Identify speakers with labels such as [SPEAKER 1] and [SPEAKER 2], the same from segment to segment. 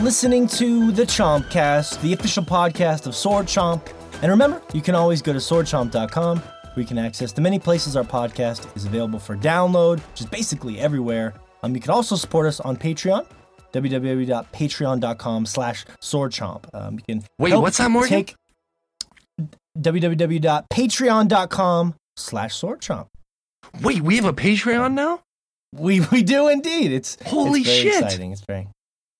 [SPEAKER 1] listening to the Chompcast, the official podcast of Sword Chomp. And remember, you can always go to swordchomp.com where you can access the many places our podcast is available for download, which is basically everywhere. Um, you can also support us on Patreon, www.patreon.com slash swordchomp. Um, you can
[SPEAKER 2] Wait, what's that, Morgan?
[SPEAKER 1] Take www.patreon.com slash swordchomp.
[SPEAKER 2] Wait, we have a Patreon now?
[SPEAKER 1] We we do indeed. It's
[SPEAKER 2] Holy
[SPEAKER 1] it's very
[SPEAKER 2] shit.
[SPEAKER 1] Exciting. It's very.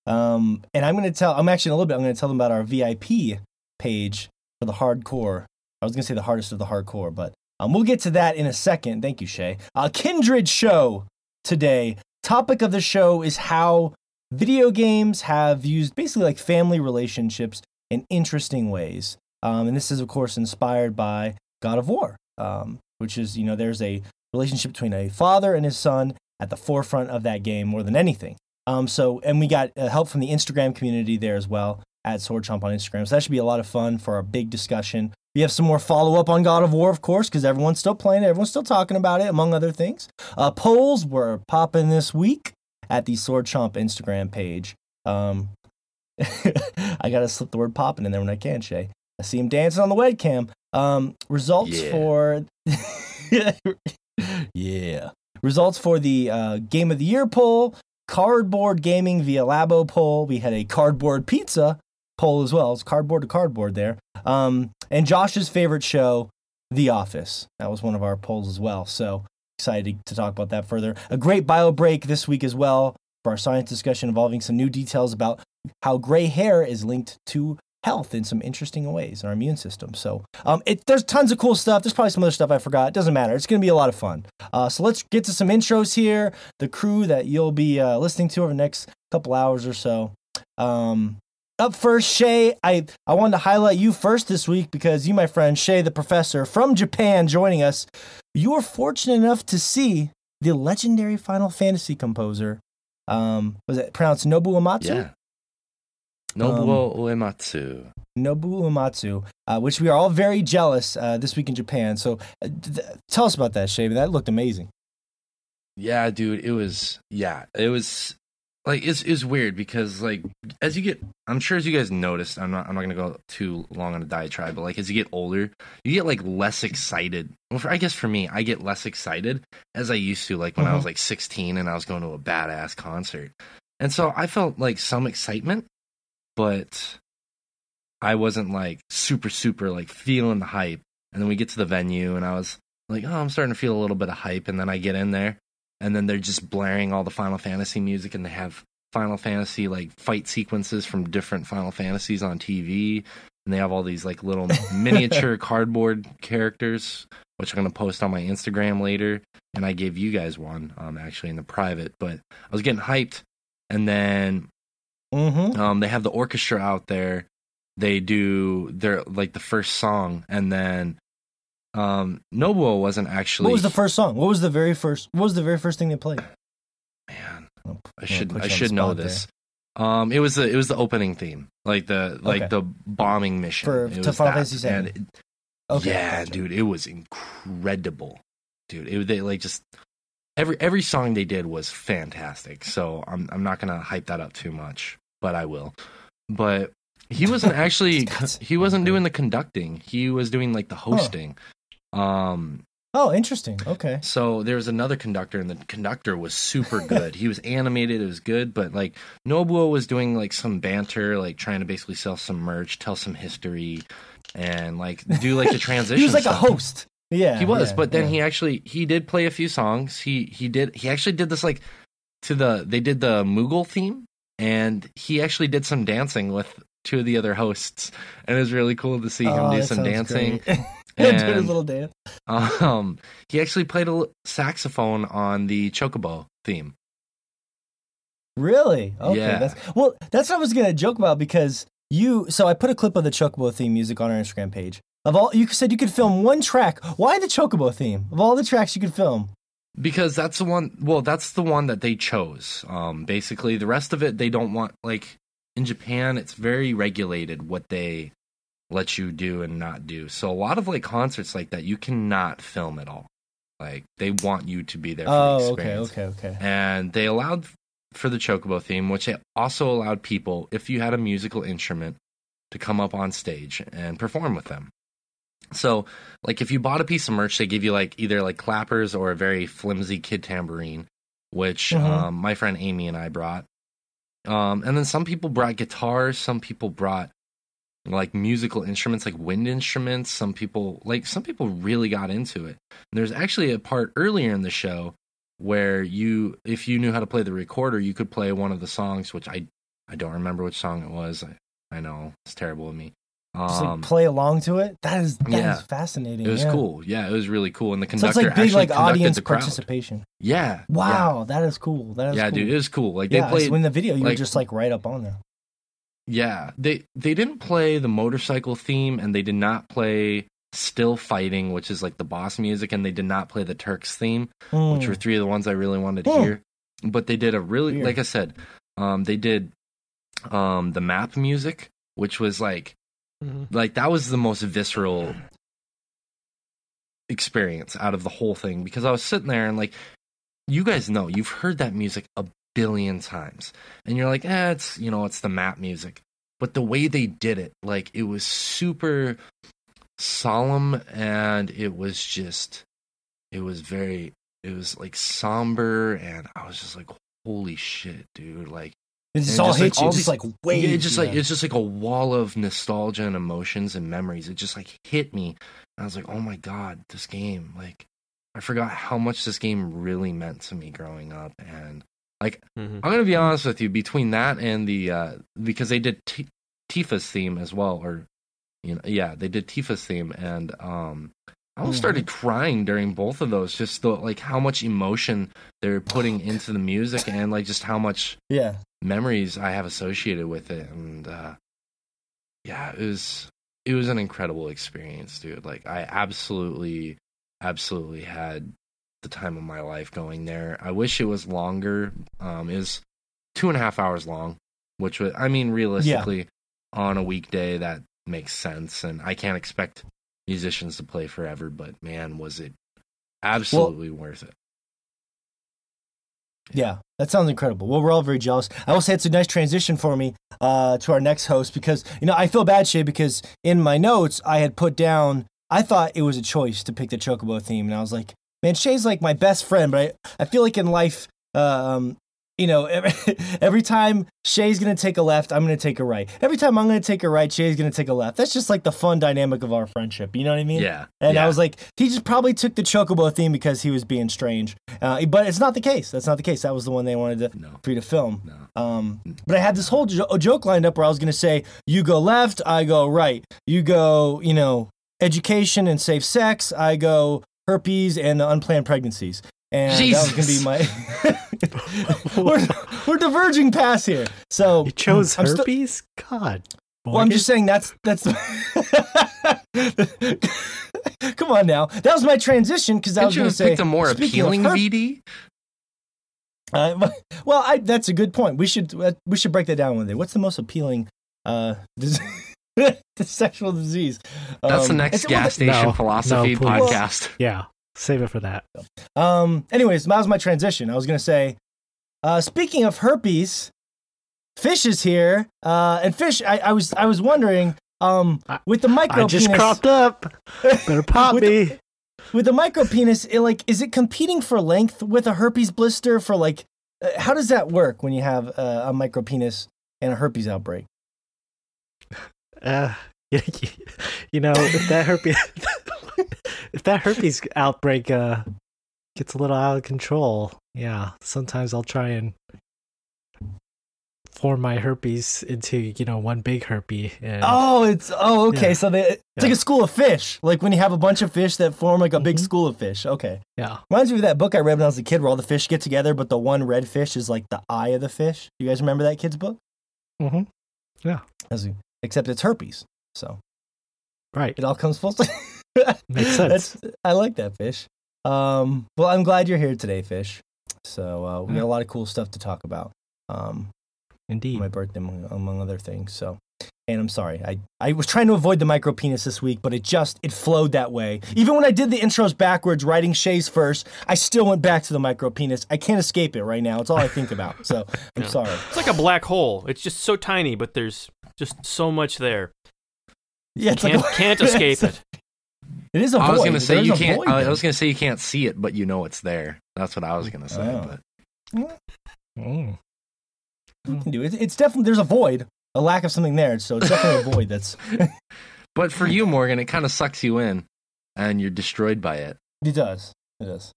[SPEAKER 1] Um, and I'm gonna tell. I'm actually in a little bit. I'm gonna tell them about our VIP page for the hardcore. I was gonna say the hardest of the hardcore, but um, we'll get to that in a second. Thank you, Shay. Uh, Kindred show today. Topic of the show is how video games have used basically like family relationships in interesting ways. Um, and this is of course inspired by God of War, um, which is you know there's a relationship between a father and his son at the forefront of that game more than anything. Um, so, and we got uh, help from the Instagram community there as well at Sword Chomp on Instagram. So that should be a lot of fun for our big discussion. We have some more follow up on God of War, of course, because everyone's still playing it. Everyone's still talking about it, among other things. Uh, polls were popping this week at the Sword Chomp Instagram page. Um, I gotta slip the word popping in there when I can, Shay. I see him dancing on the webcam. Um, results
[SPEAKER 2] Yeah.
[SPEAKER 1] for yeah. Results for the uh, Game of the Year poll, Cardboard Gaming via Labo poll. We had a Cardboard Pizza poll as well. It's cardboard to cardboard there. Um, and Josh's favorite show, The Office. That was one of our polls as well. So excited to talk about that further. A great bio break this week as well for our science discussion involving some new details about how gray hair is linked to health in some interesting ways in our immune system. So um, it, there's tons of cool stuff. There's probably some other stuff I forgot. It doesn't matter. It's going to be a lot of fun. Uh, so let's get to some intros here. The crew that you'll be uh, listening to over the next couple hours or so. Um, up first, Shay. I, I wanted to highlight you first this week because you, my friend Shay, the professor from Japan, joining us. You were fortunate enough to see the legendary Final Fantasy composer. Um, was it pronounced Nobu Uematsu?
[SPEAKER 2] Yeah. Nobuo Uematsu.
[SPEAKER 1] Nobu Uematsu, uh, which we are all very jealous uh, this week in Japan. So uh, th- tell us about that, Shay. That looked amazing.
[SPEAKER 2] Yeah, dude, it was yeah, it was like it's it's weird because like as you get I'm sure as you guys noticed, I'm not I'm not gonna go too long on a diatribe, but like as you get older, you get like less excited. Well, for, I guess for me, I get less excited as I used to, like when I was like 16 and I was going to a badass concert. And so I felt like some excitement, but I wasn't like super, super like feeling the hype. And then we get to the venue and I was like, oh, I'm starting to feel a little bit of hype. And then I get in there and then they're just blaring all the Final Fantasy music and they have Final Fantasy like fight sequences from different Final Fantasies on TV. And they have all these like little miniature cardboard characters, which I'm going to post on my Instagram later. And I gave you guys one um, actually in the private, but I was getting hyped. And then
[SPEAKER 1] Mm-hmm.
[SPEAKER 2] um, they have the orchestra out there. They do their like the first song, and then um, Nobuo wasn't actually.
[SPEAKER 1] What was the first song? What was the very first? What was the very first thing they played?
[SPEAKER 2] man?
[SPEAKER 1] Oh,
[SPEAKER 2] I should I
[SPEAKER 1] put you on
[SPEAKER 2] should know this. Um, it was the it was the opening theme, like the like
[SPEAKER 1] Okay.
[SPEAKER 2] the bombing mission
[SPEAKER 1] For-
[SPEAKER 2] It
[SPEAKER 1] to Final. Fantasy VII.
[SPEAKER 2] It-
[SPEAKER 1] Okay,
[SPEAKER 2] yeah,
[SPEAKER 1] gotcha.
[SPEAKER 2] dude, it was incredible, dude. It they like just every every song they did was fantastic. So I'm I'm not gonna hype that up too much, but I will. But he wasn't actually he wasn't doing the conducting. He was doing like the hosting. Um,
[SPEAKER 1] Oh, interesting. Okay.
[SPEAKER 2] so there was another conductor, and the conductor was super good. he was animated; it was good. But like Nobuo was doing like some banter, like trying to basically sell some merch, tell some history, and like do like the transition.
[SPEAKER 1] He was like
[SPEAKER 2] stuff.
[SPEAKER 1] a host. Yeah,
[SPEAKER 2] He was,
[SPEAKER 1] yeah,
[SPEAKER 2] but then
[SPEAKER 1] yeah.
[SPEAKER 2] he actually he did play a few songs. He he did he actually did this like to the they did the Moogle theme, and he actually did some dancing with two of the other hosts, and it was really cool to see him
[SPEAKER 1] Oh,
[SPEAKER 2] do some dancing.
[SPEAKER 1] great. Doing his little dance.
[SPEAKER 2] Um, he actually played a saxophone on the Chocobo theme.
[SPEAKER 1] Really? Okay.
[SPEAKER 2] Yeah.
[SPEAKER 1] That's, well, that's what I was gonna joke about because you. So I put a clip of the Chocobo theme music on our Instagram page. Of all, you said you could film one track. Why the Chocobo theme? Of all the tracks you could film.
[SPEAKER 2] Because that's the one. Well, that's the one that they chose. Um, basically, the rest of it they don't want. Like in Japan, it's very regulated what they let you do and not do. So a lot of like concerts like that, you cannot film at all. Like they want you to be there. For
[SPEAKER 1] Oh, okay,
[SPEAKER 2] experience.
[SPEAKER 1] okay, okay.
[SPEAKER 2] And they allowed for the Chocobo theme, which also allowed people, if you had a musical instrument, to come up on stage and perform with them. So, like, if you bought a piece of merch, they give you like either like clappers or a very flimsy kid tambourine, which
[SPEAKER 1] Mhm.
[SPEAKER 2] um, my friend Amy and I brought. Um, and then some people brought guitars, some people brought like musical instruments, like wind instruments. Some people, like, some people really got into it. And there's actually a part earlier in the show where you, if you knew how to play the recorder, you could play one of the songs, which I, I don't remember which song it was. I, I know it's terrible of me.
[SPEAKER 1] Just
[SPEAKER 2] Um,
[SPEAKER 1] like play along to it. That is that is
[SPEAKER 2] yeah.
[SPEAKER 1] fascinating.
[SPEAKER 2] it was
[SPEAKER 1] yeah.
[SPEAKER 2] cool. Yeah, it was really cool. And the conductor
[SPEAKER 1] So it's like big
[SPEAKER 2] actually
[SPEAKER 1] like audience participation.
[SPEAKER 2] Yeah.
[SPEAKER 1] Wow, that is cool. That is
[SPEAKER 2] Yeah,
[SPEAKER 1] cool.
[SPEAKER 2] dude, it was cool. Like they
[SPEAKER 1] yeah,
[SPEAKER 2] played.
[SPEAKER 1] so in the video you were just like right up on there.
[SPEAKER 2] Yeah, they they didn't play the motorcycle theme, and they did not play "Still Fighting," which is like the boss music, and they did not play the Turks theme, which
[SPEAKER 1] Mm.
[SPEAKER 2] were three of the ones I really wanted to
[SPEAKER 1] Hmm.
[SPEAKER 2] hear. But they did a really,
[SPEAKER 1] Weird.
[SPEAKER 2] like I said, um, they did um the map music, which was like
[SPEAKER 3] Mhm.
[SPEAKER 2] like that was the most visceral experience out of the whole thing because I was sitting there and like you guys know you've heard that music a billion times and you're like eh it's you know it's the map music but the way they did it like it was super solemn and it was just it was very it was like somber and I was just like holy shit dude like
[SPEAKER 1] It just
[SPEAKER 2] and
[SPEAKER 1] all
[SPEAKER 2] just, like,
[SPEAKER 1] hits you,
[SPEAKER 2] all
[SPEAKER 1] just
[SPEAKER 2] these-
[SPEAKER 1] like waves.
[SPEAKER 2] yeah, it's just like
[SPEAKER 1] yeah.
[SPEAKER 2] it's just like a wall of nostalgia and emotions and memories. It just like hit me. And I was like, oh my god, this game! Like, I forgot how much this game really meant to me growing up. And like,
[SPEAKER 3] Mhm.
[SPEAKER 2] I'm gonna be honest with you. Between that and the uh because they did T- Tifa's theme as well, or you know, yeah, they did Tifa's theme, and um, I almost
[SPEAKER 1] Mhm.
[SPEAKER 2] started crying during both of those. Just the like how much emotion they're putting into the music, and like just how much
[SPEAKER 1] yeah.
[SPEAKER 2] Memories I have associated with it, and uh, yeah, it was it was an incredible experience, dude. Like I absolutely, absolutely had the time of my life going there. I wish it was longer. Um, it was two and a half hours long, which was, I mean, realistically, on a weekday that makes sense, and I can't expect musicians to play forever. But man, was it absolutely worth it.
[SPEAKER 1] Yeah, that sounds incredible. Well, we're all very jealous. I will say it's a nice transition for me uh, to our next host because you know I feel bad, Shay, because in my notes I had put down I thought it was a choice to pick the Chocobo theme, and I was like, man, Shay's like my best friend, but I, I feel like in life, um, you know, every, every time Shay's gonna take a left, I'm gonna take a right. Every time I'm gonna take a right, Shay's gonna take a left. That's just like the fun dynamic of our friendship. You know what I mean?
[SPEAKER 2] Yeah,
[SPEAKER 1] And
[SPEAKER 2] yeah.
[SPEAKER 1] I was like, he just probably took the Chocobo theme because he was being strange. Uh, but it's not the case. That's not the case. That was the one they wanted to,
[SPEAKER 2] no,
[SPEAKER 1] for you to film.
[SPEAKER 2] no.
[SPEAKER 1] Um, but I had this whole jo- joke lined up where I was going to say, you go left, I go right. You go, you know, education and safe sex. I go herpes and unplanned pregnancies. And that was going to be my. we're, we're diverging past here. So
[SPEAKER 3] You chose
[SPEAKER 1] I'm sti-
[SPEAKER 3] herpes? God.
[SPEAKER 1] well, I'm just saying that's that's. Come on now, that was my transition because I was
[SPEAKER 2] you
[SPEAKER 1] going to
[SPEAKER 2] have
[SPEAKER 1] say
[SPEAKER 2] picked a more
[SPEAKER 1] speaking of
[SPEAKER 2] appealing
[SPEAKER 1] herp-
[SPEAKER 2] VD?
[SPEAKER 1] Uh, well, I, that's a good point. We should uh, we should break that down one day. What's the most appealing uh, dis- the sexual disease?
[SPEAKER 2] That's the
[SPEAKER 1] Um,
[SPEAKER 2] next
[SPEAKER 1] it's- well,
[SPEAKER 2] gas station
[SPEAKER 3] No,
[SPEAKER 2] philosophy
[SPEAKER 3] no, please.
[SPEAKER 2] podcast.
[SPEAKER 3] Yeah, save it for that.
[SPEAKER 1] Um. Anyways, that was my transition. I was gonna say, uh, speaking of herpes, Fish is here. Uh, and Fish, I, I was I was wondering, um, with the micro
[SPEAKER 3] I just
[SPEAKER 1] penis,
[SPEAKER 3] cropped up. Better pop
[SPEAKER 1] With the-
[SPEAKER 3] me.
[SPEAKER 1] with the micro penis, it, like, is it competing for length with a herpes blister? For like, uh, how does that work when you have uh, a micro penis and a herpes outbreak?
[SPEAKER 3] Uh, you know, if that herpes, if that herpes outbreak uh gets a little out of control, yeah, sometimes I'll try and form my herpes into you know one big herpes. And
[SPEAKER 1] Oh, it's oh okay.
[SPEAKER 3] Yeah.
[SPEAKER 1] So they, it's
[SPEAKER 3] Yeah.
[SPEAKER 1] like a school of fish. Like when you have a bunch of fish that form like a big
[SPEAKER 3] Mhm.
[SPEAKER 1] school of fish. Okay,
[SPEAKER 3] yeah,
[SPEAKER 1] reminds me of that book I read when I was a kid, where all the fish get together, but the one red fish is like the eye of the fish. You guys remember that kid's book?
[SPEAKER 3] Mm-hmm.
[SPEAKER 1] As except it's herpes. So
[SPEAKER 3] right.
[SPEAKER 1] it all comes full. circle.
[SPEAKER 3] Makes sense.
[SPEAKER 1] That's, I like that fish. Um, well, I'm glad you're here today, fish. So uh, we got a lot of cool stuff to talk about. Um,
[SPEAKER 3] Indeed.
[SPEAKER 1] my birthday, among, among other things. So And I'm sorry. I, I was trying to avoid the micro penis this week, but it just it flowed that way. Even when I did the intros backwards, writing Shay's first, I still went back to the micro penis. I can't escape it right now. It's all I think about. So I'm sorry.
[SPEAKER 4] It's like a black hole. It's just so tiny, but there's just so much there.
[SPEAKER 1] Yeah, it's
[SPEAKER 4] Can't
[SPEAKER 1] like,
[SPEAKER 4] can't escape it.
[SPEAKER 1] It is a
[SPEAKER 2] I was
[SPEAKER 1] void.
[SPEAKER 2] gonna say
[SPEAKER 1] There's
[SPEAKER 2] you can't.
[SPEAKER 1] void
[SPEAKER 2] I was gonna say you can't see it, but you know it's there. That's what I was gonna say.
[SPEAKER 1] Oh.
[SPEAKER 2] But
[SPEAKER 3] Mm.
[SPEAKER 1] You can do it. It's definitely there's a void, a lack of something there. So it's definitely a void. That's
[SPEAKER 2] but for you, Morgan, it kind of sucks you in, and you're destroyed by it.
[SPEAKER 1] it does. It is.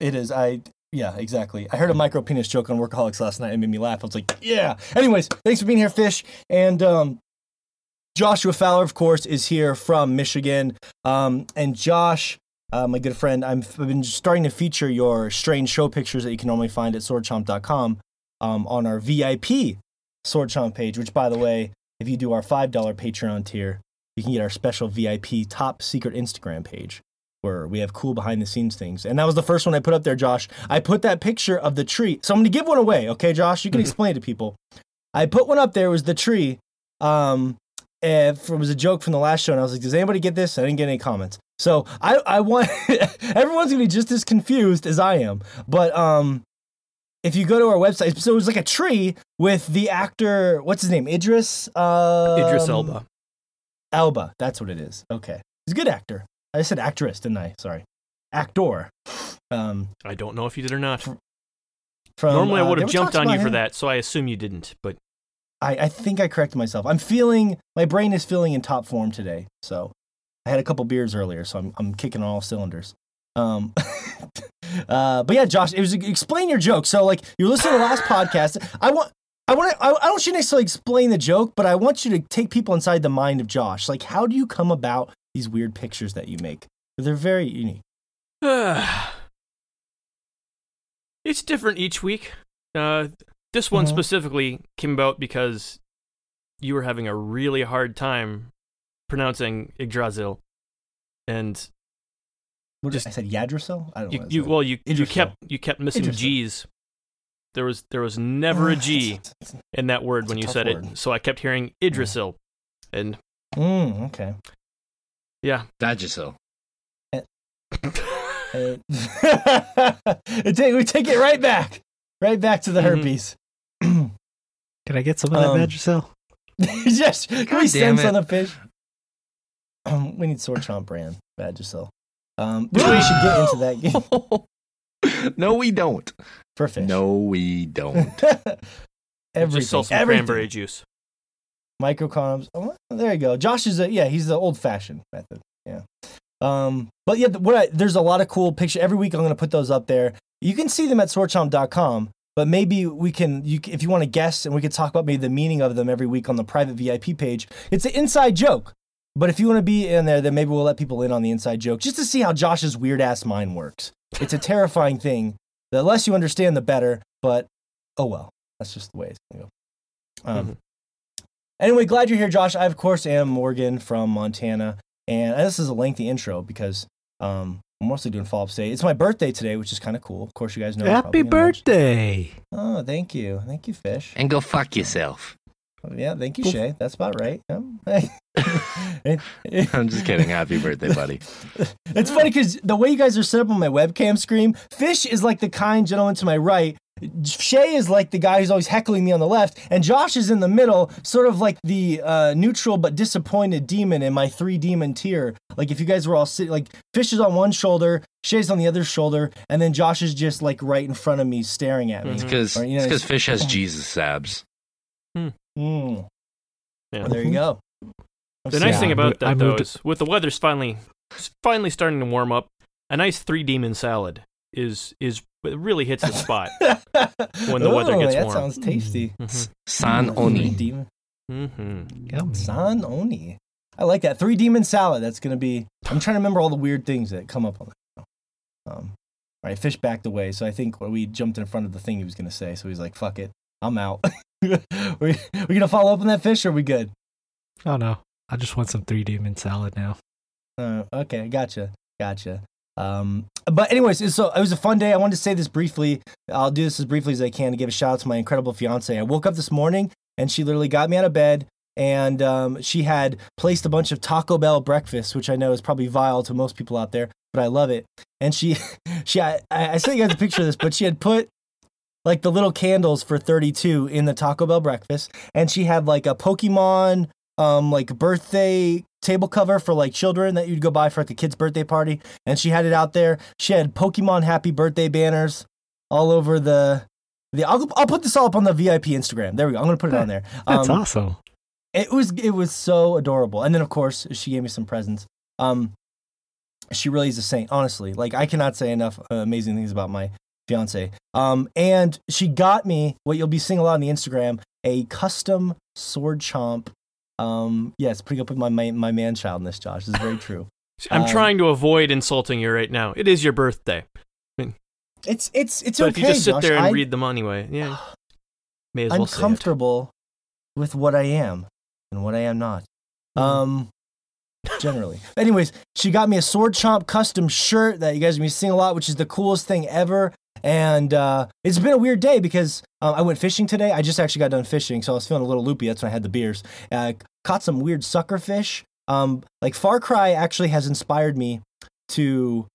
[SPEAKER 1] It is. I yeah, exactly. I heard a micro penis joke on Workaholics last night. And it made me laugh. I was like, yeah. Anyways, thanks for being here, Fish. And um, Joshua Fowler, of course, is here from Michigan. Um, and Josh, uh, my good friend, I'm, I've been starting to feature your strange show pictures that you can normally find at swordchomp.com um, on our VIP Sword Chomp page, which, by the way, if you do our $5 Patreon tier, you can get our special VIP top secret Instagram page where we have cool behind the scenes things. And that was the first one I put up there, Josh. I put that picture of the tree. So I'm going to give one away, okay, Josh? You can explain it to people. I put one up there, it was the tree. Um, and it was a joke from the last show, and I was like, "Does anybody get this?" I didn't get any comments, so I, I want everyone's gonna be just as confused as I am. But um, if you go to our website, so it was like a tree with the actor, what's his name, Idris, um,
[SPEAKER 4] Idris Elba.
[SPEAKER 1] Elba, that's what it is. Okay, he's a good actor. I said actress, didn't I? Sorry, actor. Um,
[SPEAKER 4] I don't know if you did or not.
[SPEAKER 1] from
[SPEAKER 4] Normally, I
[SPEAKER 1] uh,
[SPEAKER 4] would have jumped on you
[SPEAKER 1] about
[SPEAKER 4] for
[SPEAKER 1] him.
[SPEAKER 4] that, so I assume you didn't. But
[SPEAKER 1] I, I think I corrected myself. I'm feeling my brain is feeling in top form today. So I had a couple beers earlier, so I'm I'm kicking on all cylinders. Um, uh, but yeah, Josh, it was explain your joke. So like you're listening to the last podcast. I want. I want I, I don't want you to necessarily explain the joke, but I want you to take people inside the mind of Josh. Like, how do you come about these weird pictures that you make? They're very unique.
[SPEAKER 4] it's different each week. Uh, this one
[SPEAKER 1] Mhm.
[SPEAKER 4] specifically came about because you were having a really hard time pronouncing Yggdrasil, and
[SPEAKER 1] What
[SPEAKER 4] Just-
[SPEAKER 1] I said Yggdrasil? I don't
[SPEAKER 4] you,
[SPEAKER 1] know.
[SPEAKER 4] you well you, you kept you kept missing
[SPEAKER 1] Yggdrasil.
[SPEAKER 4] G's. There was there was never a G
[SPEAKER 1] It's-
[SPEAKER 4] in that word
[SPEAKER 1] It's
[SPEAKER 4] when you said
[SPEAKER 1] word.
[SPEAKER 4] it, so I kept hearing Yggdrasil, and
[SPEAKER 1] Mm, okay.
[SPEAKER 4] yeah,
[SPEAKER 2] Vagisil.
[SPEAKER 1] Uh, it take, we take it right back, right back to the
[SPEAKER 4] Mhm.
[SPEAKER 1] herpes.
[SPEAKER 3] Can I get some of that
[SPEAKER 1] Um,
[SPEAKER 3] Vagisil?
[SPEAKER 1] yes. can
[SPEAKER 2] God
[SPEAKER 1] we
[SPEAKER 2] damn
[SPEAKER 1] send
[SPEAKER 2] it.
[SPEAKER 1] some of the fish? Um, we need Sword Chomp brand Vagisil. Um, really, we should get into that game
[SPEAKER 2] no, we don't.
[SPEAKER 1] for fish.
[SPEAKER 2] No, we don't.
[SPEAKER 1] everything,
[SPEAKER 4] just sell some
[SPEAKER 1] everything.
[SPEAKER 4] cranberry juice.
[SPEAKER 1] microcoms. Oh, there you go. Josh is a yeah, he's the old fashioned method. Yeah. Um, but yeah, what I, there's a lot of cool pictures. Every week I'm going to put those up there. You can see them at swordchomp.com, but maybe we can, you, if you want to guess, and we could talk about maybe the meaning of them every week on the private VIP page. It's an inside joke. But if you want to be in there, then maybe we'll let people in on the inside joke just to see how Josh's weird ass mind works. It's a terrifying thing. The less you understand, the better. But oh well, that's just the way it's going to go. Um,
[SPEAKER 4] Mhm.
[SPEAKER 1] Anyway, glad you're here, Josh. I, of course, am Morgan from Montana. And this is a lengthy intro because um, I'm mostly doing follow up today. It's my birthday today, which is kind of cool. Of course, you guys know.
[SPEAKER 3] Happy
[SPEAKER 1] probably gonna
[SPEAKER 3] birthday!
[SPEAKER 1] Oh, thank you. Thank you, Fish.
[SPEAKER 2] and go fuck yourself.
[SPEAKER 1] Yeah, thank you, Shay. That's about right. Um,
[SPEAKER 2] I'm just kidding. Happy birthday, buddy.
[SPEAKER 1] It's funny because the way you guys are set up on my webcam screen, Fish is like the kind gentleman to my right. Shay is like the guy who's always heckling me on the left, and Josh is in the middle, sort of like the uh, neutral but disappointed demon in my three demon tier. Like if you guys were all sitting, like Fish is on one shoulder, Shay's on the other shoulder, and then Josh is just like right in front of me, staring at me.
[SPEAKER 2] Because
[SPEAKER 1] Or, you know, it's-
[SPEAKER 2] fish has Jesus abs.
[SPEAKER 1] Mm.
[SPEAKER 4] Yeah.
[SPEAKER 1] Well, there you go.
[SPEAKER 4] The nice
[SPEAKER 3] Yeah,
[SPEAKER 4] thing about that though is with the weather's finally finally starting to warm up, a nice three demon salad is is it really hits the spot. When the weather gets
[SPEAKER 1] that
[SPEAKER 4] warm.
[SPEAKER 1] That sounds tasty.
[SPEAKER 4] hmm
[SPEAKER 2] San Oni.
[SPEAKER 1] demon-
[SPEAKER 4] hmm
[SPEAKER 3] Yum.
[SPEAKER 1] San Oni. I like that. Three demon salad. That's gonna be. I'm trying to remember all the weird things that come up on that. Um, all right, fish backed away, so I think we jumped in front of the thing he was gonna say. So he's like, "Fuck it, I'm out." we we gonna follow up on that fish, or are we good?
[SPEAKER 3] Oh no, I just want some three demon salad now.
[SPEAKER 1] Uh, okay, gotcha, gotcha. Um, but anyways, so it was a fun day. I wanted to say this briefly. I'll do this as briefly as I can to give a shout out to my incredible fiance. I woke up this morning and she literally got me out of bed, and um, she had placed a bunch of Taco Bell breakfast, which I know is probably vile to most people out there, but I love it. And she, she, I, I sent you guys a picture of this, but she had put like the little candles for 32 in the Taco Bell breakfast, and she had like a Pokemon um like birthday table cover for like children that you'd go buy for like a kid's birthday party. And she had it out there. She had pokemon happy birthday banners all over the the i'll, I'll put this all up on the vip instagram. There we go. I'm gonna put it on there.
[SPEAKER 3] That's
[SPEAKER 1] um,
[SPEAKER 3] awesome.
[SPEAKER 1] it was it was so adorable. And then of course she gave me some presents. Um she really is a saint honestly. Like i cannot say enough uh, amazing things about my fiance. Um and she got me what you'll be seeing a lot on the instagram a custom sword chomp um yes putting up with my my, my man child in this josh this is very true
[SPEAKER 4] I'm
[SPEAKER 1] Um,
[SPEAKER 4] trying to avoid insulting you right now. It is your birthday.
[SPEAKER 1] it's it's it's
[SPEAKER 4] So
[SPEAKER 1] okay
[SPEAKER 4] if you just sit
[SPEAKER 1] Josh.
[SPEAKER 4] there and
[SPEAKER 1] I,
[SPEAKER 4] read them anyway, yeah. May as
[SPEAKER 1] i'm
[SPEAKER 4] well
[SPEAKER 1] comfortable with what i am and what i am not
[SPEAKER 4] Mm-hmm.
[SPEAKER 1] um generally. Anyways, she got me a Sword Chomp custom shirt that you guys are gonna be seeing a lot, which is the coolest thing ever. And uh, it's been a weird day because um, I went fishing today. I just actually got done fishing, so I was feeling a little loopy. That's when I had the beers. Uh, caught some weird sucker fish. Um, like Far Cry actually has inspired me to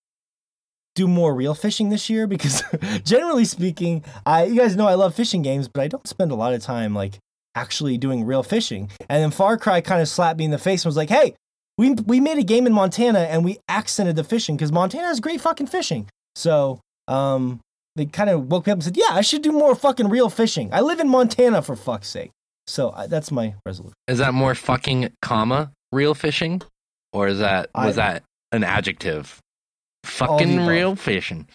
[SPEAKER 1] do more real fishing this year because generally speaking, I you guys know I love fishing games, but I don't spend a lot of time like actually doing real fishing. And then Far Cry kind of slapped me in the face and was like, "Hey, we we made a game in Montana and we accented the fishing because Montana has great fucking fishing." So, um, they kind of woke me up and said, "Yeah, I should do more fucking real fishing. I live in Montana for fuck's sake." So I, that's my resolution.
[SPEAKER 2] Is that more fucking comma real fishing, or is that was
[SPEAKER 1] I-
[SPEAKER 2] that an adjective? Fucking real fishing.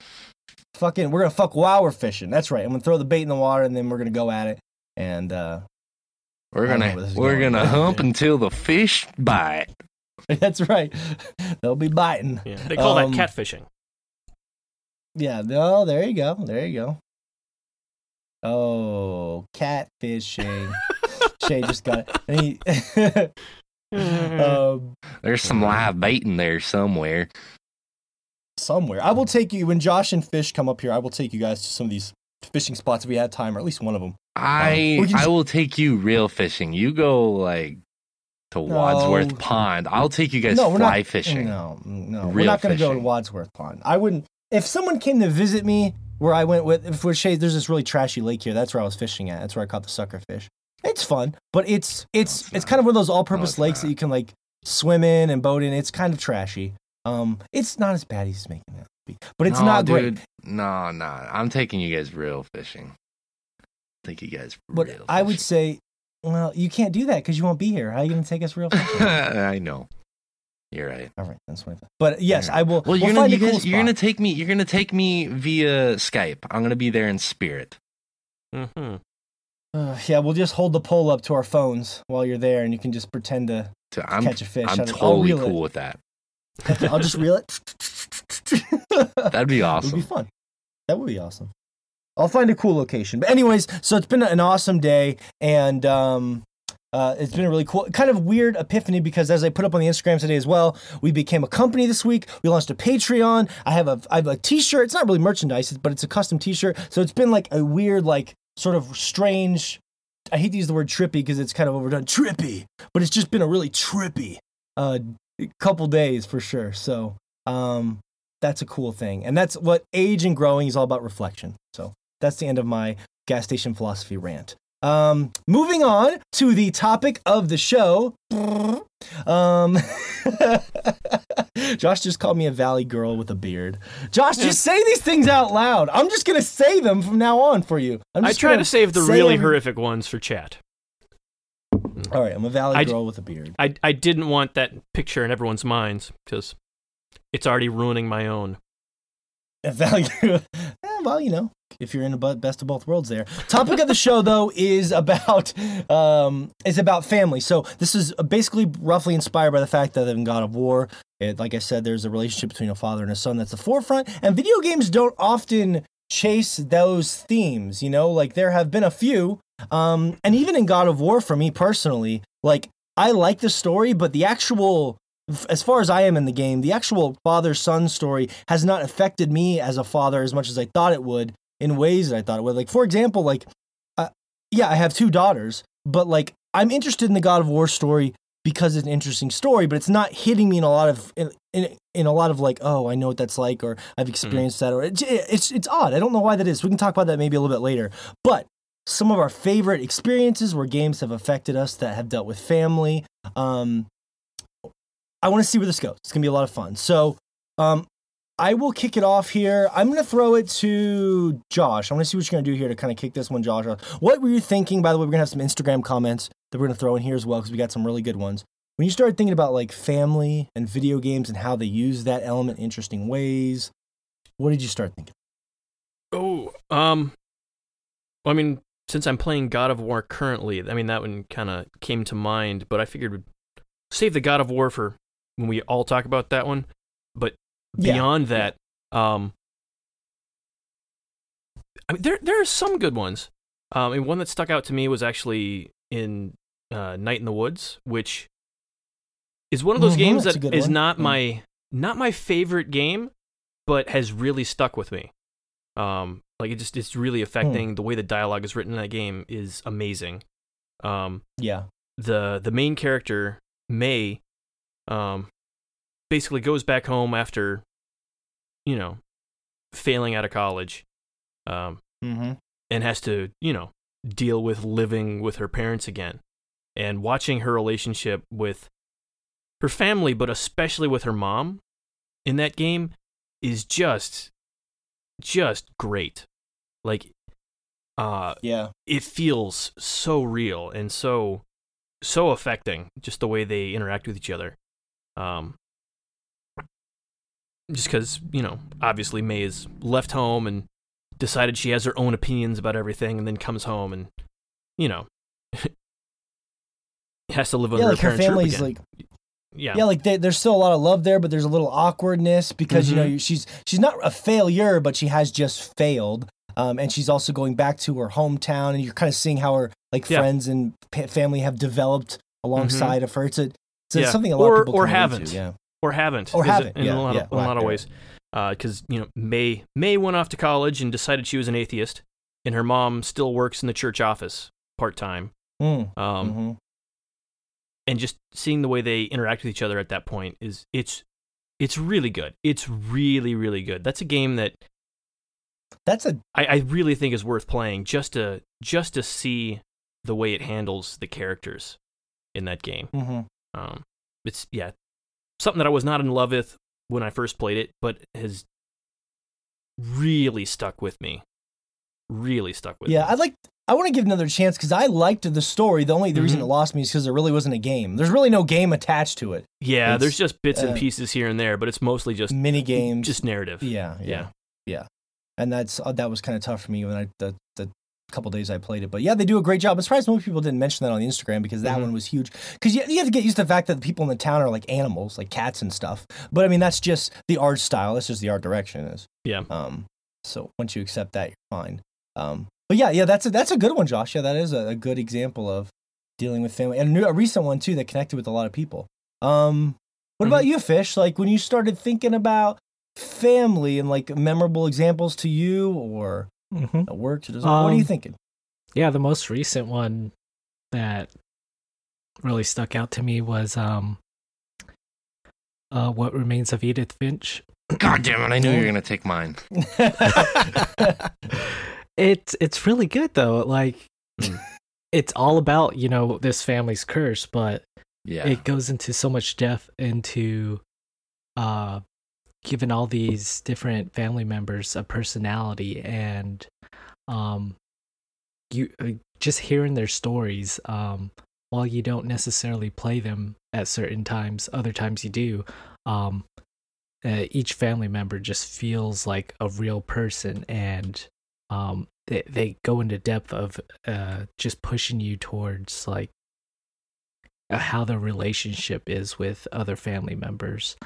[SPEAKER 1] Fucking, we're gonna fuck while we're fishing. That's right. I'm gonna throw the bait in the water and then we're gonna go at it. And uh,
[SPEAKER 2] We're
[SPEAKER 1] I don't know
[SPEAKER 2] gonna
[SPEAKER 1] where this is
[SPEAKER 2] we're
[SPEAKER 1] going.
[SPEAKER 2] gonna hump until the fish bite.
[SPEAKER 1] that's right. They'll be biting.
[SPEAKER 4] Yeah, they call
[SPEAKER 1] Um,
[SPEAKER 4] that catfishing.
[SPEAKER 1] Yeah. No, there you go. There you go. Oh, catfishing. Shay just got it. He, um,
[SPEAKER 2] There's some live bait in there somewhere.
[SPEAKER 1] somewhere. I will take you when Josh and Fish come up here. I will take you guys to some of these fishing spots if we had time, or at least one of them.
[SPEAKER 2] I
[SPEAKER 1] we can
[SPEAKER 2] I will take you real fishing. You go like to Wadsworth
[SPEAKER 1] No.
[SPEAKER 2] Pond. I'll take you guys
[SPEAKER 1] no, we're
[SPEAKER 2] fly
[SPEAKER 1] not
[SPEAKER 2] fishing.
[SPEAKER 1] No, no, we're not going to go to. Wadsworth Pond. I wouldn't. If someone came to visit me where I went with, if we're there's this really trashy lake here. That's where I was fishing at. That's where I caught the sucker fish. It's fun, but it's it's
[SPEAKER 2] it's
[SPEAKER 1] it's, kind of one of those all-purpose
[SPEAKER 2] it's
[SPEAKER 1] lakes that you can like swim in and boat in. It's kind of trashy. Um, it's not as bad as he's making it be, but it's
[SPEAKER 2] No,
[SPEAKER 1] not
[SPEAKER 2] dude.
[SPEAKER 1] great.
[SPEAKER 2] No, no. I'm taking you guys real fishing. Take you guys
[SPEAKER 1] But I would say, well, you can't do that because you won't be here. How are you going to take us real fishing?
[SPEAKER 2] I know. You're right.
[SPEAKER 1] All right, that's what I thought. But yes,
[SPEAKER 2] Yeah.
[SPEAKER 1] I will.
[SPEAKER 2] Well,
[SPEAKER 1] we'll
[SPEAKER 2] you're gonna
[SPEAKER 1] find
[SPEAKER 2] you
[SPEAKER 1] a cool
[SPEAKER 2] you're gonna take me. You're gonna take me via Skype. I'm gonna be there in spirit.
[SPEAKER 4] hmm
[SPEAKER 1] Uh, yeah, we'll just hold the pole up to our phones while you're there, and you can just pretend to
[SPEAKER 2] So I'm
[SPEAKER 1] catch a fish.
[SPEAKER 2] I'm
[SPEAKER 1] I'll- I'll
[SPEAKER 2] totally
[SPEAKER 1] reel it.
[SPEAKER 2] cool with that.
[SPEAKER 1] I'll just reel it.
[SPEAKER 2] That'd be awesome.
[SPEAKER 1] It would be fun. That would be awesome. I'll find a cool location. But anyways, so it's been an awesome day, and um, uh, it's been a really cool, kind of weird epiphany because as I put up on the Instagram today as well, we became a company this week. We launched a Patreon. I have a I have a T-shirt. It's not really merchandise, but it's a custom T-shirt. So it's been like a weird, like sort of strange. I hate to use the word trippy because it's kind of overdone. Trippy, but it's just been a really trippy uh, couple days for sure. So um, that's a cool thing. And that's what age and growing is all about reflection. So that's the end of my gas station philosophy rant. Um, moving on to the topic of the show. Um, Josh just called me a valley girl with a beard. Josh, just say these things out loud. I'm just gonna say them from now on for you. I'm
[SPEAKER 4] I try
[SPEAKER 1] gonna
[SPEAKER 4] save the really
[SPEAKER 1] every-
[SPEAKER 4] horrific ones for chat.
[SPEAKER 1] All right, I'm a valley
[SPEAKER 4] I-
[SPEAKER 1] girl with a beard.
[SPEAKER 4] I I didn't want that picture in everyone's minds because it's already ruining my own.
[SPEAKER 1] A valley. eh, well, you know, if you're in the best of both worlds, there. Topic of the show though is about um is about family. So this is basically roughly inspired by the fact that in God of War, it, like I said, there's a relationship between a father and a son that's the forefront, and video games don't often chase those themes. You know, like there have been a few, um, and even in God of War, for me personally, like I like the story, but the actual as far as I am in the game, the actual father son story has not affected me as a father as much as I thought it would in ways that I thought it would. Like, for example, like, uh, yeah, I have two daughters, but like, I'm interested in the God of War story because it's an interesting story, but it's not hitting me in a lot of in in, in a lot of like, oh, I know what that's like, or I've experienced that, or it's, it's it's odd. I don't know why that is. We can talk about that maybe a little bit later. But some of our favorite experiences where games have affected us that have dealt with family. Um, I want to see where this goes. It's gonna be a lot of fun. So, um, I will kick it off here. I'm gonna throw it to Josh. I want to see what you're gonna do here to kind of kick this one, Josh. What were you thinking? By the way, we're gonna have some Instagram comments that we're gonna throw in here as well because we got some really good ones. When you started thinking about like family and video games and how they use that element in interesting ways, what did you start thinking?
[SPEAKER 4] Oh, um, well, I mean, since I'm playing God of War currently, I mean that one kind of came to mind, but I figured we'd save the God of War for when we all talk about that one. But
[SPEAKER 1] Yeah.
[SPEAKER 4] beyond that, um, I mean, there there are some good ones. Um, and one that stuck out to me was actually in uh, Night in the Woods, which is one of those
[SPEAKER 1] Mhm,
[SPEAKER 4] games that is
[SPEAKER 1] one.
[SPEAKER 4] not
[SPEAKER 1] Mm.
[SPEAKER 4] my not my favorite game, but has really stuck with me. Um, like it just it's really affecting the way the dialogue is written in that game is amazing. Um,
[SPEAKER 1] Yeah.
[SPEAKER 4] the the main character May, um, basically goes back home after, you know, failing out of college, um,
[SPEAKER 1] Mm-hmm.
[SPEAKER 4] and has to you know deal with living with her parents again, and watching her relationship with her family, but especially with her mom, in that game, is just just great. Like, uh,
[SPEAKER 1] Yeah.
[SPEAKER 4] it feels so real and so so affecting just the way they interact with each other um just because you know obviously may is left home and decided she has her own opinions about everything and then comes home and you know has to live under
[SPEAKER 1] Yeah,
[SPEAKER 4] her
[SPEAKER 1] like her
[SPEAKER 4] parents'
[SPEAKER 1] family's
[SPEAKER 4] again.
[SPEAKER 1] like
[SPEAKER 4] yeah
[SPEAKER 1] yeah, like they, there's still a lot of love there, but there's a little awkwardness because you know
[SPEAKER 4] Mhm.
[SPEAKER 1] you- she's she's not a failure, but she has just failed. Um, and she's also going back to her hometown, and you're kind of seeing how her like
[SPEAKER 4] Yeah.
[SPEAKER 1] friends and family have developed alongside of her. It's a it's
[SPEAKER 4] Yeah.
[SPEAKER 1] something a lot
[SPEAKER 4] Or-
[SPEAKER 1] of people
[SPEAKER 4] or haven't.
[SPEAKER 1] Yeah,
[SPEAKER 4] or haven't.
[SPEAKER 1] Or haven't,
[SPEAKER 4] in
[SPEAKER 1] yeah,
[SPEAKER 4] a lot
[SPEAKER 1] yeah,
[SPEAKER 4] of, a lot of ways. Because you know may may went off to college and decided she was an atheist and her mom still works in the church office part-time.
[SPEAKER 1] Mm,
[SPEAKER 4] um,
[SPEAKER 1] mhm.
[SPEAKER 4] and just seeing the way they interact with each other at that point is it's it's really good. It's really really good. That's a game that
[SPEAKER 1] that's a
[SPEAKER 4] I, I really think is worth playing just to just to see the way it handles the characters in that game.
[SPEAKER 1] Mhm.
[SPEAKER 4] um, it's yeah, something that I was not in love with when I first played it, but has really stuck with me. Really stuck with
[SPEAKER 1] yeah.
[SPEAKER 4] me.
[SPEAKER 1] Yeah, I'd like I want to give another chance because I liked the story. The only the reason
[SPEAKER 4] Mhm.
[SPEAKER 1] it lost me is because there really wasn't a game. There's really no game attached to it.
[SPEAKER 4] yeah,
[SPEAKER 1] it's,
[SPEAKER 4] there's just bits
[SPEAKER 1] uh,
[SPEAKER 4] and pieces here and there, but it's mostly just
[SPEAKER 1] Mini games,
[SPEAKER 4] just narrative.
[SPEAKER 1] Yeah, yeah,
[SPEAKER 4] Yeah.
[SPEAKER 1] yeah. And that's uh, that was kind of tough for me when I the couple days I played it. But yeah, they do a great job. I'm surprised most people didn't mention that on the Instagram because that
[SPEAKER 4] Mhm.
[SPEAKER 1] one was huge. Because you, you have to get used to the fact that the people in the town are like animals, like cats and stuff. But I mean, that's just the art style. That's just the art direction is.
[SPEAKER 4] Yeah.
[SPEAKER 1] Um. So once you accept that, you're fine. Um. But yeah, yeah, that's a that's a good one, Josh. Yeah, that is a, a good example of dealing with family and a, new, a recent one too that connected with a lot of people. Um. What about you, Fish? Like when you started thinking about family and like memorable examples to you or
[SPEAKER 3] hmm
[SPEAKER 1] that worked? Or doesn't, what are you
[SPEAKER 3] Um,
[SPEAKER 1] thinking?
[SPEAKER 3] Yeah, the most recent one that really stuck out to me was um uh what remains of Edith Finch.
[SPEAKER 2] God damn it! I knew you were gonna take mine.
[SPEAKER 3] It's it's really good though. Like
[SPEAKER 4] Mm.
[SPEAKER 3] it's all about, you know, this family's curse, but
[SPEAKER 2] Yeah.
[SPEAKER 3] it goes into so much depth into uh giving all these different family members a personality and um you uh, just hearing their stories um while you don't necessarily play them at certain times other times you do um uh, each family member just feels like a real person and um they, they go into depth of uh just pushing you towards like how the relationship is with other family members.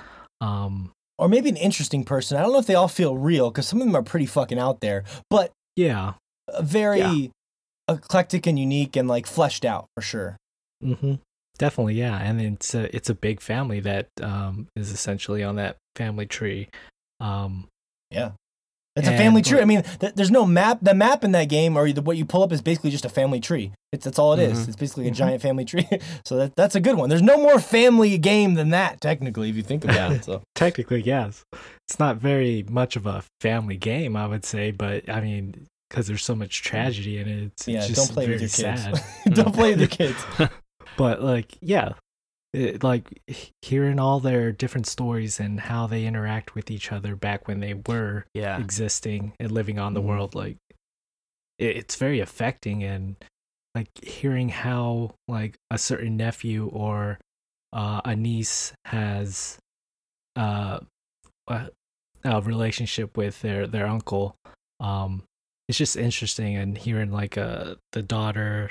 [SPEAKER 3] Um
[SPEAKER 1] or maybe an interesting person. I don't know if they all feel real because some of them are pretty fucking out there, but
[SPEAKER 3] yeah
[SPEAKER 1] very
[SPEAKER 3] Yeah.
[SPEAKER 1] eclectic and unique and like fleshed out for sure.
[SPEAKER 3] hmm Definitely, yeah, and it's a it's a big family that um, is essentially on that family tree. Um,
[SPEAKER 1] Yeah. It's a family tree. I mean, th- there's no map. The map in that game, or the, what you pull up, is basically just a family tree. It's that's all it is.
[SPEAKER 4] Mhm.
[SPEAKER 1] It's basically a
[SPEAKER 3] Mhm.
[SPEAKER 1] giant family tree. so that that's a good one. There's no more family game than that, technically, if you think about it. So
[SPEAKER 3] Technically, yes. It's not very much of a family game, I would say, but I mean, because there's so much tragedy in it, it's,
[SPEAKER 1] yeah,
[SPEAKER 3] it's
[SPEAKER 1] don't
[SPEAKER 3] just
[SPEAKER 1] play
[SPEAKER 3] very
[SPEAKER 1] with your kids.
[SPEAKER 3] sad.
[SPEAKER 1] don't play with your kids.
[SPEAKER 3] but like, yeah, it, like hearing all their different stories and how they interact with each other back when they were
[SPEAKER 4] Yeah.
[SPEAKER 3] existing and living on the
[SPEAKER 1] Mhm.
[SPEAKER 3] world, like it, it's very affecting and like hearing how like a certain nephew or uh, a niece has uh, a, a relationship with their their uncle um it's just interesting and hearing like uh the daughter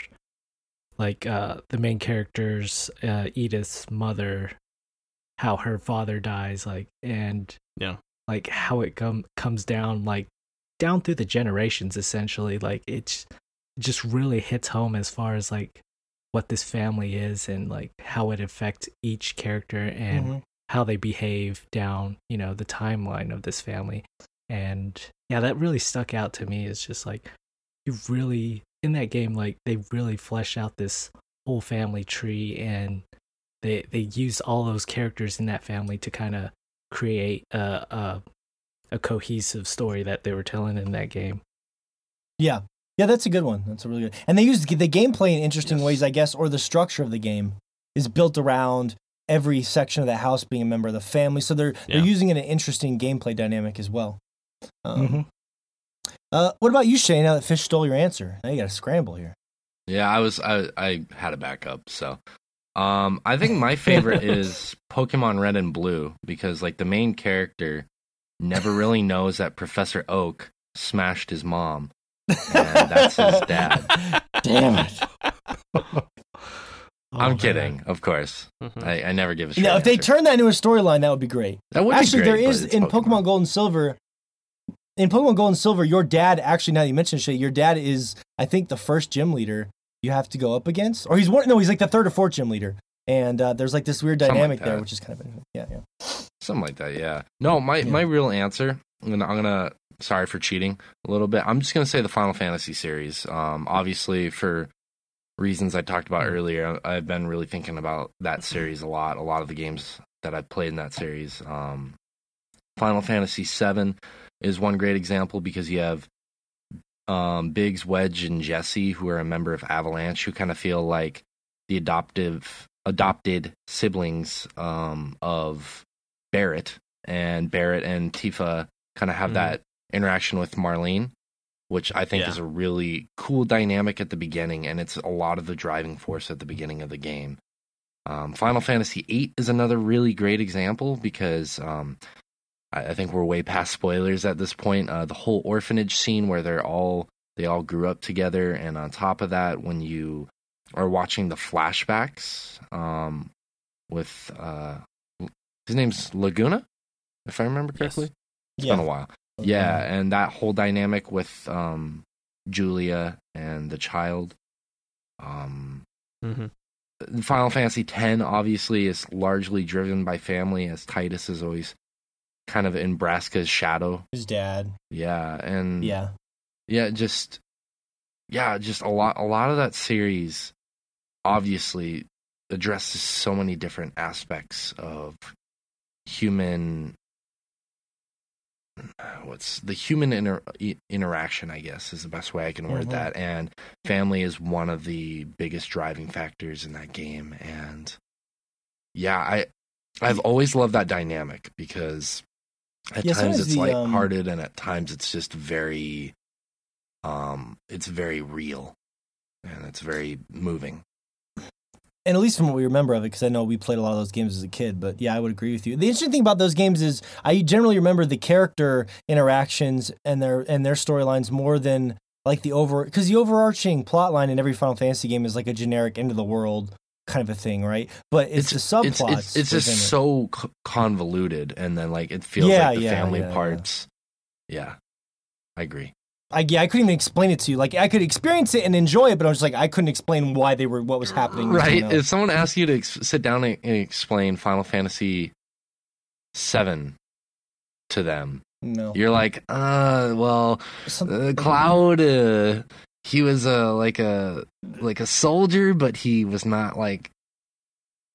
[SPEAKER 3] like uh the main character's uh edith's mother how her father dies like and
[SPEAKER 4] Yeah.
[SPEAKER 3] like how it come comes down like down through the generations essentially like it's it just really hits home as far as like what this family is and like how it affects each character and
[SPEAKER 1] Mhm.
[SPEAKER 3] how they behave down, you know, the timeline of this family. And yeah, that really stuck out to me. It's just like you really in that game, like they really flesh out this whole family tree and they they use all those characters in that family to kind of create a, a a cohesive story that they were telling in that game.
[SPEAKER 1] Yeah. Yeah, that's a good one. That's a really good. And they use the gameplay in interesting
[SPEAKER 2] Yes.
[SPEAKER 1] ways, I guess, or the structure of the game is built around every section of the house being a member of the family. So they're
[SPEAKER 4] Yeah.
[SPEAKER 1] they're using it in an interesting gameplay dynamic as well. Um,
[SPEAKER 3] Mhm.
[SPEAKER 1] Uh, what about you, Shane? Now that Fish stole your answer, now you got to scramble here.
[SPEAKER 2] Yeah, I was I I had a backup, so um I think my favorite is Pokemon Red and Blue because like the main character never really knows that Professor Oak smashed his mom. And that's his dad.
[SPEAKER 1] Damn it!
[SPEAKER 3] Oh,
[SPEAKER 2] I'm
[SPEAKER 3] man.
[SPEAKER 2] kidding, of course.
[SPEAKER 4] Mhm.
[SPEAKER 2] I, I never give a shit.
[SPEAKER 1] Now, if they turn that into a storyline, that would be great.
[SPEAKER 2] that would
[SPEAKER 1] actually,
[SPEAKER 2] be great,
[SPEAKER 1] there
[SPEAKER 2] but
[SPEAKER 1] is
[SPEAKER 2] it's
[SPEAKER 1] in Pokemon. Gold and Silver. In Pokemon Gold and Silver, your dad actually now that you mentioned Shay, your dad is I think the first gym leader you have to go up against, or he's one. No, he's like the third or fourth gym leader, and uh, there's like this weird
[SPEAKER 2] Something like
[SPEAKER 1] dynamic there, which is kind of yeah, yeah.
[SPEAKER 2] Something like that, yeah. No, my
[SPEAKER 1] Yeah.
[SPEAKER 2] my real answer. I'm gonna, I'm gonna. Sorry for cheating a little bit. I'm just gonna say the Final Fantasy series. Um, obviously for reasons I talked about earlier, I've been really thinking about that series a lot. A lot of the games that I've played in that series. Um, Final Fantasy VII is one great example because you have um, Biggs, Wedge, and Jessie, who are a member of Avalanche, who kind of feel like the adoptive adopted siblings um, of Barret, and Barret and Tifa kind of have
[SPEAKER 4] Mhm.
[SPEAKER 2] that interaction with Marlene, which I think
[SPEAKER 4] Yeah.
[SPEAKER 2] is a really cool dynamic at the beginning, and it's a lot of the driving force at the beginning of the game. Um, Final Fantasy VIII is another really great example because um, I, I think we're way past spoilers at this point. Uh, the whole orphanage scene where they're all they all grew up together, and on top of that, when you are watching the flashbacks um, with uh, his name's Laguna, if I remember correctly. It's
[SPEAKER 1] yeah.
[SPEAKER 2] been a while. Yeah, and that whole dynamic with um, Julia and the child. Um,
[SPEAKER 4] Mhm.
[SPEAKER 2] Final Fantasy X obviously is largely driven by family, as Tidus is always kind of in Braska's shadow.
[SPEAKER 1] his dad.
[SPEAKER 2] Yeah, and
[SPEAKER 1] Yeah,
[SPEAKER 2] yeah, just yeah, just a lot. A lot of that series obviously addresses so many different aspects of human. What's the human inter- interaction? I guess is the best way I can word
[SPEAKER 1] Mhm.
[SPEAKER 2] that. And family is one of the biggest driving factors in that game. And yeah, I I've always loved that dynamic because at
[SPEAKER 1] Yeah,
[SPEAKER 2] times it's
[SPEAKER 1] the,
[SPEAKER 2] lighthearted
[SPEAKER 1] um,
[SPEAKER 2] and at times it's just very um it's very real and it's very moving
[SPEAKER 1] and at least from what we remember of it, because I know we played a lot of those games as a kid. But yeah, I would agree with you. The interesting thing about those games is I generally remember the character interactions and their and their storylines more than like the over because the overarching plot line in every Final Fantasy game is like a generic end of the world kind of a thing, right? But it's, the
[SPEAKER 2] it's
[SPEAKER 1] subplots.
[SPEAKER 2] it's, it's
[SPEAKER 1] within
[SPEAKER 2] just so c- convoluted and then like it feels
[SPEAKER 1] Yeah,
[SPEAKER 2] like the
[SPEAKER 1] yeah,
[SPEAKER 2] family
[SPEAKER 1] yeah,
[SPEAKER 2] parts yeah. i agree
[SPEAKER 1] I, yeah, I couldn't even explain it to you. Like I could experience it and enjoy it, but I was just like I couldn't explain why they were what was happening.
[SPEAKER 2] right if someone asked you to ex- sit down and, and explain final fantasy 7 to them
[SPEAKER 1] No.
[SPEAKER 2] You're like, uh, well,
[SPEAKER 1] Some-
[SPEAKER 2] uh, Cloud, uh, he was uh, like a like a soldier, but he was not like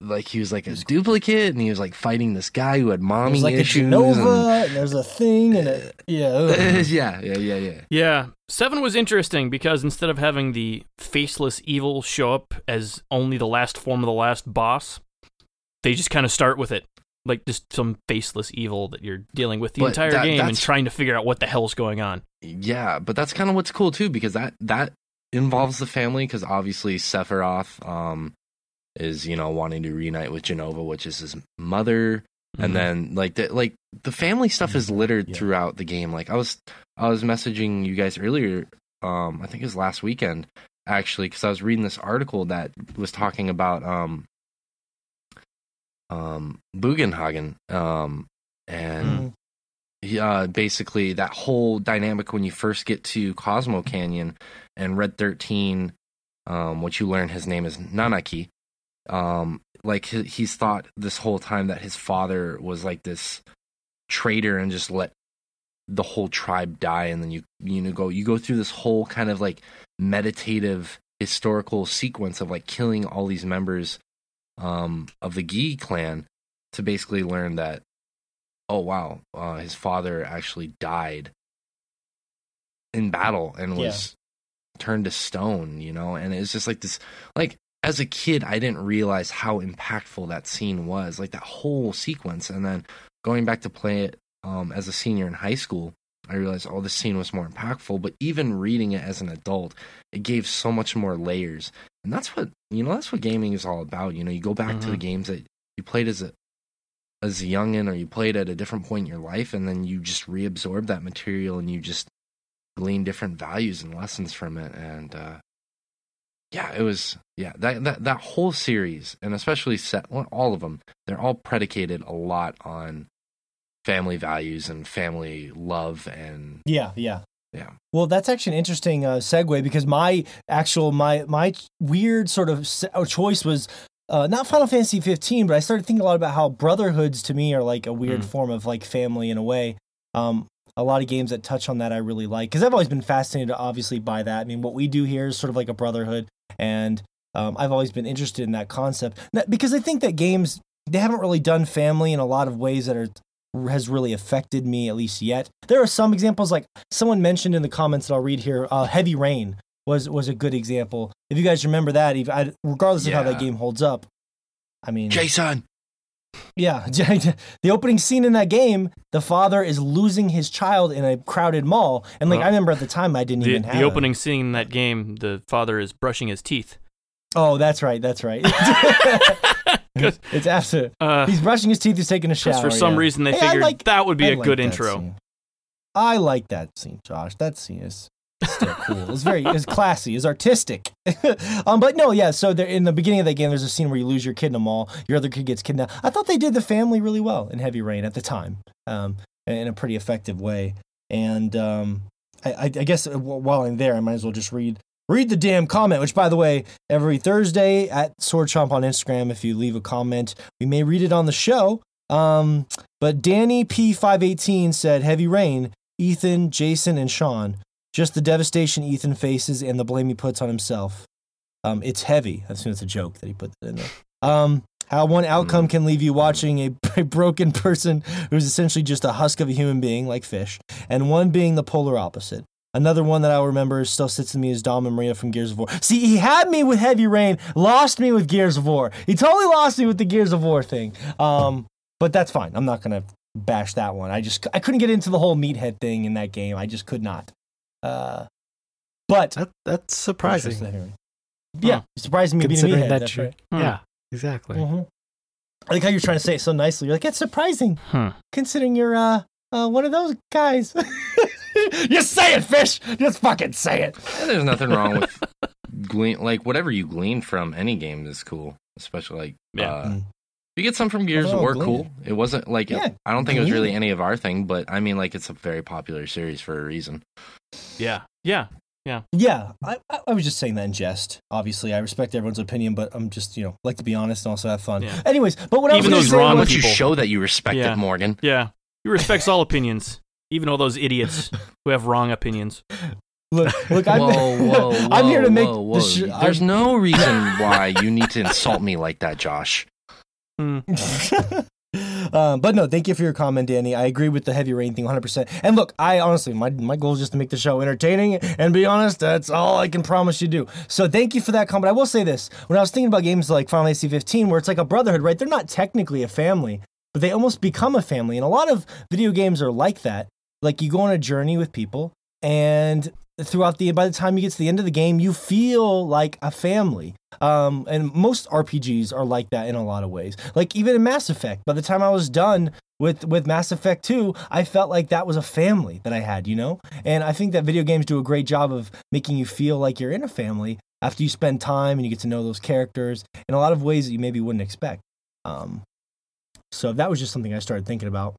[SPEAKER 2] like he was like a duplicate, and he was like fighting this guy who had mommy
[SPEAKER 1] There's like a
[SPEAKER 2] issues.
[SPEAKER 1] Jenova, and there's a thing, and a, yeah.
[SPEAKER 2] yeah, yeah, yeah, yeah.
[SPEAKER 4] Yeah, seven was interesting because instead of having the faceless evil show up as only the last form of the last boss, they just kind of start with it, like just some faceless evil that you're dealing with the
[SPEAKER 2] But
[SPEAKER 4] entire
[SPEAKER 2] that-
[SPEAKER 4] game and trying to figure out what the hell's going on.
[SPEAKER 2] Yeah, but that's kind of what's cool too because that that involves the family because obviously Sephiroth um is you know wanting to reunite with Jenova, which is his mother, and
[SPEAKER 4] Mhm.
[SPEAKER 2] then like the like the family stuff is littered
[SPEAKER 1] Yeah.
[SPEAKER 2] throughout the game. Like I was I was messaging you guys earlier, um I think it was last weekend actually because I was reading this article that was talking about um um Bugenhagen um and
[SPEAKER 1] Mhm.
[SPEAKER 2] he, uh, basically that whole dynamic when you first get to Cosmo Canyon and Red 13, um, what you learn his name is Nanaki. Um, like he, he's thought this whole time that his father was like this traitor and just let the whole tribe die, and then you you know go you go through this whole kind of like meditative historical sequence of like killing all these members um, of the Gi clan to basically learn that oh wow, uh, his father actually died in battle and was turned to stone, you know, and it's just like this, like as a kid, I didn't realize how impactful that scene was, like that whole sequence, and then going back to play it um, as a senior in high school. I realized, oh, this scene was more impactful. But even reading it as an adult, it gave so much more layers, and that's what you know. That's what gaming is all about. You know, you go back to the
[SPEAKER 4] Mhm.
[SPEAKER 2] games that you played as a as a youngin or you played at a different point in your life and then you just reabsorb that material and you just glean different values and lessons from it and uh yeah it was yeah that that, that whole series and especially set well, all of them they're all predicated a lot on family values and family love and
[SPEAKER 1] Yeah, yeah.
[SPEAKER 2] Yeah.
[SPEAKER 1] Well, that's actually an interesting uh, segue because my actual my my weird sort of se- uh, choice was uh, not Final Fantasy 15, but I started thinking a lot about how brotherhoods to me are like a weird
[SPEAKER 4] Mm.
[SPEAKER 1] form of like family in a way. Um, a lot of games that touch on that I really like because I've always been fascinated, obviously, by that. I mean, what we do here is sort of like a brotherhood, and um, I've always been interested in that concept Now- because I think that games they haven't really done family in a lot of ways that are has really affected me at least yet. There are some examples like someone mentioned in the comments that I'll read here. Uh, Heavy Rain was was a good example. If you guys remember that, if I, regardless of how that game holds up, I mean,
[SPEAKER 2] jason
[SPEAKER 1] yeah, the opening scene in that game, the father is losing his child in a crowded mall, and like
[SPEAKER 4] Well,
[SPEAKER 1] I remember at the time I didn't
[SPEAKER 4] The,
[SPEAKER 1] even have
[SPEAKER 4] the
[SPEAKER 1] a-
[SPEAKER 4] opening scene in that game, the father is brushing his teeth.
[SPEAKER 1] Oh, that's right, that's right. it's absolute.
[SPEAKER 4] uh,
[SPEAKER 1] He's brushing his teeth. He's taking a shower.
[SPEAKER 4] for some
[SPEAKER 1] yeah.
[SPEAKER 4] reason, they
[SPEAKER 1] Hey,
[SPEAKER 4] figured
[SPEAKER 1] like-
[SPEAKER 4] that would be
[SPEAKER 1] I
[SPEAKER 4] a
[SPEAKER 1] like
[SPEAKER 4] good intro.
[SPEAKER 1] scene. I like that scene, Josh. That scene is still cool. It's very, it's classy, it's artistic. um, but no, yeah. So there, in the beginning of that game, there's a scene where you lose your kid in a mall. Your other kid gets kidnapped. I thought they did the family really well in Heavy Rain at the time, um, in a pretty effective way. And um, I, I, I guess uh, while I'm there, I might as well just read read the damn comment. Which, by the way, every Thursday at Sword Chomp on Instagram, if you leave a comment, we may read it on the show. Um, but Danny P518 said, Heavy Rain, Ethan, Jason, and Shaun. Just the devastation Ethan faces and the blame he puts on himself. Um, it's heavy. I assume it's a joke that he put that in there. Um, how one outcome can leave you watching a, a broken person who's essentially just a husk of a human being, like Fish, and one being the polar opposite. Another one that I'll remember still sits in me is Dom and Maria from Gears of War. See, he had me with Heavy Rain, lost me with Gears of War. He totally lost me with the Gears of War thing. Um, but that's fine. I'm not gonna bash that one. I just I couldn't get into the whole meathead thing in that game. I just could not. Uh, but
[SPEAKER 3] That, that's surprising.
[SPEAKER 1] Yeah, surprising me being a meathead.
[SPEAKER 3] that you,
[SPEAKER 1] right.
[SPEAKER 4] Hmm.
[SPEAKER 3] yeah, exactly.
[SPEAKER 1] Mhm. I like how you're trying to say it so nicely. You're like, it's surprising
[SPEAKER 4] Hmm.
[SPEAKER 1] considering you're uh, uh one of those guys. Just say it, fish. Just fucking say it.
[SPEAKER 2] Yeah, there's nothing wrong with glean like whatever you glean from any game is cool especially like
[SPEAKER 4] Yeah.
[SPEAKER 2] uh,
[SPEAKER 1] Mm.
[SPEAKER 2] you get some from gears
[SPEAKER 1] Nothing
[SPEAKER 2] of war cool it wasn't like
[SPEAKER 1] Yeah,
[SPEAKER 2] i don't think it was really any of our thing but i mean like it's a very popular series for a reason
[SPEAKER 4] Yeah, yeah.
[SPEAKER 1] Yeah, I, I I was just saying that in jest. Obviously, I respect everyone's opinion, but I'm just you know like to be honest and also have fun.
[SPEAKER 4] Yeah.
[SPEAKER 1] Anyways, but what I was
[SPEAKER 4] Even
[SPEAKER 1] gonna
[SPEAKER 4] those
[SPEAKER 1] say
[SPEAKER 4] wrong
[SPEAKER 2] why
[SPEAKER 1] was-
[SPEAKER 2] you show that you respect
[SPEAKER 4] Yeah.
[SPEAKER 2] it morgan
[SPEAKER 4] Yeah. He respects all opinions. Even all those idiots who have wrong opinions.
[SPEAKER 1] Look, look, I'm,
[SPEAKER 2] whoa, whoa,
[SPEAKER 1] I'm here to make
[SPEAKER 2] whoa,
[SPEAKER 1] the
[SPEAKER 2] whoa.
[SPEAKER 1] sh-
[SPEAKER 2] There's
[SPEAKER 1] I'm-
[SPEAKER 2] no reason why you need to insult me like that, Josh.
[SPEAKER 4] Hmm.
[SPEAKER 1] um, but no, thank you for your comment, Danny. I agree with the heavy rain thing 100%. And look, I honestly, my, my goal is just to make the show entertaining and be honest, that's all I can promise you do. So thank you for that comment. I will say this when I was thinking about games like Final Fantasy 15, where it's like a brotherhood, right? They're not technically a family, but they almost become a family. And a lot of video games are like that. Like you go on a journey with people, and throughout the by the time you get to the end of the game you feel like a family. Um, and most rpgs are like that in a lot of ways. Like even in mass effect by the time i was done with with mass effect 2 i felt like that was a family that i had you know? And i think that video games do a great job of making you feel like you're in a family after you spend time and you get to know those characters in a lot of ways that you maybe wouldn't expect. Um, so that was just something i started thinking about.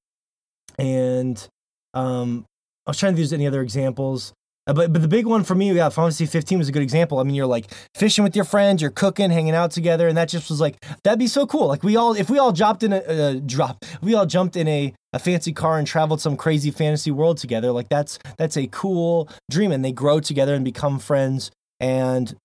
[SPEAKER 1] And um, I was trying to there's any other examples. Uh, but but the big one for me, yeah, Fantasy 15 was a good example. I mean, you're like fishing with your friends, you're cooking, hanging out together, and that just was like that'd be so cool. Like we all, if we all dropped in a uh, drop, we all jumped in a, a fancy car and traveled some crazy fantasy world together. Like that's that's a cool dream, and they grow together and become friends, and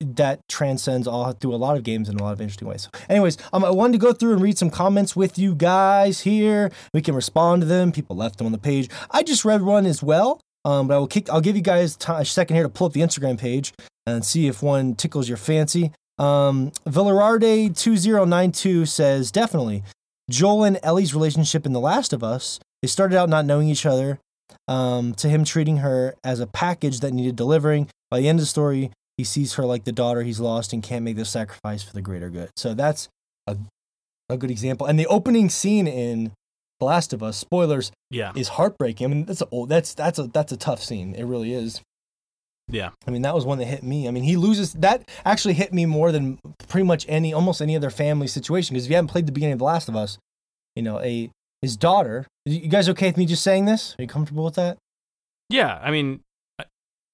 [SPEAKER 1] that transcends all through a lot of games in a lot of interesting ways. So anyways, um, I wanted to go through and read some comments with you guys here. We can respond to them. People left them on the page. I just read one as well. Um, but I will kick. I'll give you guys ti a second here to pull up the Instagram page and see if one tickles your fancy. Um, Villararde two zero nine two says definitely Joel and Ellie's relationship in The Last of Us. They started out not knowing each other. Um, to him treating her as a package that needed delivering. By the end of the story, he sees her like the daughter he's lost and can't make the sacrifice for the greater good. So that's a a good example. And the opening scene in The Last of Us, spoilers,
[SPEAKER 4] Yeah.
[SPEAKER 1] is heartbreaking. I mean, that's a old, that's that's a that's a tough scene. It really is.
[SPEAKER 4] Yeah.
[SPEAKER 1] I mean, that was one that hit me. I mean, he loses that actually hit me more than pretty much any almost any other family situation. Because if you haven't played the beginning of The Last of Us, you know, a his daughter. You guys okay with me just saying this? Are you comfortable with that?
[SPEAKER 4] Yeah. I mean,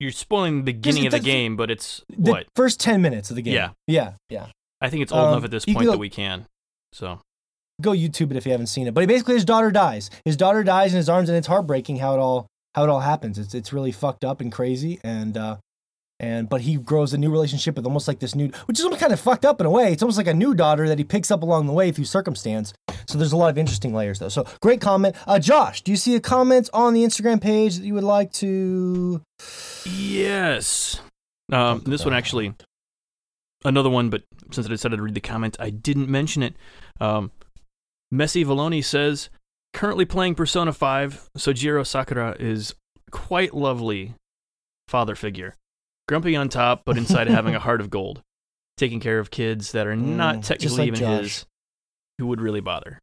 [SPEAKER 4] you're spoiling the beginning of the game, but it's
[SPEAKER 1] The
[SPEAKER 4] what?
[SPEAKER 1] first ten minutes of the game.
[SPEAKER 4] Yeah.
[SPEAKER 1] yeah, yeah.
[SPEAKER 4] I think it's old
[SPEAKER 1] um,
[SPEAKER 4] enough at this point
[SPEAKER 1] can
[SPEAKER 4] that we can. So,
[SPEAKER 1] Go YouTube it if you haven't seen it. But basically, his daughter dies. His daughter dies in his arms, and it's heartbreaking how it all how it all happens. It's it's really fucked up and crazy, and uh, and but he grows a new relationship with almost like this new, which is almost kind of fucked up in a way. It's almost like a new daughter that he picks up along the way through circumstance. So there's a lot of interesting layers though. So great comment, uh, Josh. Do you see a comment on the Instagram page that you would like to?
[SPEAKER 4] yes. Um, this one actually, another one, but since I decided to read the comment, I didn't mention it. Um, Messi Valoni says, currently playing Persona 5, Sojiro Sakura is quite lovely father figure. Grumpy on top, but inside having a heart of gold. Taking care of kids that are
[SPEAKER 1] Mm,
[SPEAKER 4] not
[SPEAKER 1] just
[SPEAKER 4] technically
[SPEAKER 1] like
[SPEAKER 4] even
[SPEAKER 1] Josh.
[SPEAKER 4] his, who would really bother.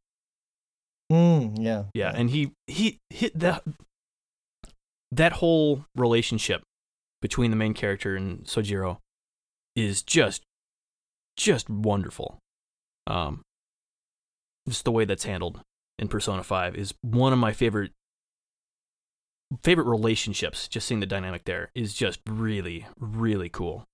[SPEAKER 1] Mm, yeah,
[SPEAKER 4] Yeah, and he he hit that that whole relationship between the main character and Sojiro is just just wonderful. Um just the way that's handled in Persona 5 is one of my favorite favorite relationships. Just seeing the dynamic there is just really really cool.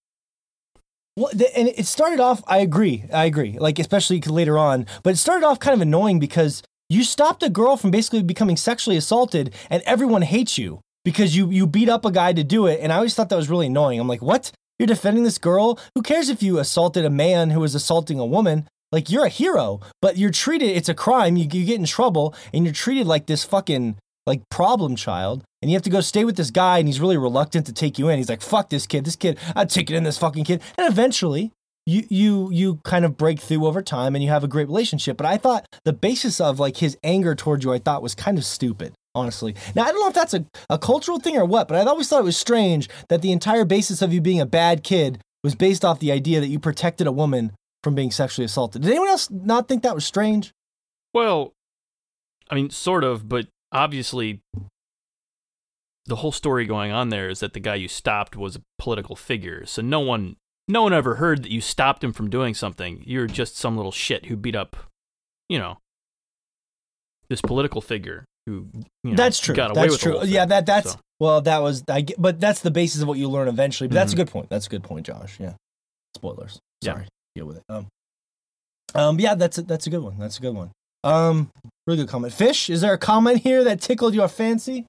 [SPEAKER 1] Well, the, and it started off. I agree. I agree. Like especially later on, but it started off kind of annoying because you stopped a girl from basically becoming sexually assaulted, and everyone hates you because you you beat up a guy to do it. And I always thought that was really annoying. I'm like, what? You're defending this girl? Who cares if you assaulted a man who was assaulting a woman? Like you're a hero, but you're treated. It's a crime. You, you get in trouble, and you're treated like this fucking like problem child and you have to go stay with this guy and he's really reluctant to take you in. He's like fuck this kid. This kid i'm taking in this fucking kid. And eventually you you you kind of break through over time and you have a great relationship. But i thought the basis of like his anger towards you i thought was kind of stupid honestly. Now i don't know if that's a, a cultural thing or what but i always thought it was strange that the entire basis of you being a bad kid was based off the idea that you protected a woman from being sexually assaulted. Did anyone else not think that was strange?
[SPEAKER 4] Well, I mean, sort of, but obviously, the whole story going on there is that the guy you stopped was a political figure. So no one, no one ever heard that you stopped him from doing something. You're just some little shit who beat up, you know, this political figure who you know,
[SPEAKER 1] that's true.
[SPEAKER 4] Got away
[SPEAKER 1] that's true. Yeah, that that's
[SPEAKER 4] So,
[SPEAKER 1] well, that was I get, but that's the basis of what you learn eventually. But that's a
[SPEAKER 4] Mhm.
[SPEAKER 1] good point. That's a good point, Josh. Yeah. Spoilers.
[SPEAKER 4] Yeah.
[SPEAKER 1] Sorry. Deal with it. Um. Um. Yeah, that's a, that's a good one. That's a good one. Um, really good comment. Fish, is there a comment here that tickled your fancy?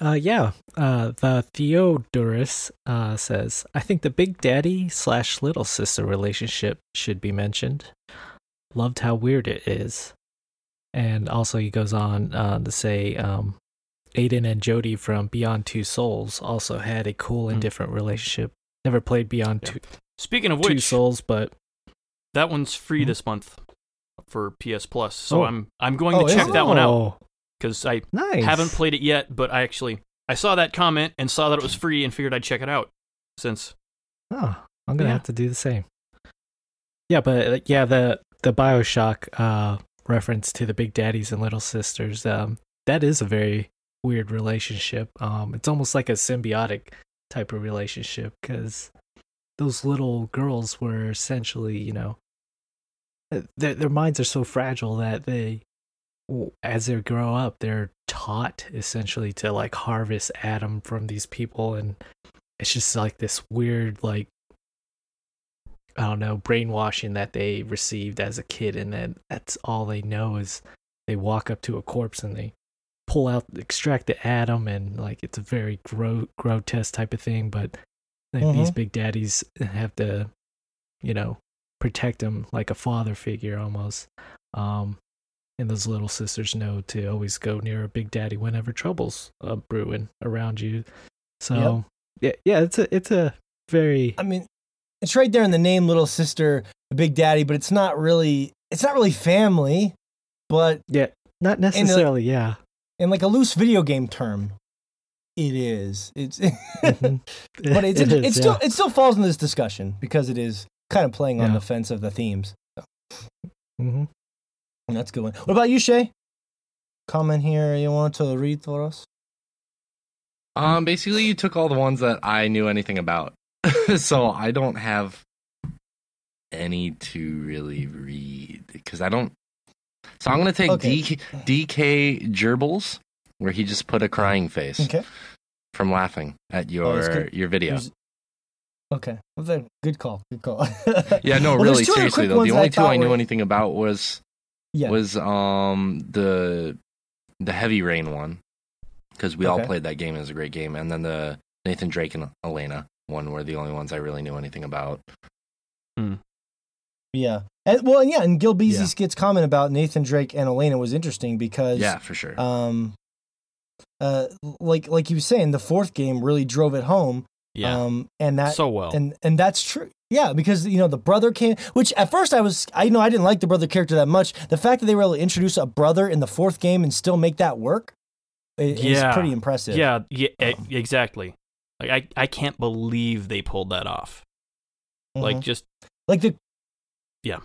[SPEAKER 3] Uh, yeah. Uh, the Theodorus uh, says, I think the big daddy slash little sister relationship should be mentioned. Loved how weird it is. And also, he goes on uh, to say, um, Aiden and Jodie from Beyond Two Souls also had a cool and
[SPEAKER 4] Hmm.
[SPEAKER 3] different relationship. Never played Beyond
[SPEAKER 4] Yeah.
[SPEAKER 3] Two,
[SPEAKER 4] Speaking of which, Two
[SPEAKER 3] Souls, but
[SPEAKER 4] that one's free
[SPEAKER 3] Mhm.
[SPEAKER 4] this month for PS Plus. So
[SPEAKER 3] Oh.
[SPEAKER 4] I'm I'm going
[SPEAKER 1] Oh,
[SPEAKER 4] to check that one out
[SPEAKER 3] Oh,
[SPEAKER 4] because I
[SPEAKER 3] Nice.
[SPEAKER 4] haven't played it yet. But I actually I saw that comment and saw that it was free and figured I'd check it out. Since
[SPEAKER 3] Oh, I'm gonna
[SPEAKER 4] Yeah.
[SPEAKER 3] have to do the same. Yeah, but yeah, the the Bioshock uh, reference to the big daddies and little sisters, um, that is a very weird relationship. Um, it's almost like a symbiotic type of relationship because those little girls were essentially, you know, their their minds are so fragile that they, as they grow up, they're taught essentially to like harvest ADAM from these people and it's just like this weird like i don't know brainwashing that they received as a kid and then that's all they know is they walk up to a corpse and they pull out extract the ADAM and like it's a very gro- grotesque type of thing but like, these
[SPEAKER 1] Mhm.
[SPEAKER 3] big daddies have to you know protect them like a father figure almost um and those little sisters know to always go near a big daddy whenever troubles uh, brewing around you so yeah yeah it's a it's a very
[SPEAKER 1] I mean, it's right there in the name, little sister, big daddy, but it's not really. It's not really family, but
[SPEAKER 3] yeah not necessarily yeah
[SPEAKER 1] in like a loose video game term, it is. It's.
[SPEAKER 3] Mhm.
[SPEAKER 1] but it's
[SPEAKER 3] It
[SPEAKER 1] it,
[SPEAKER 3] is,
[SPEAKER 1] still
[SPEAKER 3] yeah.
[SPEAKER 1] it still falls in this discussion because it is kind of playing on the fence of the themes.
[SPEAKER 3] Mhm.
[SPEAKER 1] And that's a good one. What about you, Shay? Comment here you want to read for us?
[SPEAKER 2] Um, basically, you took all the ones that I knew anything about, so I don't have any to really read because I don't. So I'm gonna take
[SPEAKER 1] Okay.
[SPEAKER 2] DK, DK Gerbils, where he just put a crying face
[SPEAKER 1] Okay.
[SPEAKER 2] from laughing at
[SPEAKER 1] Oh,
[SPEAKER 2] your
[SPEAKER 1] that's good.
[SPEAKER 2] your video.
[SPEAKER 1] There's- Okay. Well, then, good call. Good call.
[SPEAKER 2] Yeah, no,
[SPEAKER 1] Well,
[SPEAKER 2] really,
[SPEAKER 1] two
[SPEAKER 2] seriously though, the
[SPEAKER 1] that
[SPEAKER 2] only two I
[SPEAKER 1] thought
[SPEAKER 2] knew
[SPEAKER 1] were-
[SPEAKER 2] anything about was
[SPEAKER 1] Yeah.
[SPEAKER 2] was um the the Heavy Rain one because we all played that game. It was a great game, and then the Nathan Drake and Elena one were the only ones I really knew anything about.
[SPEAKER 1] Yeah. And, well, yeah, and Gil Beezy
[SPEAKER 2] Yeah.
[SPEAKER 1] Skid's comment about Nathan Drake and Elena was interesting because
[SPEAKER 2] Yeah, for sure.
[SPEAKER 1] um uh like like you were saying, the fourth game really drove it home.
[SPEAKER 4] Yeah,
[SPEAKER 1] Um and that
[SPEAKER 4] so well.
[SPEAKER 1] and and that's true. Yeah, because you know the brother came, which at first I was, I know I didn't like the brother character that much. The fact that they were able to introduce a brother in the fourth game and still make that work, is
[SPEAKER 4] Yeah.
[SPEAKER 1] pretty impressive.
[SPEAKER 4] yeah, yeah,
[SPEAKER 1] Um,
[SPEAKER 4] exactly. Like I I can't believe they pulled that off. Like
[SPEAKER 1] Mhm.
[SPEAKER 4] just
[SPEAKER 1] like the
[SPEAKER 4] Yeah.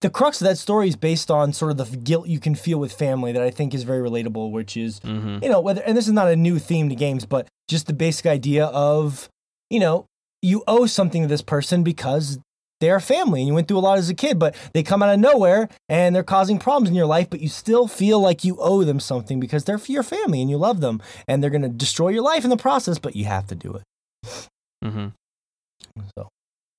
[SPEAKER 1] The crux of that story is based on sort of the guilt you can feel with family that I think is very relatable, which is
[SPEAKER 4] mhm.
[SPEAKER 1] you know whether and this is not a new theme to games, but just the basic idea of you know you owe something to this person because they're family and you went through a lot as a kid, but they come out of nowhere and they're causing problems in your life, but you still feel like you owe them something because they're your family and you love them and they're going to destroy your life in the process, but you have to do it.
[SPEAKER 4] Mm-hmm.
[SPEAKER 1] So,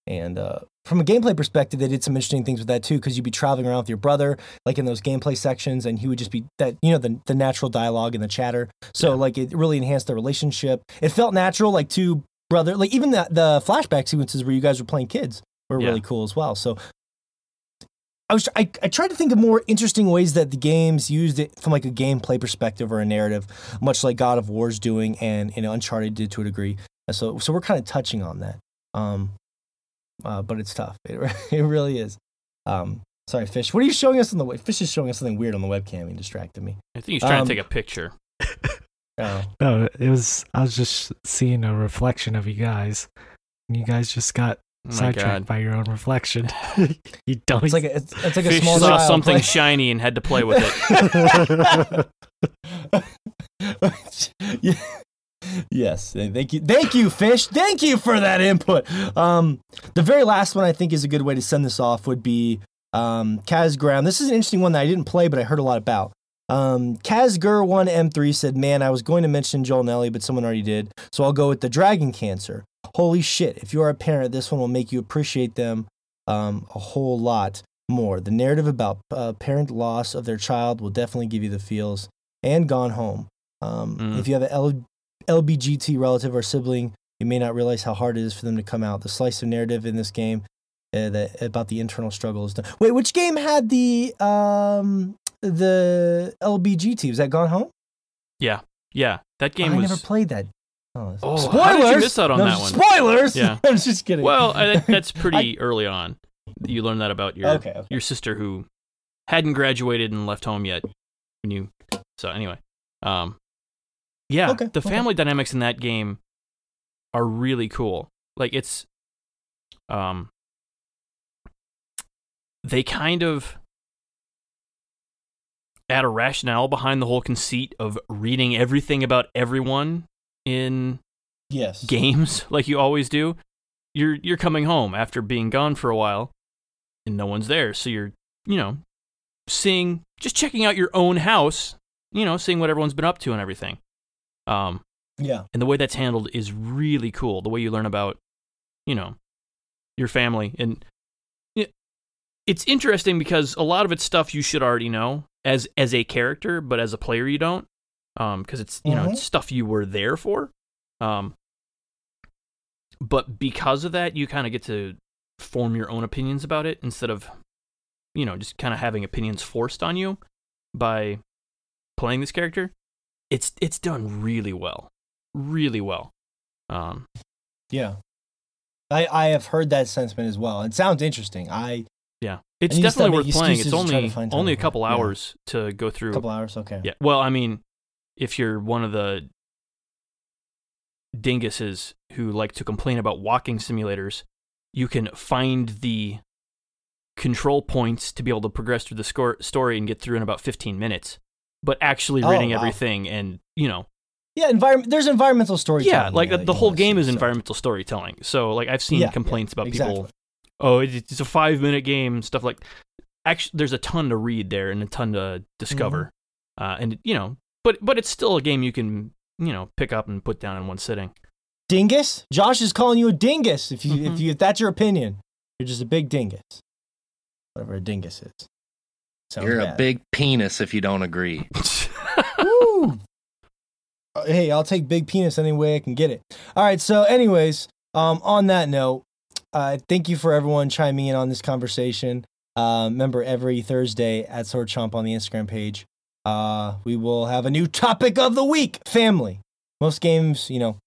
[SPEAKER 1] and uh, from a gameplay perspective, they did some interesting things with that too, because you'd be traveling around with your brother, like in those gameplay sections, and he would just be that, you know, the, the natural dialogue and the chatter. So,
[SPEAKER 4] Yeah.
[SPEAKER 1] like, it really enhanced the relationship. It felt natural, like two brother, like even the, the flashback sequences where you guys were playing kids were
[SPEAKER 4] Yeah.
[SPEAKER 1] really cool as well. So, I was I, I tried to think of more interesting ways that the games used it from like a gameplay perspective or a narrative, much like God of War's doing and you know Uncharted did to a degree. And so so we're kind of touching on that. Um, uh, but it's tough. It, it really is. Um, sorry, Fish. What are you showing us on the Fish is showing us something weird on the webcam. He distracted me.
[SPEAKER 4] I think he's trying
[SPEAKER 1] Um,
[SPEAKER 4] to take a picture.
[SPEAKER 1] Oh,
[SPEAKER 3] no it was i was just seeing a reflection of you guys and you guys just got
[SPEAKER 4] Oh
[SPEAKER 3] sidetracked
[SPEAKER 4] god.
[SPEAKER 3] by your own reflection you don't
[SPEAKER 1] it's like a, it's, it's like a
[SPEAKER 4] Fish
[SPEAKER 1] small
[SPEAKER 4] saw something
[SPEAKER 1] play-
[SPEAKER 4] shiny and had to play with it.
[SPEAKER 1] yeah. Yes, thank you, thank you, Fish. Thank you for that input. Um, the very last one I think is a good way to send this off would be um, Kaz Ground. This is an interesting one that I didn't play, but I heard a lot about. Um, Kazgur one M3 said, "Man, I was going to mention Joel Nelly, but someone already did, so I'll go with the Dragon Cancer. Holy shit! If you are a parent, this one will make you appreciate them um, a whole lot. more. The narrative about uh, parent loss of their child will definitely give you the feels. And Gone Home. Um,
[SPEAKER 4] Mm.
[SPEAKER 1] If you have an L- LBGT relative or sibling, you may not realize how hard it is for them to come out. The slice of narrative in this game uh, that about the internal struggles. Wait, which game had the um the LBGT? Was that Gone Home?
[SPEAKER 4] Yeah, yeah, that game
[SPEAKER 1] I
[SPEAKER 4] was.
[SPEAKER 1] never played that. Oh,
[SPEAKER 4] Oh,
[SPEAKER 1] spoilers!
[SPEAKER 4] how did you miss out on
[SPEAKER 1] No,
[SPEAKER 4] that one?
[SPEAKER 1] Spoilers!
[SPEAKER 4] Yeah.
[SPEAKER 1] I'm just kidding.
[SPEAKER 4] well, I, that's pretty early on. You learn that about your
[SPEAKER 1] okay, okay.
[SPEAKER 4] your sister who hadn't graduated and left home yet when you. So anyway, um, yeah,
[SPEAKER 1] Okay,
[SPEAKER 4] the
[SPEAKER 1] okay.
[SPEAKER 4] family dynamics in that game are really cool. Like it's, um, they kind of add a rationale behind the whole conceit of reading everything about everyone in
[SPEAKER 1] Yes.
[SPEAKER 4] games like you always do. You're you're coming home after being gone for a while and no one's there. So you're, you know, seeing just checking out your own house, you know, seeing what everyone's been up to and everything. Um
[SPEAKER 1] Yeah.
[SPEAKER 4] and the way that's handled is really cool. The way you learn about, you know, your family and it's interesting because a lot of it's stuff you should already know as as a character, but as a player you don't, um, because it's you know
[SPEAKER 1] Mhm.
[SPEAKER 4] it's stuff you were there for, um. But because of that, you kind of get to form your own opinions about it instead of, you know, just kind of having opinions forced on you by playing this character. It's it's done really well really well. Um,
[SPEAKER 1] Yeah. I I have heard that sentiment as well. It sounds interesting. I
[SPEAKER 4] yeah, it's
[SPEAKER 1] just
[SPEAKER 4] definitely worth playing. It's
[SPEAKER 1] excuses to try
[SPEAKER 4] only
[SPEAKER 1] to find time
[SPEAKER 4] only a couple
[SPEAKER 1] Yeah.
[SPEAKER 4] hours to go through.
[SPEAKER 1] a couple hours. Okay.
[SPEAKER 4] Yeah, well, I mean, if you're one of the dinguses who like to complain about walking simulators, you can find the control points to be able to progress through the score- story and get through in about 15 minutes. But actually
[SPEAKER 1] Oh,
[SPEAKER 4] reading
[SPEAKER 1] wow.
[SPEAKER 4] everything and you know
[SPEAKER 1] Yeah. Environment. There's environmental storytelling.
[SPEAKER 4] yeah like the, the whole game
[SPEAKER 1] see,
[SPEAKER 4] is
[SPEAKER 1] so-
[SPEAKER 4] environmental storytelling so like i've seen
[SPEAKER 1] Yeah, yeah,
[SPEAKER 4] complaints about
[SPEAKER 1] exactly.
[SPEAKER 4] people oh it's a five minute game stuff like actually there's a ton to read there and a ton to discover
[SPEAKER 1] Mm-hmm.
[SPEAKER 4] uh, and you know but but it's still a game you can you know pick up and put down in one sitting
[SPEAKER 1] Dingus. Josh is calling you a dingus. If you if
[SPEAKER 4] Mhm.
[SPEAKER 1] you if that's your opinion, you're just a big dingus. Whatever a dingus is. Sounds
[SPEAKER 2] You're a big penis if you don't agree.
[SPEAKER 1] Woo! Uh, Hey, I'll take big penis any way I can get it. All right. So, anyways, um, on that note, uh, thank you for everyone chiming in on this conversation. Uh, remember, every Thursday at Sword Chomp on the Instagram page, uh, we will have a new topic of the week: family. Most games, you know,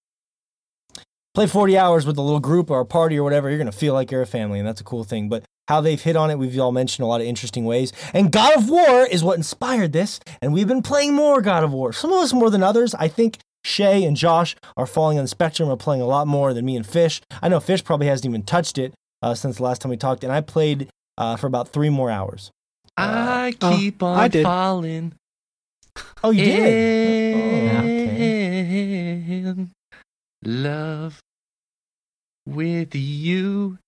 [SPEAKER 1] play 40 hours with a little group or a party or whatever, you're gonna feel like you're a family, and that's a cool thing. But how they've hit on it, we've all mentioned a lot of interesting ways. And God of War is what inspired this, and we've been playing more God of War. Some of us more than others. I think Shay and Josh are falling on the spectrum of playing a lot more than me and Fish. I know Fish probably hasn't even touched it uh, since the last time we talked, and I played uh, for about three more hours.
[SPEAKER 2] I
[SPEAKER 3] Oh,
[SPEAKER 2] keep on
[SPEAKER 3] I
[SPEAKER 2] falling
[SPEAKER 1] Oh, you did?
[SPEAKER 2] in
[SPEAKER 1] Oh, okay.
[SPEAKER 2] love with you.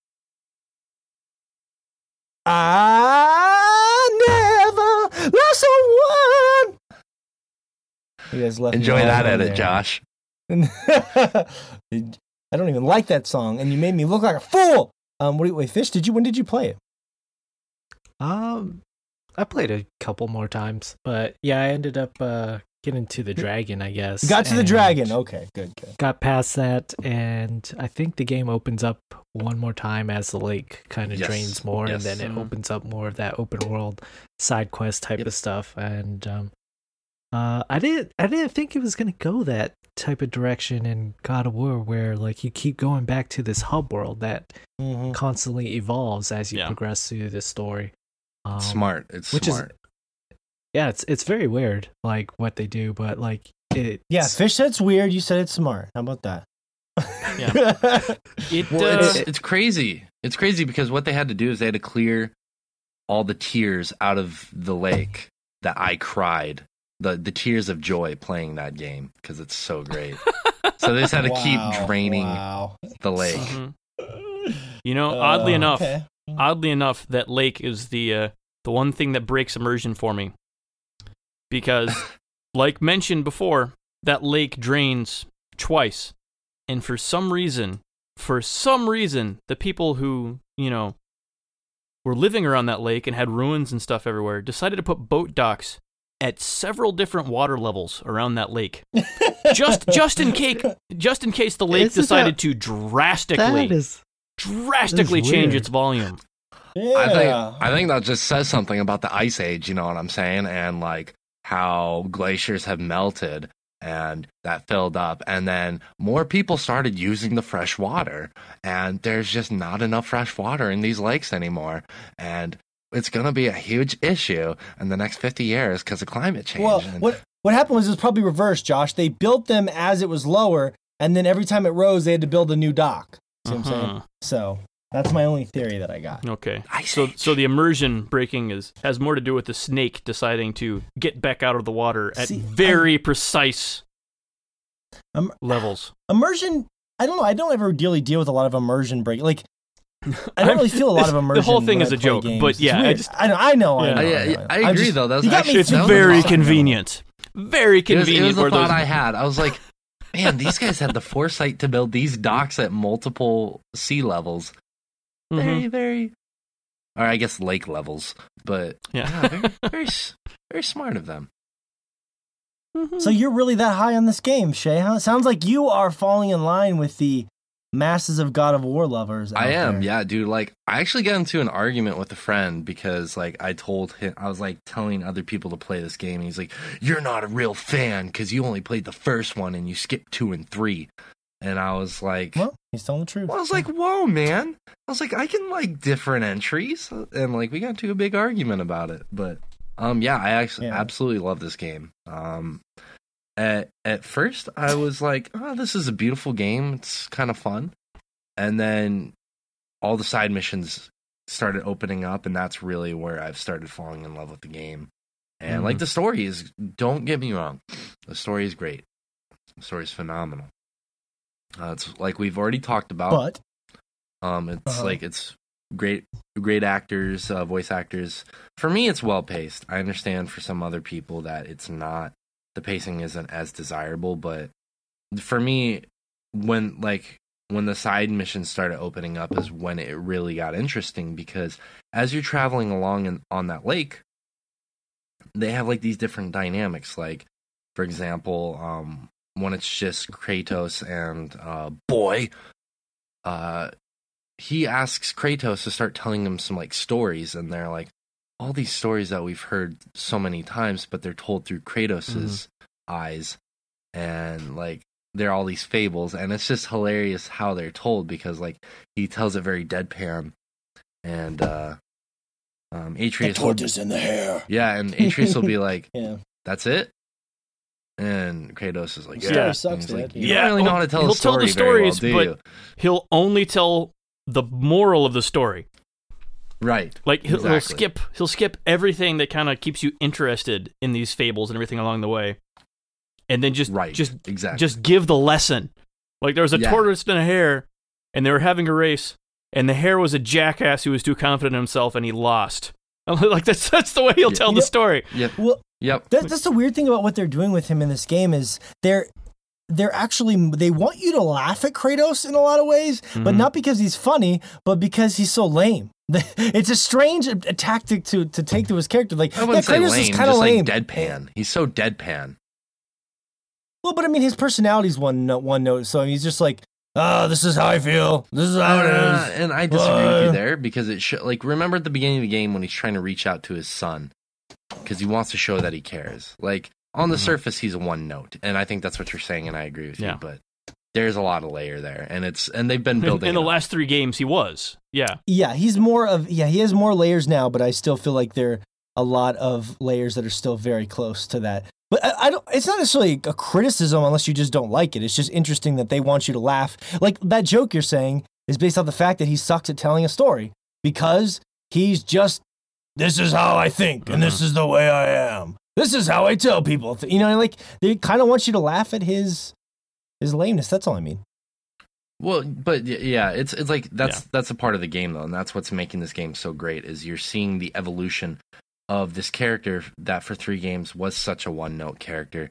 [SPEAKER 1] I never lost someone. You guys left
[SPEAKER 2] Enjoy that edit,
[SPEAKER 1] there.
[SPEAKER 2] Josh.
[SPEAKER 1] I don't even like that song, and you made me look like a fool. Um, what do you, wait, Fish? Did you? When did you play it?
[SPEAKER 3] Um, I played a couple more times, but yeah, I ended up uh getting to the dragon, I guess.
[SPEAKER 1] Got to the dragon. Okay, good, good.
[SPEAKER 3] Got past that, and I think the game opens up one more time as the lake kind of
[SPEAKER 2] Yes,
[SPEAKER 3] drains more,
[SPEAKER 2] yes.
[SPEAKER 3] and then it
[SPEAKER 4] Mhm.
[SPEAKER 3] opens up more of that open world side quest type
[SPEAKER 2] Yep.
[SPEAKER 3] of stuff. And um, uh, I didn't, I didn't think it was gonna go that type of direction in God of War, where like you keep going back to this hub world that
[SPEAKER 1] Mhm.
[SPEAKER 3] constantly evolves as you
[SPEAKER 4] Yeah.
[SPEAKER 3] progress through the story. Um,
[SPEAKER 2] smart. It's
[SPEAKER 3] which
[SPEAKER 2] smart.
[SPEAKER 3] is yeah, it's it's very weird, like what they do, but like it.
[SPEAKER 1] Yeah, Fish said it's weird. You said it's smart. How about that?
[SPEAKER 4] Yeah. it
[SPEAKER 2] well,
[SPEAKER 4] uh,
[SPEAKER 2] it's, it's crazy. It's crazy because what they had to do is they had to clear all the tears out of the lake that I cried. The the tears of joy playing that game because it's so great. so they just had to
[SPEAKER 1] Wow,
[SPEAKER 2] keep draining
[SPEAKER 1] Wow.
[SPEAKER 2] the lake.
[SPEAKER 4] mhm. you know oddly
[SPEAKER 1] Uh,
[SPEAKER 4] enough
[SPEAKER 1] okay.
[SPEAKER 4] oddly enough, that lake is the uh, the one thing that breaks immersion for me. Because, like mentioned before, that lake drains twice, and for some reason, for some reason, the people who you know were living around that lake and had ruins and stuff everywhere decided to put boat docks at several different water levels around that lake. just just in case just in case the lake
[SPEAKER 3] Isn't
[SPEAKER 4] decided
[SPEAKER 3] that-
[SPEAKER 4] to drastically
[SPEAKER 3] That is
[SPEAKER 4] drastically
[SPEAKER 3] that is
[SPEAKER 4] change its volume.
[SPEAKER 1] Yeah.
[SPEAKER 2] I think I think that just says something about the ice age, you know what I'm saying? And like how glaciers have melted and that filled up and then more people started using the fresh water and there's just not enough fresh water in these lakes anymore and it's going to be a huge issue in the next 50 years because of climate change.
[SPEAKER 1] Well,
[SPEAKER 2] And-
[SPEAKER 1] what what happened was it was probably reversed, Josh. They built them as it was lower, and then every time it rose, they had to build a new dock. See what I'm saying?
[SPEAKER 4] Uh-huh.
[SPEAKER 1] So that's my only theory that I got.
[SPEAKER 4] Okay.
[SPEAKER 2] Ice
[SPEAKER 4] So
[SPEAKER 2] Age.
[SPEAKER 4] so the immersion breaking is has more to do with the snake deciding to get back out of the water at
[SPEAKER 1] See,
[SPEAKER 4] very precise
[SPEAKER 1] Um,
[SPEAKER 4] levels.
[SPEAKER 1] Immersion. I don't know. I don't ever really deal with a lot of immersion break. Like I don't really feel a lot of immersion.
[SPEAKER 4] The whole thing
[SPEAKER 1] when
[SPEAKER 4] is
[SPEAKER 1] I
[SPEAKER 4] a
[SPEAKER 1] play
[SPEAKER 4] joke,
[SPEAKER 1] games.
[SPEAKER 4] but yeah, I just-
[SPEAKER 1] I know. I know. I know.
[SPEAKER 2] I,
[SPEAKER 1] I, know,
[SPEAKER 2] I
[SPEAKER 1] I'm
[SPEAKER 2] agree
[SPEAKER 1] just-
[SPEAKER 2] though. That was
[SPEAKER 1] you got
[SPEAKER 2] actually
[SPEAKER 4] It's
[SPEAKER 2] that was
[SPEAKER 4] very convenient. Very
[SPEAKER 2] It was,
[SPEAKER 4] convenient.
[SPEAKER 2] it was a
[SPEAKER 4] where
[SPEAKER 2] thought
[SPEAKER 4] those,
[SPEAKER 2] I had. I was like, man, these guys had the foresight to build these docks at multiple sea levels.
[SPEAKER 4] Mhm.
[SPEAKER 2] Very, very, or I guess lake levels. But
[SPEAKER 4] Yeah.
[SPEAKER 2] yeah, very, very, very smart of them.
[SPEAKER 1] So you're really that high on this game, Shay? Huh? Sounds like you are falling in line with the masses of God of War lovers.
[SPEAKER 2] I am,
[SPEAKER 1] there.
[SPEAKER 2] yeah, dude. Like, I actually got into an argument with a friend because, like, I told him I was like telling other people to play this game, and he's like, "You're not a real fan because you only played the first one and you skipped two and three. And I was like,
[SPEAKER 1] Well, he's telling the truth.
[SPEAKER 2] Well, I was like, whoa, man. I was like, I can like different entries. And like, we got into a big argument about it. But, um, yeah, I actually
[SPEAKER 1] Yeah.
[SPEAKER 2] absolutely love this game. Um, at, at first, I was like, oh, this is a beautiful game. It's kind of fun. And then all the side missions started opening up. And that's really where I've started falling in love with the game. And like,
[SPEAKER 4] Mhm.
[SPEAKER 2] the story is, don't get me wrong, the story is great. The story is phenomenal. Uh, it's like we've already talked about.
[SPEAKER 1] but
[SPEAKER 2] Um, it's
[SPEAKER 1] Uh-huh.
[SPEAKER 2] like it's great, great actors, uh, voice actors. For me, it's well paced. I understand for some other people that it's not. The pacing isn't as desirable, but for me, when like when the side missions started opening up, is when it really got interesting because as you're traveling along in, on that lake, they have like these different dynamics. Like, for example, um, when it's just Kratos and uh, boy, uh, he asks Kratos to start telling him some like stories, and they're like all these stories that we've heard so many times, but they're told through Kratos's eyes, and like they're all these fables, and it's just hilarious how they're told because like he tells it very deadpan, and uh, um, Atreus, will,
[SPEAKER 1] in the hair.
[SPEAKER 2] yeah, and Atreus will be like,
[SPEAKER 1] Yeah.
[SPEAKER 2] "That's it." And Kratos is like,
[SPEAKER 1] Story
[SPEAKER 2] "Yeah."
[SPEAKER 1] sucks,
[SPEAKER 2] he's like, "You
[SPEAKER 4] Yeah,
[SPEAKER 2] don't really know
[SPEAKER 4] oh,
[SPEAKER 2] how to tell
[SPEAKER 4] he'll
[SPEAKER 2] a
[SPEAKER 4] tell
[SPEAKER 2] story
[SPEAKER 4] the
[SPEAKER 2] very well,
[SPEAKER 4] stories,
[SPEAKER 2] do
[SPEAKER 4] but-
[SPEAKER 2] you?"
[SPEAKER 4] He'll only tell the moral of the story.
[SPEAKER 2] Right.
[SPEAKER 4] Like he'll, he'll skip he'll skip everything that kind of keeps you interested in these fables and everything along the way, and then just
[SPEAKER 2] Right.
[SPEAKER 4] just
[SPEAKER 2] exactly.
[SPEAKER 4] just give the lesson. Like there was a
[SPEAKER 2] Yeah.
[SPEAKER 4] tortoise and a hare, and they were having a race, and the hare was a jackass who was too confident in himself, and he lost. like that's that's the way he'll
[SPEAKER 2] Yeah.
[SPEAKER 4] tell the story.
[SPEAKER 2] Yep.
[SPEAKER 1] Well,
[SPEAKER 2] Yep.
[SPEAKER 1] That, that's the weird thing about what they're doing with him in this game is they're they're actually they want you to laugh at Kratos in a lot of ways, but
[SPEAKER 4] Mhm.
[SPEAKER 1] not because he's funny, but because he's so lame. It's a strange tactic to to take to his character. Like,
[SPEAKER 2] I
[SPEAKER 1] yeah,
[SPEAKER 2] wouldn't
[SPEAKER 1] Kratos
[SPEAKER 2] lame,
[SPEAKER 1] is kind of lame.
[SPEAKER 2] like deadpan. He's so deadpan.
[SPEAKER 1] Well, but I mean, his personality's one note, one note. So he's just like, oh, this is how I feel. This is how it
[SPEAKER 2] Uh,
[SPEAKER 1] is.
[SPEAKER 2] and I disagree with
[SPEAKER 1] Uh.
[SPEAKER 2] you there because it should like remember at the beginning of the game when he's trying to reach out to his son because he wants to show that he cares. Like on the
[SPEAKER 4] Mhm.
[SPEAKER 2] surface, he's one note, and I think that's what you're saying, and I agree with
[SPEAKER 4] Yeah.
[SPEAKER 2] you. But there's a lot of layer there, and it's and they've been building
[SPEAKER 4] in the
[SPEAKER 2] up.
[SPEAKER 4] last three games, he was. Yeah.
[SPEAKER 1] Yeah, he's more of yeah, he has more layers now, but I still feel like there are a lot of layers that are still very close to that. But I, I don't. It's not necessarily a criticism unless you just don't like it. It's just interesting that they want you to laugh. Like that joke you're saying is based on the fact that he sucks at telling a story because he's just this is how I think and this is the way I am. This is how I tell people. th-" You know, like they kind of want you to laugh at his his lameness. That's all I mean.
[SPEAKER 2] Well, but yeah, it's it's like that's that's a part of the game though, and that's what's making this game so great is you're seeing the evolution of this character that for three games was such a one note character,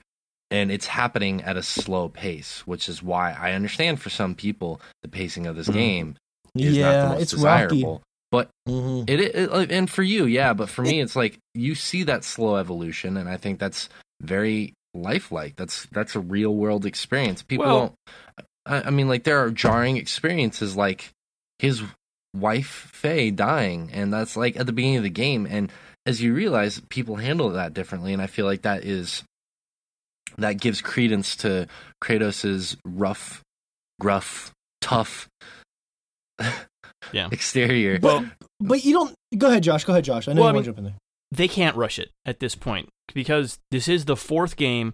[SPEAKER 2] and it's happening at a slow pace, which is why I understand for some people the pacing of this
[SPEAKER 4] Mhm.
[SPEAKER 2] game is not the most
[SPEAKER 1] it's rocky.
[SPEAKER 2] But
[SPEAKER 1] Mhm.
[SPEAKER 2] it, it and for you, yeah, but for me, it's like you see that slow evolution, and I think that's very lifelike. That's that's a real world experience. People
[SPEAKER 4] Well-
[SPEAKER 2] don't. I, I mean, like there are jarring experiences, like his wife Faye dying, and that's like at the beginning of the game, and as you realize, people handle that differently, and I feel like that is that gives credence to Kratos's rough, gruff, tough.
[SPEAKER 4] Yeah.
[SPEAKER 2] exterior.
[SPEAKER 4] Well,
[SPEAKER 1] But you don't. Go ahead, Josh. Go ahead, Josh. I know
[SPEAKER 4] Well, I
[SPEAKER 1] you want
[SPEAKER 4] mean-
[SPEAKER 1] to jump in there.
[SPEAKER 4] they can't rush it at this point because this is the fourth game.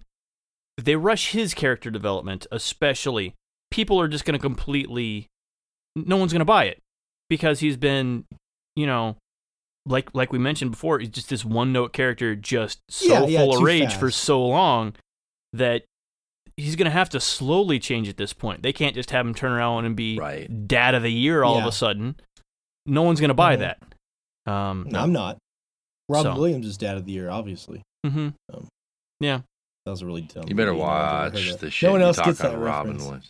[SPEAKER 4] If they rush his character development, especially, people are just going to completely. No one's going to buy it because he's been, you know, like like we mentioned before, he's just this one note character, just so
[SPEAKER 1] Yeah, yeah,
[SPEAKER 4] full of
[SPEAKER 1] too
[SPEAKER 4] rage for so long that he's going to have to slowly change at this point. They can't just have him turn around and be
[SPEAKER 2] Right.
[SPEAKER 4] dad of the year all of a sudden. No one's going to buy
[SPEAKER 1] Mhm.
[SPEAKER 4] that. Um,
[SPEAKER 1] No, I'm not. Robin
[SPEAKER 4] So-
[SPEAKER 1] Williams is dad of the year, obviously.
[SPEAKER 4] hmm
[SPEAKER 1] Um,
[SPEAKER 4] yeah.
[SPEAKER 1] That was a really dumb.
[SPEAKER 2] You better
[SPEAKER 1] movie, no one's ever heard
[SPEAKER 2] watch the shit
[SPEAKER 1] No one else gets that
[SPEAKER 2] Robin
[SPEAKER 1] reference.
[SPEAKER 2] was.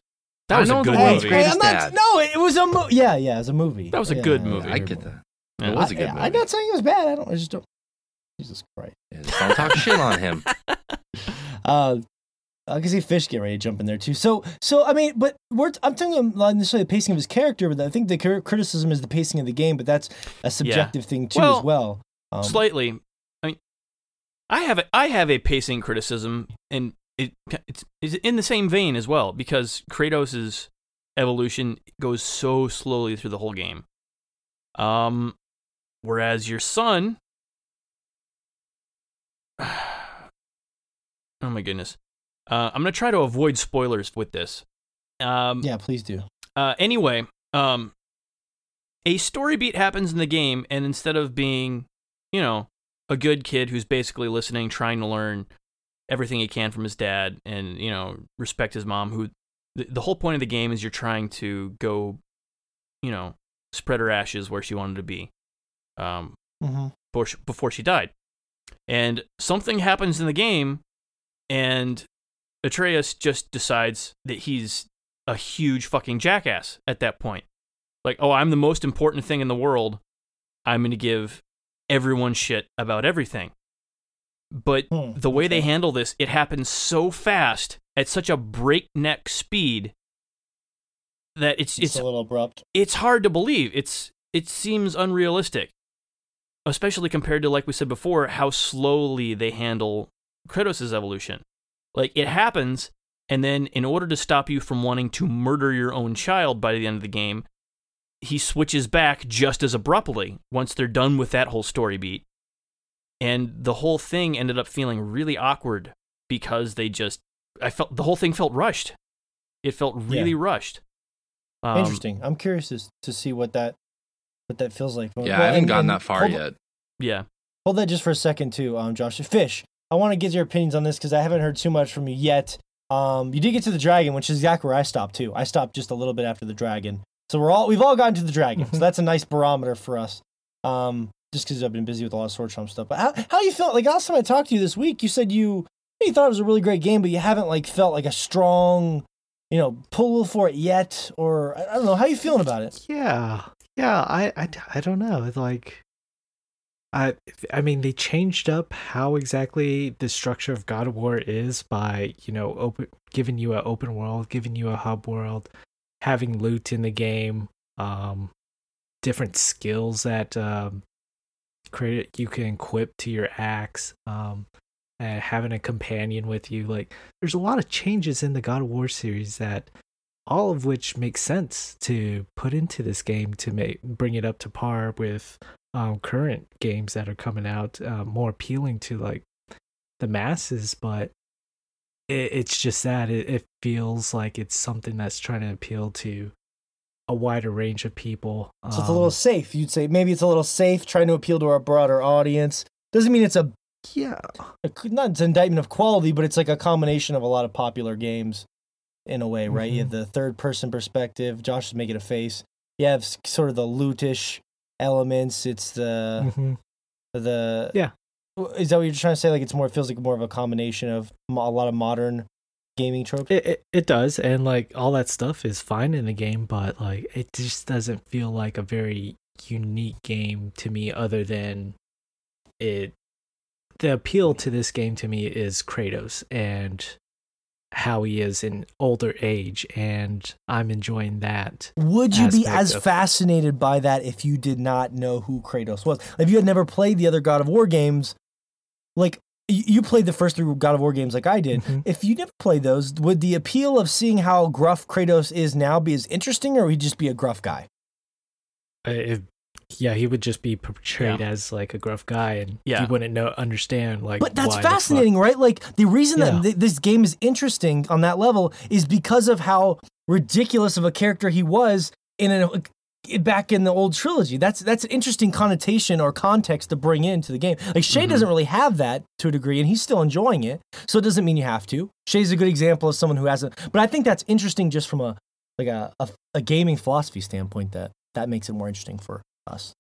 [SPEAKER 4] That
[SPEAKER 2] I
[SPEAKER 4] was a good
[SPEAKER 1] Hey,
[SPEAKER 4] movie.
[SPEAKER 1] hey, I'm not, no, it was a movie. Yeah, yeah, it was a movie.
[SPEAKER 4] That was a
[SPEAKER 1] Yeah,
[SPEAKER 4] good
[SPEAKER 1] yeah,
[SPEAKER 4] movie.
[SPEAKER 1] yeah,
[SPEAKER 2] I get that.
[SPEAKER 4] Yeah.
[SPEAKER 2] It was a good
[SPEAKER 1] I,
[SPEAKER 2] movie.
[SPEAKER 1] I'm not saying it was bad. I don't. I just don't. Jesus Christ.
[SPEAKER 2] Yeah, don't talk shit on him.
[SPEAKER 1] Uh, I can see Fish get ready to jump in there too. So, so I mean, but we're I'm talking not necessarily the pacing of his character, but I think the criticism is the pacing of the game. But that's a subjective thing too
[SPEAKER 4] Well,
[SPEAKER 1] as well. Um,
[SPEAKER 4] Slightly. I mean, I have a, I have a pacing criticism, and it it's, it's in the same vein as well because Kratos' evolution goes so slowly through the whole game. Um, whereas your son. Oh my goodness. Uh, I'm gonna try to avoid spoilers with this. Um,
[SPEAKER 1] yeah, please do.
[SPEAKER 4] Uh, anyway, um, a story beat happens in the game, and instead of being, you know, a good kid who's basically listening, trying to learn everything he can from his dad, and you know, respect his mom, who the, the whole point of the game is you're trying to go, you know, spread her ashes where she wanted to be, um,
[SPEAKER 1] Mm-hmm.
[SPEAKER 4] before she, before she died, and something happens in the game, and Atreus just decides that he's a huge fucking jackass at that point. Like, oh, I'm the most important thing in the world. I'm going to give everyone shit about everything. But
[SPEAKER 1] Hmm,
[SPEAKER 4] the way they handle this, it happens so fast at such a breakneck speed that it's
[SPEAKER 1] It's,
[SPEAKER 4] it's
[SPEAKER 1] a little abrupt.
[SPEAKER 4] it's hard to believe. It's it seems unrealistic, especially compared to like we said before, how slowly they handle Kratos' evolution. Like it happens, and then in order to stop you from wanting to murder your own child by the end of the game, he switches back just as abruptly once they're done with that whole story beat. And the whole thing ended up feeling really awkward because they just I felt the whole thing felt rushed. It felt really
[SPEAKER 1] Yeah.
[SPEAKER 4] rushed. Um,
[SPEAKER 1] Interesting. I'm curious to, to see what that what that feels like.
[SPEAKER 2] Yeah,
[SPEAKER 1] Well,
[SPEAKER 2] I haven't
[SPEAKER 1] and-
[SPEAKER 2] gotten
[SPEAKER 1] and
[SPEAKER 2] that far
[SPEAKER 1] hold-
[SPEAKER 2] yet.
[SPEAKER 4] Yeah.
[SPEAKER 1] Hold that just for a second too, um, Josh. Fish, I want to get your opinions on this because I haven't heard too much from you yet. Um, you did get to the dragon, which is exactly where I stopped too. I stopped just a little bit after the dragon, so we're all we've all gotten to the dragon. so that's a nice barometer for us. Um, just because I've been busy with a lot of Sword Chomp stuff. But how how you feel? Like last time I talked to you this week, you said you you thought it was a really great game, but you haven't like felt like a strong, you know, pull for it yet, or I I don't know. How you feeling about it?
[SPEAKER 3] Yeah, yeah. I, I, I don't know. It's like, I, I mean, they changed up how exactly the structure of God of War is by you know open giving you an open world, giving you a hub world, having loot in the game, um, different skills that um, create you can equip to your axe, um, and having a companion with you. Like, there's a lot of changes in the God of War series that all of which makes sense to put into this game to make bring it up to par with um, current games that are coming out, uh, more appealing to like the masses. But it, it's just that it, it feels like it's something that's trying to appeal to a wider range of people.
[SPEAKER 1] So it's a little
[SPEAKER 3] Um,
[SPEAKER 1] safe. You'd say maybe it's a little safe, trying to appeal to a broader audience. Doesn't mean it's a,
[SPEAKER 3] yeah,
[SPEAKER 1] a not it's an indictment of quality, but it's like a combination of a lot of popular games, in a way, right? You have
[SPEAKER 3] Mm-hmm.
[SPEAKER 1] the third person perspective. Josh is making a face. You have sort of the lootish elements. It's the
[SPEAKER 3] Mhm.
[SPEAKER 1] the
[SPEAKER 3] Yeah.
[SPEAKER 1] Is that what you're trying to say? Like it's more it feels like more of a combination of a lot of modern gaming tropes.
[SPEAKER 3] It, it it does, and like all that stuff is fine in the game, but like it just doesn't feel like a very unique game to me other than it the appeal to this game to me is Kratos and how he is in older age and I'm enjoying that.
[SPEAKER 1] Would you be as
[SPEAKER 3] of-
[SPEAKER 1] fascinated by that if you did not know who Kratos was? If you had never played the other God of War games, like you played the first three God of War games like I did.
[SPEAKER 3] Mhm.
[SPEAKER 1] If you never played those, would the appeal of seeing how gruff Kratos is now be as interesting, or would he just be a gruff guy?
[SPEAKER 3] Uh, if- yeah, he would just be portrayed as like a gruff guy and
[SPEAKER 4] Yeah.
[SPEAKER 3] you wouldn't know understand like
[SPEAKER 1] But that's
[SPEAKER 3] why
[SPEAKER 1] fascinating, right? Like the reason
[SPEAKER 3] Yeah.
[SPEAKER 1] that th- this game is interesting on that level is because of how ridiculous of a character he was in an back in the old trilogy. That's that's an interesting connotation or context to bring into the game. Like Shay
[SPEAKER 4] Mhm.
[SPEAKER 1] doesn't really have that to a degree, and he's still enjoying it. So it doesn't mean you have to. Shay's a good example of someone who hasn't. But I think that's interesting just from a like a, a, a gaming philosophy standpoint. That that makes it more interesting for us.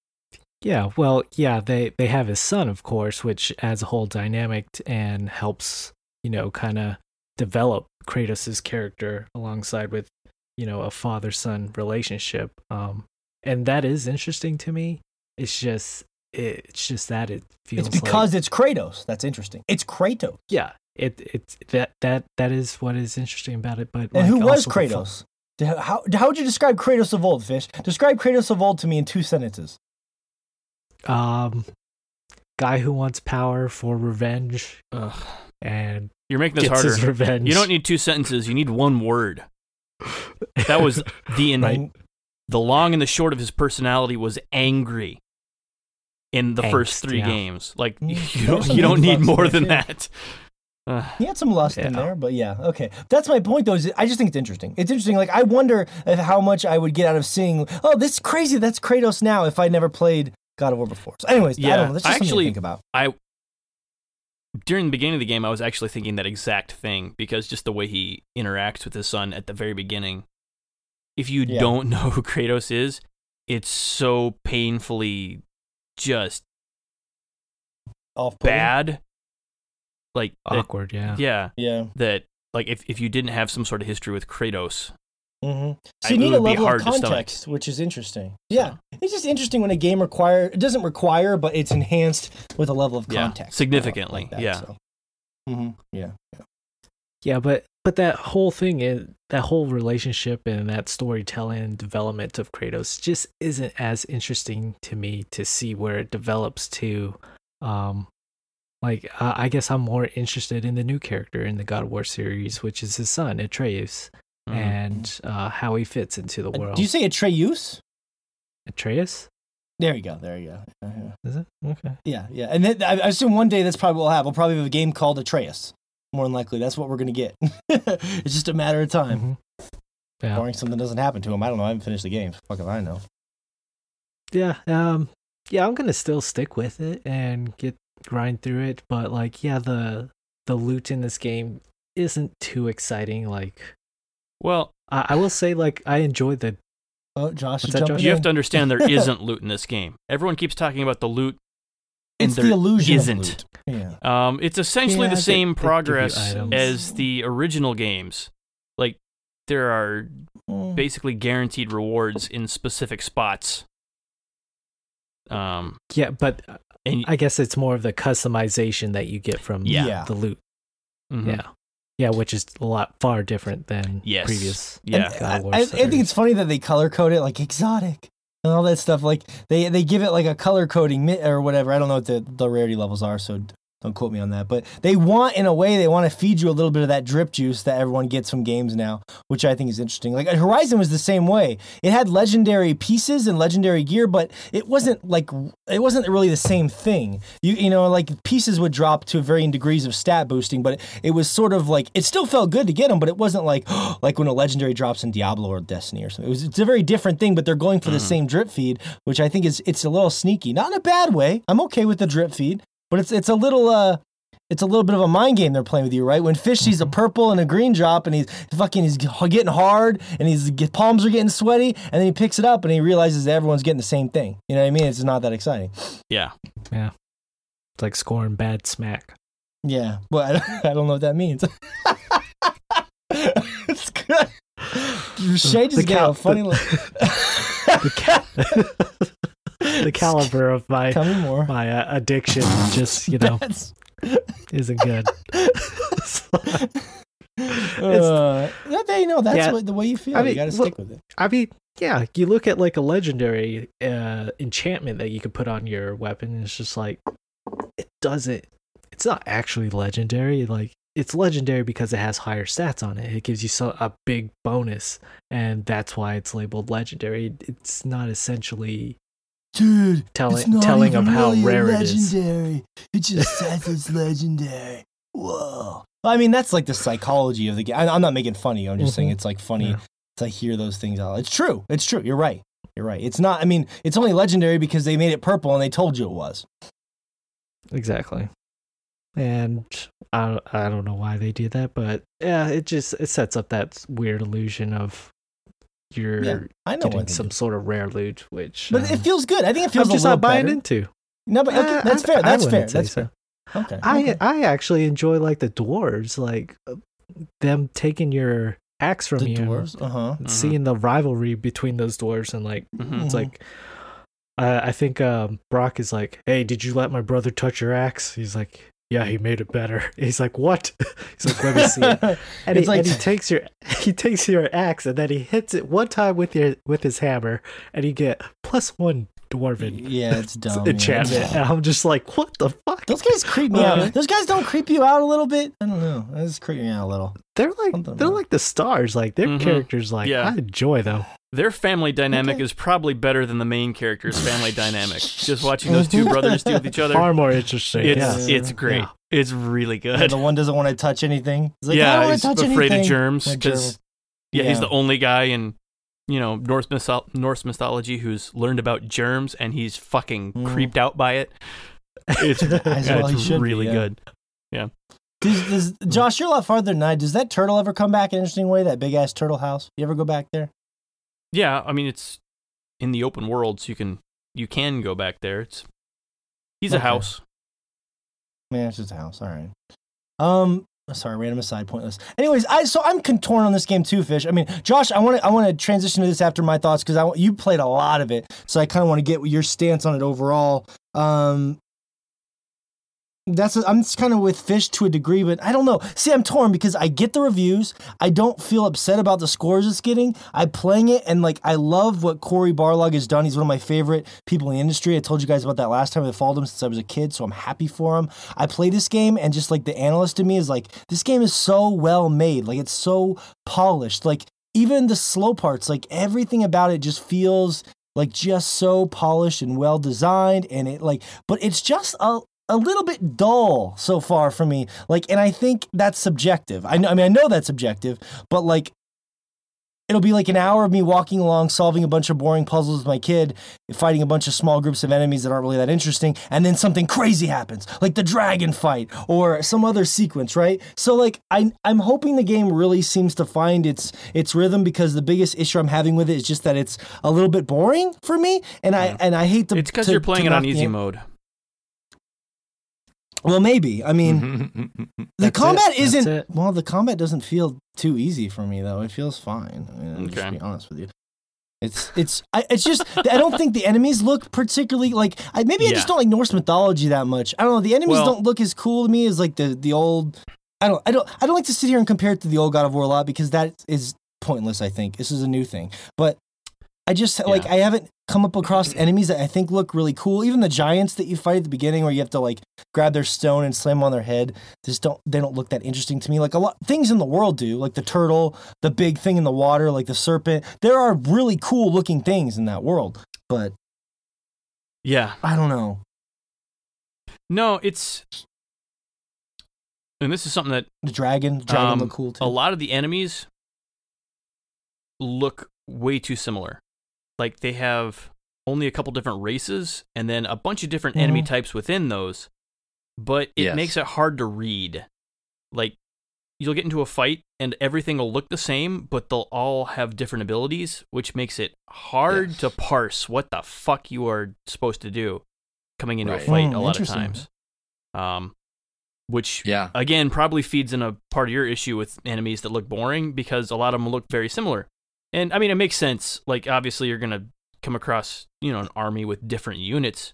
[SPEAKER 3] Yeah, well, yeah, they they have his son, of course, which adds a whole dynamic t- and helps, you know, kind of develop Kratos' character alongside with, you know, a father-son relationship. Um and that is interesting to me. It's just it's just that it feels
[SPEAKER 1] It's because
[SPEAKER 3] like,
[SPEAKER 1] it's Kratos. That's interesting. It's Kratos.
[SPEAKER 3] yeah, it it's that that that is what is interesting about it, but
[SPEAKER 1] And who was
[SPEAKER 3] also the
[SPEAKER 1] Kratos? How, how would you describe Kratos of old, Fish? Describe Kratos of old to me in two sentences.
[SPEAKER 3] Um guy who wants power for revenge
[SPEAKER 4] Ugh.
[SPEAKER 3] and
[SPEAKER 4] You're making this
[SPEAKER 3] gets
[SPEAKER 4] harder.
[SPEAKER 3] his revenge.
[SPEAKER 4] You don't need two sentences. You need one word. That was the in,
[SPEAKER 1] Right?
[SPEAKER 4] the long and the short of his personality was angry in the first three
[SPEAKER 3] yeah.
[SPEAKER 4] games. Like
[SPEAKER 1] Mm,
[SPEAKER 4] you don't you don't need more than
[SPEAKER 1] too.
[SPEAKER 4] that. Uh,
[SPEAKER 1] He had some lust in there, but yeah, okay. That's my point, though. Is I just think it's interesting. It's interesting. Like I wonder if how much I would get out of seeing. Oh, this is crazy. That's Kratos now. If I never played God of War before. So, anyways, I
[SPEAKER 4] Yeah,
[SPEAKER 1] don't know. That's just
[SPEAKER 4] I
[SPEAKER 1] something
[SPEAKER 4] actually-
[SPEAKER 1] to think about.
[SPEAKER 4] I during the beginning of the game, I was actually thinking that exact thing because just the way he interacts with his son at the very beginning. If you
[SPEAKER 1] Yeah.
[SPEAKER 4] don't know who Kratos is, it's so painfully just
[SPEAKER 1] Off
[SPEAKER 4] bad. Like that-
[SPEAKER 3] awkward, yeah.
[SPEAKER 4] yeah,
[SPEAKER 1] Yeah.
[SPEAKER 4] that like if if you didn't have some sort of history with Kratos,
[SPEAKER 1] Mm-hmm. So you
[SPEAKER 4] it
[SPEAKER 1] need a
[SPEAKER 4] would
[SPEAKER 1] level of context, which is interesting. Yeah, it's just interesting when a game require it doesn't require, but it's enhanced with a level of
[SPEAKER 4] Yeah,
[SPEAKER 1] context.
[SPEAKER 4] significantly,
[SPEAKER 1] like that,
[SPEAKER 4] yeah.
[SPEAKER 1] So. hmm Yeah.
[SPEAKER 3] Yeah, but but that whole thing is that whole relationship and that storytelling and development of Kratos just isn't as interesting to me to see where it develops to. Um, like uh, I guess I'm more interested in the new character in the God of War series, which is his son Atreus,
[SPEAKER 4] Mhm.
[SPEAKER 3] and uh, how he fits into the
[SPEAKER 1] Uh,
[SPEAKER 3] world.
[SPEAKER 1] Do you say Atreus?
[SPEAKER 3] Atreus?
[SPEAKER 1] There you go. There you go. Yeah, yeah.
[SPEAKER 3] Is it okay?
[SPEAKER 1] Yeah, yeah. And then, I I assume one day that's probably what we'll have. We'll probably have a game called Atreus. More than likely, that's what we're gonna get. it's just a matter of time.
[SPEAKER 3] Mhm. Yeah.
[SPEAKER 1] Barring something doesn't happen to him. I don't know. I haven't finished the game. Fuck if I know.
[SPEAKER 3] yeah um yeah i'm gonna still stick with it and get grind through it but like yeah the the loot in this game isn't too exciting like
[SPEAKER 4] well,
[SPEAKER 3] i, I will say like i enjoyed the
[SPEAKER 1] Oh, Josh is
[SPEAKER 3] that, Josh?
[SPEAKER 4] you have to understand there isn't loot in this game. Everyone keeps talking about the loot. and
[SPEAKER 1] It's the illusion
[SPEAKER 4] isn't.
[SPEAKER 1] of loot. Yeah.
[SPEAKER 4] Um, it's essentially
[SPEAKER 3] Yeah,
[SPEAKER 4] the same
[SPEAKER 3] they
[SPEAKER 4] progress
[SPEAKER 3] items.
[SPEAKER 4] as the original games. Like there are
[SPEAKER 1] Mm.
[SPEAKER 4] basically guaranteed rewards in specific spots. Um,
[SPEAKER 3] yeah but uh,
[SPEAKER 4] and
[SPEAKER 3] i guess it's more of the customization that you get from
[SPEAKER 4] Yeah.
[SPEAKER 1] Yeah.
[SPEAKER 3] the loot
[SPEAKER 4] mhm.
[SPEAKER 3] yeah yeah which is a lot far different than
[SPEAKER 4] Yes.
[SPEAKER 3] previous
[SPEAKER 4] yeah,
[SPEAKER 1] And
[SPEAKER 3] God
[SPEAKER 1] I, I, I think it's funny that they color code it like exotic and all that stuff. Like they they give it like a color coding mi- or whatever. I don't know what the, the rarity levels are, so don't quote me on that. But they want, in a way, they want to feed you a little bit of that drip juice that everyone gets from games now, which I think is interesting. Like Horizon was the same way. It had legendary pieces and legendary gear, but it wasn't like it wasn't really the same thing. You you know, like pieces would drop to varying degrees of stat boosting, but it was sort of like it still felt good to get them, but it wasn't like like when a legendary drops in Diablo or Destiny or something. It was it's a very different thing, but they're going for the mm. same drip feed, which I think is it's a little sneaky. Not in a bad way. I'm okay with the drip feed, but it's it's a little uh it's a little bit of a mind game they're playing with you, right? When Fish sees a purple and a green drop, and he's fucking, he's getting hard, and his palms are getting sweaty, and then he picks it up and he realizes that everyone's getting the same thing. You know what I mean? It's not that exciting.
[SPEAKER 4] yeah. Yeah.
[SPEAKER 3] It's like scoring bad smack
[SPEAKER 1] Yeah, well, I don't, I don't know what that means. it's good. Shay just
[SPEAKER 3] The
[SPEAKER 1] got a funny.
[SPEAKER 3] the-
[SPEAKER 1] look.
[SPEAKER 3] the cat the caliber of my
[SPEAKER 1] Tell me more.
[SPEAKER 3] my uh, addiction just you know
[SPEAKER 1] That's-
[SPEAKER 3] isn't good.
[SPEAKER 1] uh, that you know, that's
[SPEAKER 3] Yeah.
[SPEAKER 1] what, the way you feel.
[SPEAKER 3] I mean,
[SPEAKER 1] you got to stick with it.
[SPEAKER 3] I mean, yeah, you look at like a legendary uh, enchantment that you could put on your weapon, and it's just like it doesn't. It's not actually legendary. Like it's legendary because it has higher stats on it. It gives you so a big bonus, and that's why it's labeled legendary. It's not essentially
[SPEAKER 1] Dude,
[SPEAKER 3] telling telling of how rare it is.
[SPEAKER 1] legendary. It just says it's legendary. Whoa. I mean, that's like the psychology of the game. I- I'm not making fun of you. I'm just saying
[SPEAKER 3] Mhm.
[SPEAKER 1] it's like funny
[SPEAKER 3] Yeah.
[SPEAKER 1] to hear those things out. It's true. It's true. You're right. You're right. It's not. I mean, it's only legendary because they made it purple and they told you it was.
[SPEAKER 3] Exactly. And I I don't know why they did that, but yeah, it just it sets up that weird illusion of you're
[SPEAKER 1] Yeah, I know.
[SPEAKER 3] getting
[SPEAKER 1] what they
[SPEAKER 3] some
[SPEAKER 1] do.
[SPEAKER 3] sort of rare loot, which
[SPEAKER 1] but it
[SPEAKER 3] um,
[SPEAKER 1] feels good. I think it feels
[SPEAKER 3] I'm just
[SPEAKER 1] little
[SPEAKER 3] not buying
[SPEAKER 1] better.
[SPEAKER 3] into.
[SPEAKER 1] No, but okay, that's
[SPEAKER 3] I-
[SPEAKER 1] fair. That's fair.
[SPEAKER 3] wouldn't
[SPEAKER 1] That's
[SPEAKER 3] so.
[SPEAKER 1] fair. Okay.
[SPEAKER 3] I. I actually enjoy like the dwarves, like uh, them taking your axe from
[SPEAKER 1] the
[SPEAKER 3] you,
[SPEAKER 1] dwarves. Uh huh.
[SPEAKER 3] and seeing the rivalry between those dwarves, and like
[SPEAKER 4] Mhm.
[SPEAKER 3] it's
[SPEAKER 1] Mhm.
[SPEAKER 3] like. Uh, I think um, Brok is like, "Hey, did you let my brother touch your axe?" He's like, "Yeah, he made it better." He's like, "What?" He's like, "Let me see it." And,
[SPEAKER 1] It's
[SPEAKER 3] he,
[SPEAKER 1] like-
[SPEAKER 3] and he takes your he takes your axe and then he hits it one time with your with his hammer and you get plus one dwarven
[SPEAKER 1] yeah, it's dumb. yeah.
[SPEAKER 3] enchantment. And I'm just like, what the fuck?
[SPEAKER 1] Those guys creep me
[SPEAKER 3] Uh,
[SPEAKER 1] out. Those guys don't creep you out a little bit. I don't know. That just creep me out a little.
[SPEAKER 3] They're like
[SPEAKER 1] Something
[SPEAKER 3] they're
[SPEAKER 1] about-
[SPEAKER 3] like the stars. Like their
[SPEAKER 4] Mhm.
[SPEAKER 3] characters like
[SPEAKER 4] Yeah.
[SPEAKER 3] I enjoy though.
[SPEAKER 4] Their family dynamic
[SPEAKER 1] Okay.
[SPEAKER 4] is probably better than the main character's family dynamic. Just watching those two brothers deal with each other,
[SPEAKER 3] Far more interesting.
[SPEAKER 4] it's
[SPEAKER 3] yeah.
[SPEAKER 4] it's great.
[SPEAKER 3] Yeah.
[SPEAKER 4] It's really
[SPEAKER 1] Yeah,
[SPEAKER 4] good.
[SPEAKER 1] the one doesn't want to touch anything. He's like, I
[SPEAKER 4] yeah,
[SPEAKER 1] don't want
[SPEAKER 4] he's
[SPEAKER 1] to touch
[SPEAKER 4] afraid
[SPEAKER 1] anything.
[SPEAKER 4] of germs
[SPEAKER 1] Like
[SPEAKER 4] because
[SPEAKER 1] germ-
[SPEAKER 4] yeah, he's the only guy in you know Norse mytho- Norse mythology who's learned about germs and he's fucking
[SPEAKER 1] Mm.
[SPEAKER 4] creeped out by it. It's, yeah,
[SPEAKER 1] well
[SPEAKER 4] it's
[SPEAKER 1] should be,
[SPEAKER 4] really
[SPEAKER 1] yeah.
[SPEAKER 4] good.
[SPEAKER 1] Does, does, Josh, you're a lot farther than I. Does that turtle ever come back in an interesting way? That big ass turtle house. You ever go back there?
[SPEAKER 4] Yeah, I mean it's in the open world, so you can you can go back there. It's he's a house.
[SPEAKER 1] Man, it's just a house. All right. Um. Sorry, random aside, pointless. Anyways, I so I'm contorn on this game too, Fish. I mean, Josh, I want to I want to transition to this after my thoughts because I want- you played a lot of it, so I kind of want to get your stance on it overall. Um. That's I'm kind of with Fish to a degree, but I don't know. See, I'm torn because I get the reviews. I don't feel upset about the scores it's getting. I'm playing it and like I love what Cory Barlog has done. He's one of my favorite people in the industry. I told you guys about that last time. I followed him since I was a kid, so I'm happy for him. I play this game and just like the analyst in me is like, this game is so well made. Like it's so polished. Like even the slow parts, like everything about it just feels like just so polished and well designed and it like but it's just a a little bit dull so far for me like and i think that's subjective. I know i mean i know that's subjective but like it'll be like an hour of me walking along solving a bunch of boring puzzles with my kid fighting a bunch of small groups of enemies that aren't really that interesting and then something crazy happens like the dragon fight or some other sequence right? So like I, i'm hoping the game really seems to find its its rhythm because the biggest issue i'm having with it is just that it's a little bit boring for me and i and i hate to
[SPEAKER 4] It's because you're playing it on easy mode.
[SPEAKER 1] Well maybe. I mean the combat
[SPEAKER 3] That's
[SPEAKER 1] isn't
[SPEAKER 3] it.
[SPEAKER 1] well the combat doesn't feel too easy for me though. It feels fine. I mean, I'll just
[SPEAKER 4] Okay.
[SPEAKER 1] be honest with you. It's it's I, it's just i don't think the enemies look particularly like I, maybe i just don't like norse mythology that much. I don't know. The enemies
[SPEAKER 4] Well-
[SPEAKER 1] don't look as cool to me as like the the old i don't i don't i don't like to sit here and compare it to the old god of war a lot because that is pointless i think. This is a new thing. But i just like i haven't come up across enemies that i think look really cool. Even the giants that you fight at the beginning where you have to like grab their stone and slam on their head just don't they don't look that interesting to me. Like a lot things in the world do like the turtle the big thing in the water like the serpent. There are really cool looking things in that world but
[SPEAKER 4] Yeah.
[SPEAKER 1] i don't know.
[SPEAKER 4] No, it's and this is something that
[SPEAKER 1] the dragon the dragon
[SPEAKER 4] Um,
[SPEAKER 1] look cool too.
[SPEAKER 4] a lot of the enemies look way too similar. Like they have only a couple different races and then a bunch of different enemy
[SPEAKER 1] Mhm.
[SPEAKER 4] types within those, but it
[SPEAKER 2] Yes.
[SPEAKER 4] makes it hard to read. Like you'll get into a fight and everything will look the same, but they'll all have different abilities, which makes it hard
[SPEAKER 2] Yes.
[SPEAKER 4] to parse what the fuck you are supposed to do coming into
[SPEAKER 2] Right.
[SPEAKER 4] a fight
[SPEAKER 1] Hmm,
[SPEAKER 4] a lot of times. Um which
[SPEAKER 2] yeah.
[SPEAKER 4] again probably feeds in a part of your issue with enemies that look boring because a lot of them look very similar and i mean it makes sense like obviously you're gonna come across you know an army with different units,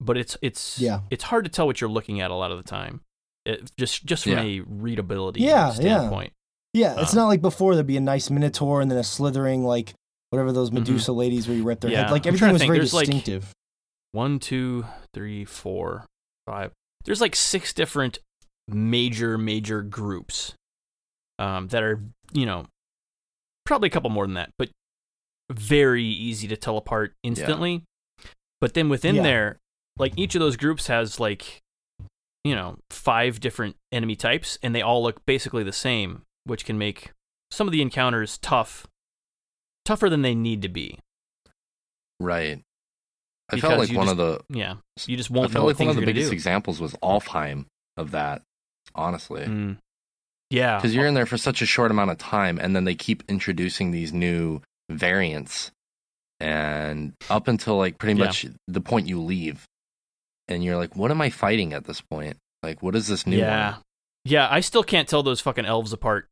[SPEAKER 4] but it's it's
[SPEAKER 1] Yeah.
[SPEAKER 4] it's hard to tell what you're looking at a lot of the time. It, just just from
[SPEAKER 2] Yeah.
[SPEAKER 4] a readability
[SPEAKER 1] Yeah, yeah.
[SPEAKER 4] standpoint.
[SPEAKER 1] Yeah, it's
[SPEAKER 4] Uh.
[SPEAKER 1] not like before there'd be a nice minotaur and then a slithering like whatever those Medusa ladies where you rip their
[SPEAKER 4] Mm-hmm. Yeah,
[SPEAKER 1] head. Like everything was very
[SPEAKER 4] There's, like,
[SPEAKER 1] distinctive.
[SPEAKER 4] One, two, three, four, five. There's like six different major major groups um, that are you know probably a couple more than that, but very easy to tell apart instantly. But then within
[SPEAKER 1] Yeah.
[SPEAKER 4] there, like each of those groups has like you know five different enemy types, and they all look basically the same, which can make some of the encounters tough, tougher than they need to be.
[SPEAKER 2] Right. I
[SPEAKER 4] Because
[SPEAKER 2] felt like one
[SPEAKER 4] just-
[SPEAKER 2] of the
[SPEAKER 4] Yeah, you just
[SPEAKER 2] I
[SPEAKER 4] won't know
[SPEAKER 2] felt like one of the biggest examples was Alfheim of that. Honestly,
[SPEAKER 4] Mm. Yeah,
[SPEAKER 2] because you're in there for such a short amount of time, and then they keep introducing these new variants, and up until like pretty
[SPEAKER 4] Yeah.
[SPEAKER 2] much the point you leave, and you're like, "What am I fighting at this point? Like, what is this new
[SPEAKER 4] yeah.
[SPEAKER 2] one?"
[SPEAKER 4] Yeah, I still can't tell those fucking elves apart.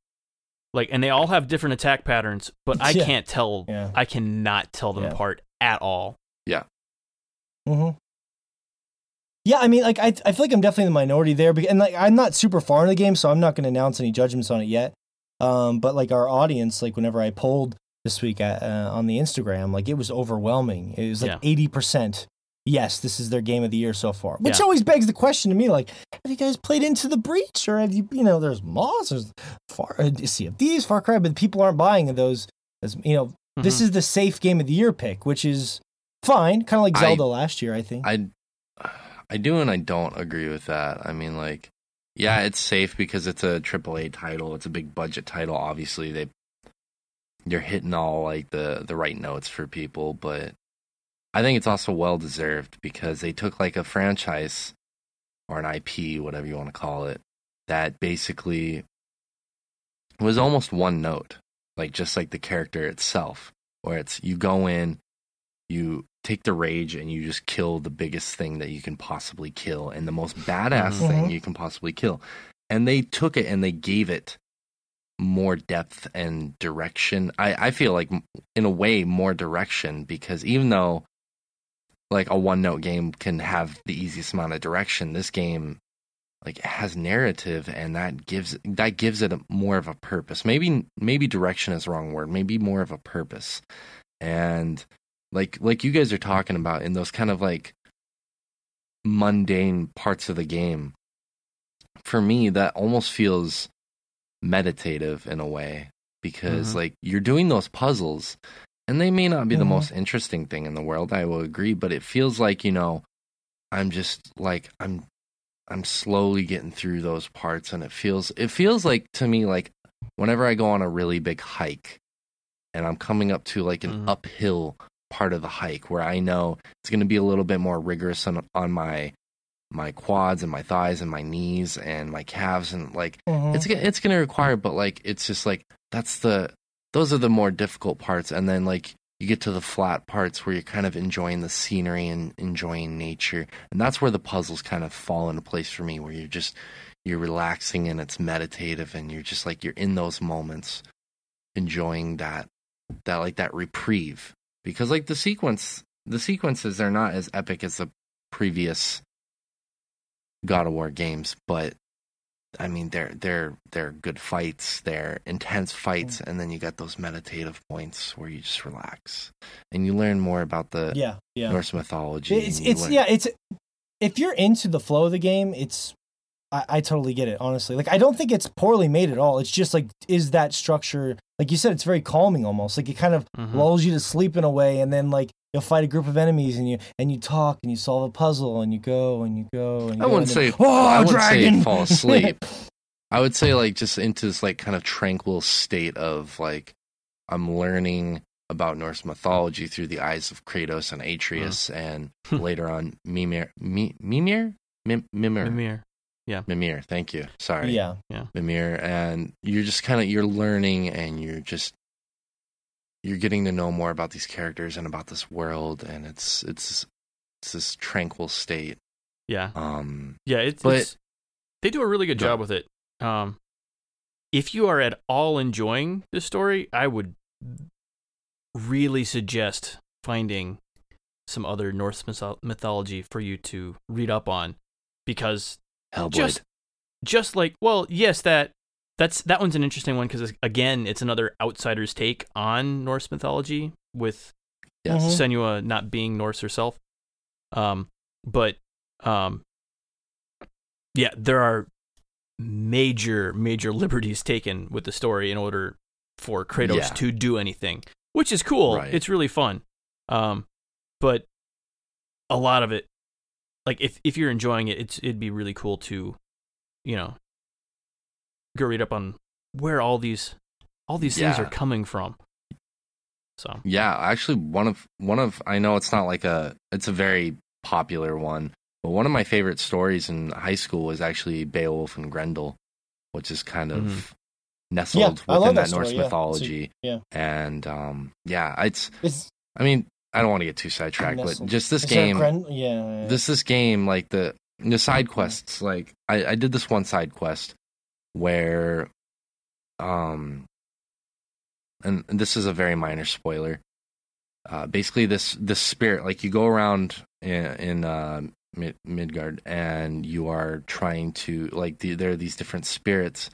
[SPEAKER 4] Like, and they all have different attack patterns, but I
[SPEAKER 1] Yeah.
[SPEAKER 4] can't tell.
[SPEAKER 1] Yeah.
[SPEAKER 4] I cannot tell them
[SPEAKER 1] Yeah.
[SPEAKER 4] apart at all. Yeah.
[SPEAKER 1] Mm hmm Yeah, I mean, like I, I feel like I'm definitely in the minority there, and like I'm not super far in the game, so I'm not going to announce any judgments on it yet. Um, but like our audience, like whenever I polled this week at, uh, on the Instagram, like it was overwhelming. It was like eighty percent. Yes, this is their game of the year so far. Which
[SPEAKER 4] Yeah.
[SPEAKER 1] always begs the question to me, like, have you guys played Into the Breach, or have you, you know, there's Moss, there's Far, uh, of Far Cry, but people aren't buying those. As you know, this
[SPEAKER 4] Mhm.
[SPEAKER 1] is the safe game of the year pick, which is fine, kind of like
[SPEAKER 2] I-
[SPEAKER 1] Zelda last year, I think.
[SPEAKER 2] I, I do and I don't agree with that. I mean, like, yeah, it's safe because it's a AAA title. It's a big budget title. Obviously, they you're hitting all like the the right notes for people, but I think it's also well deserved because they took like a franchise or an IP, whatever you want to call it, that basically was almost one note, like just like the character itself, where it's you go in, you take the rage and you just kill the biggest thing that you can possibly kill and the most badass
[SPEAKER 4] Mhm.
[SPEAKER 2] thing you can possibly kill. And they took it and they gave it more depth and direction. I, I feel like, in a way, more direction because even though like a one note game can have the easiest amount of direction, this game like has narrative and that gives that gives it a, more of a purpose. Maybe maybe direction is the wrong word. Maybe more of a purpose. And like like you guys are talking about in those kind of like mundane parts of the game for me that almost feels meditative in a way because
[SPEAKER 4] Mhm.
[SPEAKER 2] like you're doing those puzzles and they may not be the
[SPEAKER 1] Mhm.
[SPEAKER 2] most interesting thing in the world i will agree but it feels like you know i'm just like i'm i'm slowly getting through those parts and it feels it feels like to me like whenever i go on a really big hike and i'm coming up to like an
[SPEAKER 4] Mhm.
[SPEAKER 2] uphill part of the hike where i know it's going to be a little bit more rigorous on, on my my quads and my thighs and my knees and my calves and like
[SPEAKER 1] Mhm.
[SPEAKER 2] it's it's going to require but like it's just like that's the those are the more difficult parts. And then like you get to the flat parts where you're kind of enjoying the scenery and enjoying nature. And that's where the puzzles kind of fall into place for me where you're just you're relaxing and it's meditative and you're just like you're in those moments enjoying that that like that reprieve because like the sequence the sequences are not as epic as the previous God of War games, but I mean they're they're they're good fights, they're intense fights, and then you got those meditative points where you just relax and you learn more about the
[SPEAKER 1] yeah, yeah.
[SPEAKER 2] Norse mythology.
[SPEAKER 1] It's it's
[SPEAKER 2] learn-
[SPEAKER 1] yeah, it's if you're into the flow of the game, it's I, I totally get it, honestly. Like I don't think it's poorly made at all. It's just like is that structure like you said, it's very calming almost. Like it kind of
[SPEAKER 4] Mhm.
[SPEAKER 1] lulls you to sleep in a way and then like you'll fight a group of enemies and you and you talk and you solve a puzzle and you go and you go and you
[SPEAKER 2] I
[SPEAKER 1] go
[SPEAKER 2] wouldn't
[SPEAKER 1] and then,
[SPEAKER 2] say
[SPEAKER 1] oh
[SPEAKER 2] I wouldn't
[SPEAKER 1] dragon
[SPEAKER 2] say fall asleep. I would say like just into this like kind of tranquil state of like I'm learning about Norse mythology through the eyes of Kratos and Atreus, and later on Mimir, Mi- Mimir, Mim- Mimir,
[SPEAKER 4] Mimir.
[SPEAKER 2] Mimir. Thank you. Sorry,
[SPEAKER 1] yeah. Yeah.
[SPEAKER 2] Mimir, and you're just kind of you're learning, and you're just you're getting to know more about these characters and about this world, and it's it's it's this tranquil state.
[SPEAKER 4] Yeah.
[SPEAKER 2] Um,
[SPEAKER 4] Yeah, it's,
[SPEAKER 2] But-
[SPEAKER 4] it's they do a really good
[SPEAKER 2] Go.
[SPEAKER 4] job with it. Um, if you are at all enjoying this story, I would really suggest finding some other Norse mytho- mythology for you to read up on because
[SPEAKER 2] Hellblade.
[SPEAKER 4] just just like well yes that that's that one's an interesting one because again it's another outsider's take on Norse mythology with
[SPEAKER 2] yes.
[SPEAKER 1] Mhm.
[SPEAKER 4] Senua not being Norse herself. Um, but um, yeah, there are major major liberties taken with the story in order for Kratos
[SPEAKER 2] Yeah.
[SPEAKER 4] to do anything, which is cool.
[SPEAKER 2] Right.
[SPEAKER 4] It's really fun. Um, but a lot of it, like if if you're enjoying it, it's it'd be really cool to, you know, go read up on where all these all these things
[SPEAKER 2] Yeah.
[SPEAKER 4] are coming from. So
[SPEAKER 2] Yeah, actually, one of one of I know it's not like a it's a very popular one, but one of my favorite stories in high school was actually Beowulf and Grendel, which is kind of
[SPEAKER 4] Mhm.
[SPEAKER 2] nestled
[SPEAKER 1] I love
[SPEAKER 2] within
[SPEAKER 1] that
[SPEAKER 2] that, Norse
[SPEAKER 1] story, yeah.
[SPEAKER 2] mythology.
[SPEAKER 1] yeah.
[SPEAKER 2] and um, yeah, it's
[SPEAKER 1] It's,
[SPEAKER 2] I mean I don't want to get too sidetracked, but just this
[SPEAKER 1] is
[SPEAKER 2] game,
[SPEAKER 1] Gren- yeah, yeah.
[SPEAKER 2] this this game like the the side quests like I, I did this one side quest where um and, and this is a very minor spoiler. Uh basically this this spirit like you go around in, in uh Mid- midgard and you are trying to like the, there are these different spirits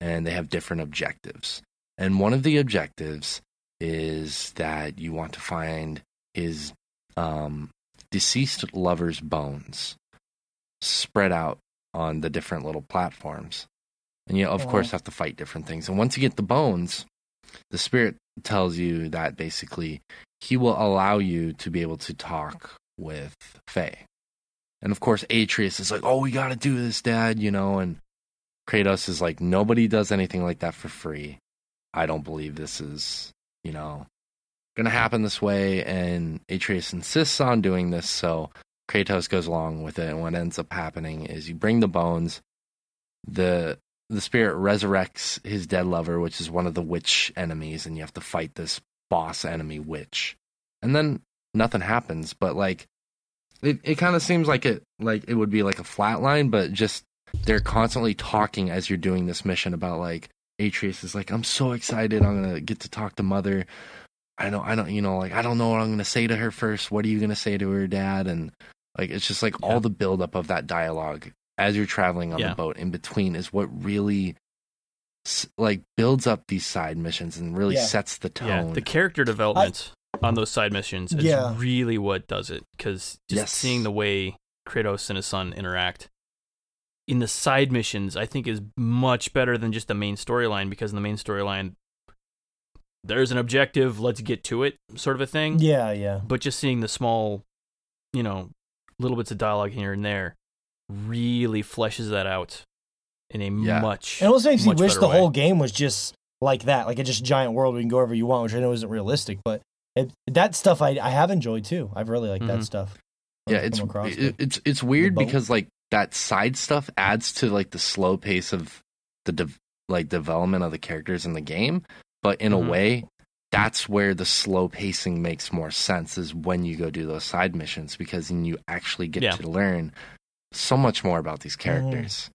[SPEAKER 2] and they have different objectives. And one of the objectives is that you want to find his um deceased lover's bones spread out on the different little platforms. And you, of
[SPEAKER 1] Oh.
[SPEAKER 2] course, have to fight different things. And once you get the bones, the spirit tells you that basically he will allow you to be able to talk with Faye. And of course, Atreus is like, oh, we got to do this, Dad, you know, and Kratos is like, nobody does anything like that for free. I don't believe this is, you know, going to happen this way. And Atreus insists on doing this. So Kratos goes along with it. And what ends up happening is you bring the bones, the the spirit resurrects his dead lover, which is one of the witch enemies, and you have to fight this boss enemy witch. And then nothing happens, but like it, it kind of seems like it like it would be like a flat line, but just they're constantly talking as you're doing this mission about like Atreus is like, I'm so excited, I'm gonna get to talk to mother. I don't I don't you know, like I don't know what I'm gonna say to her first. What are you gonna say to her dad? And like it's just like
[SPEAKER 4] Yeah.
[SPEAKER 2] all the buildup of that dialogue as you're traveling on
[SPEAKER 4] Yeah.
[SPEAKER 2] the boat in between is what really like builds up these side missions and really
[SPEAKER 1] Yeah.
[SPEAKER 2] sets the tone.
[SPEAKER 4] Yeah, the character development on those side missions is really what does it. Because just
[SPEAKER 2] Yes.
[SPEAKER 4] seeing the way Kratos and his son interact in the side missions, I think, is much better than just the main storyline. Because in the main storyline, there's an objective, let's get to it, sort of a thing.
[SPEAKER 1] yeah, yeah.
[SPEAKER 4] But just seeing the small, you know, little bits of dialogue here and there really fleshes that out in a
[SPEAKER 2] Yeah.
[SPEAKER 4] much.
[SPEAKER 1] It almost makes me wish the
[SPEAKER 4] way.
[SPEAKER 1] whole game was just like that, like a just giant world where you can go wherever you want, which I know isn't realistic, but it, that stuff I, I have enjoyed too. I've really liked that
[SPEAKER 4] Mhm.
[SPEAKER 1] stuff.
[SPEAKER 2] yeah it's it,
[SPEAKER 1] it.
[SPEAKER 2] it's it's weird because like that side stuff adds to like the slow pace of the de- like development of the characters in the game but in
[SPEAKER 4] Mhm.
[SPEAKER 2] a way that's where the slow pacing makes more sense is when you go do those side missions because then you actually get
[SPEAKER 4] Yeah.
[SPEAKER 2] to learn so much more about these characters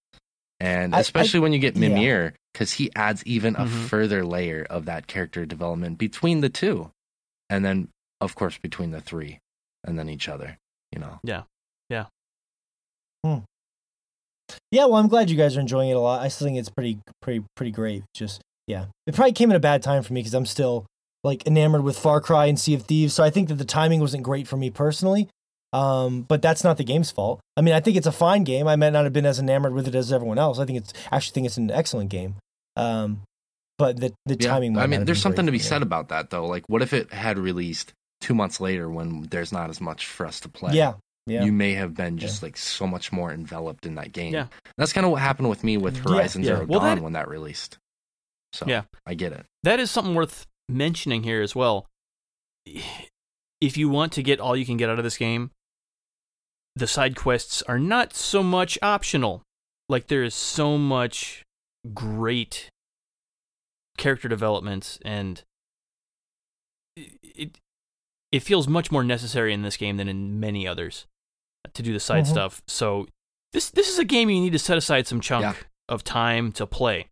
[SPEAKER 2] and
[SPEAKER 1] I- I-
[SPEAKER 2] especially when you get
[SPEAKER 1] yeah.
[SPEAKER 2] Mimir because he adds even a
[SPEAKER 4] Mhm.
[SPEAKER 2] further layer of that character development between the two and then of course between the three and then each other you know
[SPEAKER 1] Yeah. Yeah. Hmm. Yeah, well, I'm glad you guys are enjoying it a lot. I still think it's pretty, pretty, pretty great. Just yeah, it probably came at a bad time for me because I'm still like enamored with Far Cry and Sea of Thieves. So I think that the timing wasn't great for me personally. Um, but that's not the game's fault. I mean, I think it's a fine game. I might not have been as enamored with it as everyone else. I think it's actually think it's an excellent game. Um, but the the
[SPEAKER 2] Yeah,
[SPEAKER 1] timing. Might
[SPEAKER 2] I mean, there's something to be said about that, though. Like, what if it had released two months later when there's not as much for us to play?
[SPEAKER 1] Yeah, yeah.
[SPEAKER 2] You may have been just like so much more enveloped in that game.
[SPEAKER 4] Yeah.
[SPEAKER 2] That's kind of what happened with me with
[SPEAKER 1] Yeah.
[SPEAKER 2] Horizon
[SPEAKER 4] Yeah.
[SPEAKER 2] Zero
[SPEAKER 4] Well,
[SPEAKER 2] Dawn
[SPEAKER 4] that-
[SPEAKER 2] when that released. So
[SPEAKER 4] Yeah.
[SPEAKER 2] I get it.
[SPEAKER 4] that is something worth mentioning here as well. If you want to get all you can get out of this game, the side quests are not so much optional. Like there is so much great character development and it it feels much more necessary in this game than in many others to do the side
[SPEAKER 1] Mhm.
[SPEAKER 4] stuff. So this this is a game you need to set aside some chunk
[SPEAKER 2] Yeah.
[SPEAKER 4] of time to play.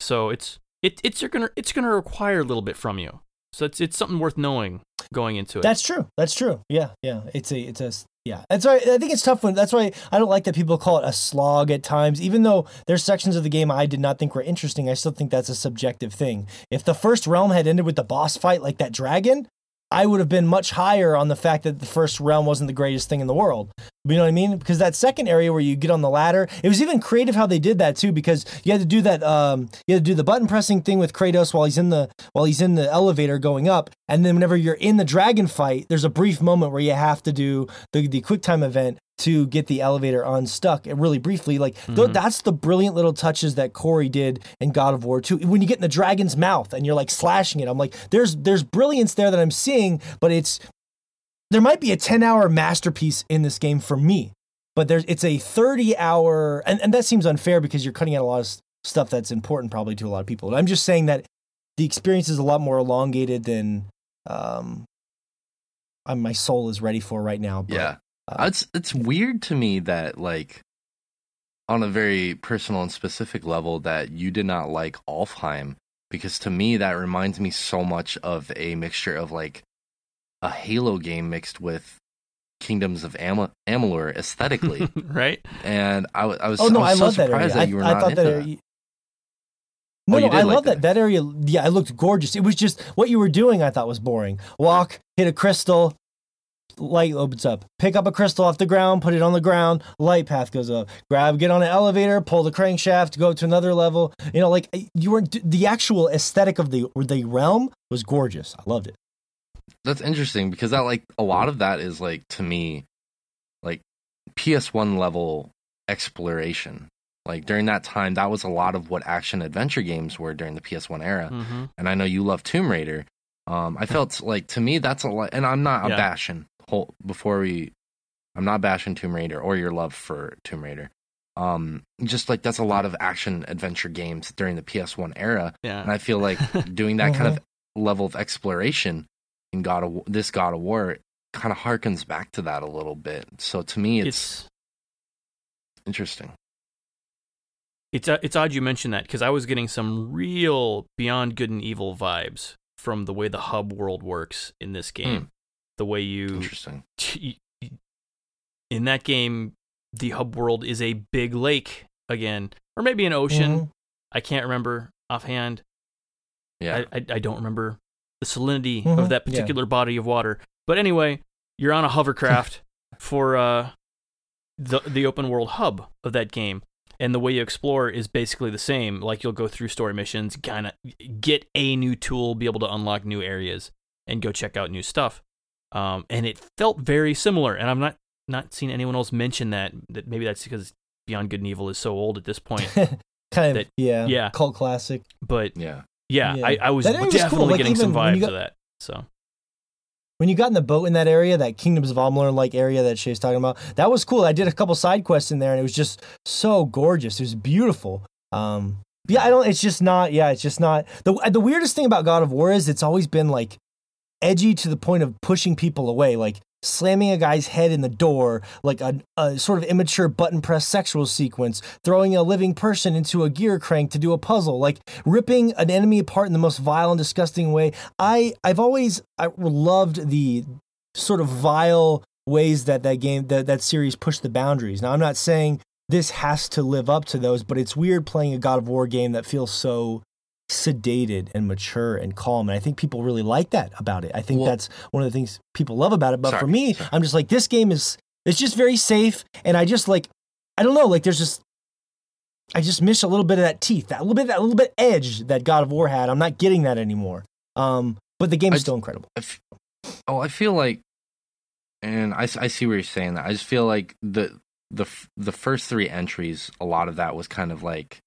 [SPEAKER 4] So it's it it's gonna it's gonna require a little bit from you. So it's it's something worth knowing going into it.
[SPEAKER 1] That's true. That's true. Yeah, yeah. It's a it's a yeah. That's why I think it's tough when that's why I don't like that people call it a slog at times. Even though there's sections of the game I did not think were interesting, I still think that's a subjective thing. If the first realm had ended with the boss fight like that dragon, I would have been much higher on the fact that the first realm wasn't the greatest thing in the world. You know what I mean? Because that second area where you get on the ladder, it was even creative how they did that too. Because you had to do that, um, you had to do the button pressing thing with Kratos while he's in the while he's in the elevator going up, and then whenever you're in the dragon fight, there's a brief moment where you have to do the the quick time event to get the elevator unstuck and really briefly like th- that's the brilliant little touches that cory did in god of war 2 when you get in the dragon's mouth and you're like slashing it i'm like there's there's brilliance there that i'm seeing but it's there might be a 10 hour masterpiece in this game for me but there's it's a 30 hour and, and that seems unfair because you're cutting out a lot of stuff that's important probably to a lot of people i'm just saying that the experience is a lot more elongated than um i my soul is ready for right now but,
[SPEAKER 2] Yeah.
[SPEAKER 1] Uh,
[SPEAKER 2] it's it's weird to me that like on a very personal and specific level that you did not like Alfheim because to me that reminds me so much of a mixture of like a Halo game mixed with Kingdoms of Am- Amalur aesthetically,
[SPEAKER 4] right?
[SPEAKER 2] and I, I was
[SPEAKER 1] Oh no,
[SPEAKER 2] I
[SPEAKER 1] I,
[SPEAKER 2] so
[SPEAKER 1] love that area.
[SPEAKER 2] surprised that
[SPEAKER 1] I,
[SPEAKER 2] you were
[SPEAKER 1] I
[SPEAKER 2] not
[SPEAKER 1] thought
[SPEAKER 2] into
[SPEAKER 1] that
[SPEAKER 2] that.
[SPEAKER 1] area. No,
[SPEAKER 2] Oh,
[SPEAKER 1] no, I
[SPEAKER 2] like
[SPEAKER 1] love that.
[SPEAKER 2] that.
[SPEAKER 1] that. area. Yeah, it looked gorgeous. It was just what you were doing. I thought was boring. Walk, hit a crystal, light opens up. Pick up a crystal off the ground, put it on the ground. Light path goes up. Grab, get on an elevator, pull the crankshaft, go to another level. You know, like you were the actual aesthetic of the the realm was gorgeous. I loved it.
[SPEAKER 2] That's interesting because that like a lot of that is like to me like PS1 level exploration. Like during that time, that was a lot of what action adventure games were during the PS1 era.
[SPEAKER 4] Mm-hmm.
[SPEAKER 2] And I know you love Tomb Raider. Um, I felt like to me that's a lot, and I'm not a
[SPEAKER 4] Yeah.
[SPEAKER 2] bashing. Whole, before we, I'm not bashing Tomb Raider or your love for Tomb Raider. Um, just like that's a lot of action adventure games during the PS1 era,
[SPEAKER 4] Yeah.
[SPEAKER 2] and I feel like doing that kind of level of exploration in God of this God of War kind of harkens back to that a little bit. So to me, it's,
[SPEAKER 4] it's
[SPEAKER 2] interesting.
[SPEAKER 4] it's uh, it's odd you mentioned that because I was getting some real Beyond Good and Evil vibes from the way the hub world works in this game. The way you
[SPEAKER 2] Interesting.
[SPEAKER 4] in that game, the hub world is a big lake again, or maybe an ocean.
[SPEAKER 1] Mhm.
[SPEAKER 4] I can't remember offhand.
[SPEAKER 2] Yeah.
[SPEAKER 4] I, I, I don't remember the salinity
[SPEAKER 1] Mhm,
[SPEAKER 4] of that
[SPEAKER 1] yeah.
[SPEAKER 4] particular body of water. But anyway, you're on a hovercraft for uh, the the open world hub of that game, and the way you explore is basically the same. Like you'll go through story missions, kind of get a new tool, be able to unlock new areas, and go check out new stuff. Um, and it felt very similar. And I'm not not seen anyone else mention that. That maybe that's because Beyond Good and Evil is so old at this point.
[SPEAKER 1] kind of yeah,
[SPEAKER 4] yeah.
[SPEAKER 1] cult classic.
[SPEAKER 4] But
[SPEAKER 2] yeah.
[SPEAKER 4] yeah,
[SPEAKER 1] Yeah.
[SPEAKER 4] I, I was
[SPEAKER 1] That area was cool.
[SPEAKER 4] definitely
[SPEAKER 1] Like,
[SPEAKER 4] getting some
[SPEAKER 1] even when
[SPEAKER 4] vibes
[SPEAKER 1] you
[SPEAKER 4] of that. So
[SPEAKER 1] when you got in the boat in that area, that Kingdoms of Amalur like area that Shay's talking about, that was cool. I did a couple side quests in there, and it was just so gorgeous. It was beautiful. Um, yeah, I don't. It's just not. Yeah, it's just not. the The weirdest thing about God of War is it's always been like edgy to the point of pushing people away, like slamming a guy's head in the door, like a, a sort of immature button press sexual sequence, throwing a living person into a gear crank to do a puzzle, like ripping an enemy apart in the most vile and disgusting way. I I've always I loved the sort of vile ways that that game that that series pushed the boundaries. Now I'm not saying this has to live up to those, but it's weird playing a God of War game that feels so sedated and mature and calm. And I think people really like that about it. I think
[SPEAKER 2] Well-
[SPEAKER 1] that's one of the things people love about it. But for me,
[SPEAKER 2] sorry.
[SPEAKER 1] I'm just like this game is it's just very safe, and I just like I don't know, like there's just I just miss a little bit of that teeth, that little bit, that little bit edge that God of War had. I'm not getting that anymore. Um, but the game is
[SPEAKER 2] I-
[SPEAKER 1] still incredible.
[SPEAKER 2] I f- oh, I feel like, and I, I see where you're saying that. I just feel like the the the first three entries, a lot of that was kind of like,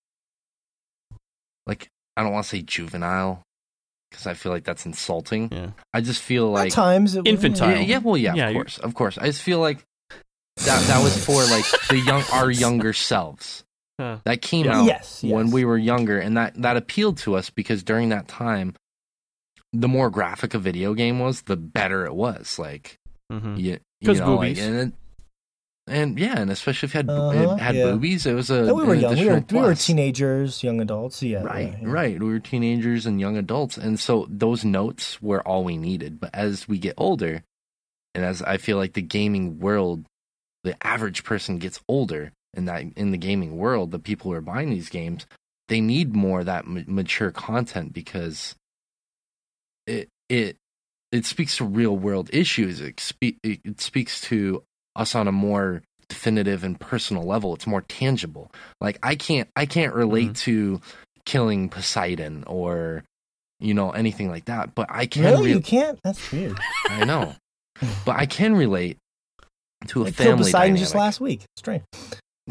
[SPEAKER 2] like I don't want to say juvenile, because I feel like that's insulting.
[SPEAKER 4] yeah,
[SPEAKER 2] I just feel
[SPEAKER 1] At
[SPEAKER 2] like
[SPEAKER 1] times, it-
[SPEAKER 4] Infantile.
[SPEAKER 2] yeah, yeah, well, yeah,
[SPEAKER 4] Yeah,
[SPEAKER 2] of
[SPEAKER 4] you're-
[SPEAKER 2] course, of course. I just feel like that that was for like the young, our younger selves.
[SPEAKER 4] Huh.
[SPEAKER 2] That came
[SPEAKER 4] Yeah.
[SPEAKER 2] out
[SPEAKER 1] Yes,
[SPEAKER 2] when we were younger, and that that appealed to us because during that time, the more graphic a video game was, the better it was. Like
[SPEAKER 4] mm-hmm.
[SPEAKER 2] you, you
[SPEAKER 4] 'Cause
[SPEAKER 2] know, like,
[SPEAKER 4] boobies.
[SPEAKER 2] and it, and yeah, and especially if it had
[SPEAKER 1] Uh-huh,
[SPEAKER 2] had
[SPEAKER 1] yeah.
[SPEAKER 2] boobies, it was a
[SPEAKER 1] And we were young. We were, we were teenagers, young adults. Yeah.
[SPEAKER 2] Right,
[SPEAKER 1] yeah, yeah.
[SPEAKER 2] right. We were teenagers and young adults, and so those notes were all we needed. But as we get older, and as I feel like the gaming world, the average person gets older, and that in the gaming world, the people who are buying these games, they need more of that m- mature content because it it it speaks to real world issues. It, spe- it speaks to us on a more definitive and personal level. It's more tangible. Like I can't I can't relate mm-hmm. to killing Poseidon or you know anything like that, but I can.
[SPEAKER 1] Really?
[SPEAKER 2] re-
[SPEAKER 1] you can't? That's weird.
[SPEAKER 2] I know, but I can relate to a
[SPEAKER 1] killed
[SPEAKER 2] family
[SPEAKER 1] Poseidon
[SPEAKER 2] dynamic.
[SPEAKER 1] just last week. Strange.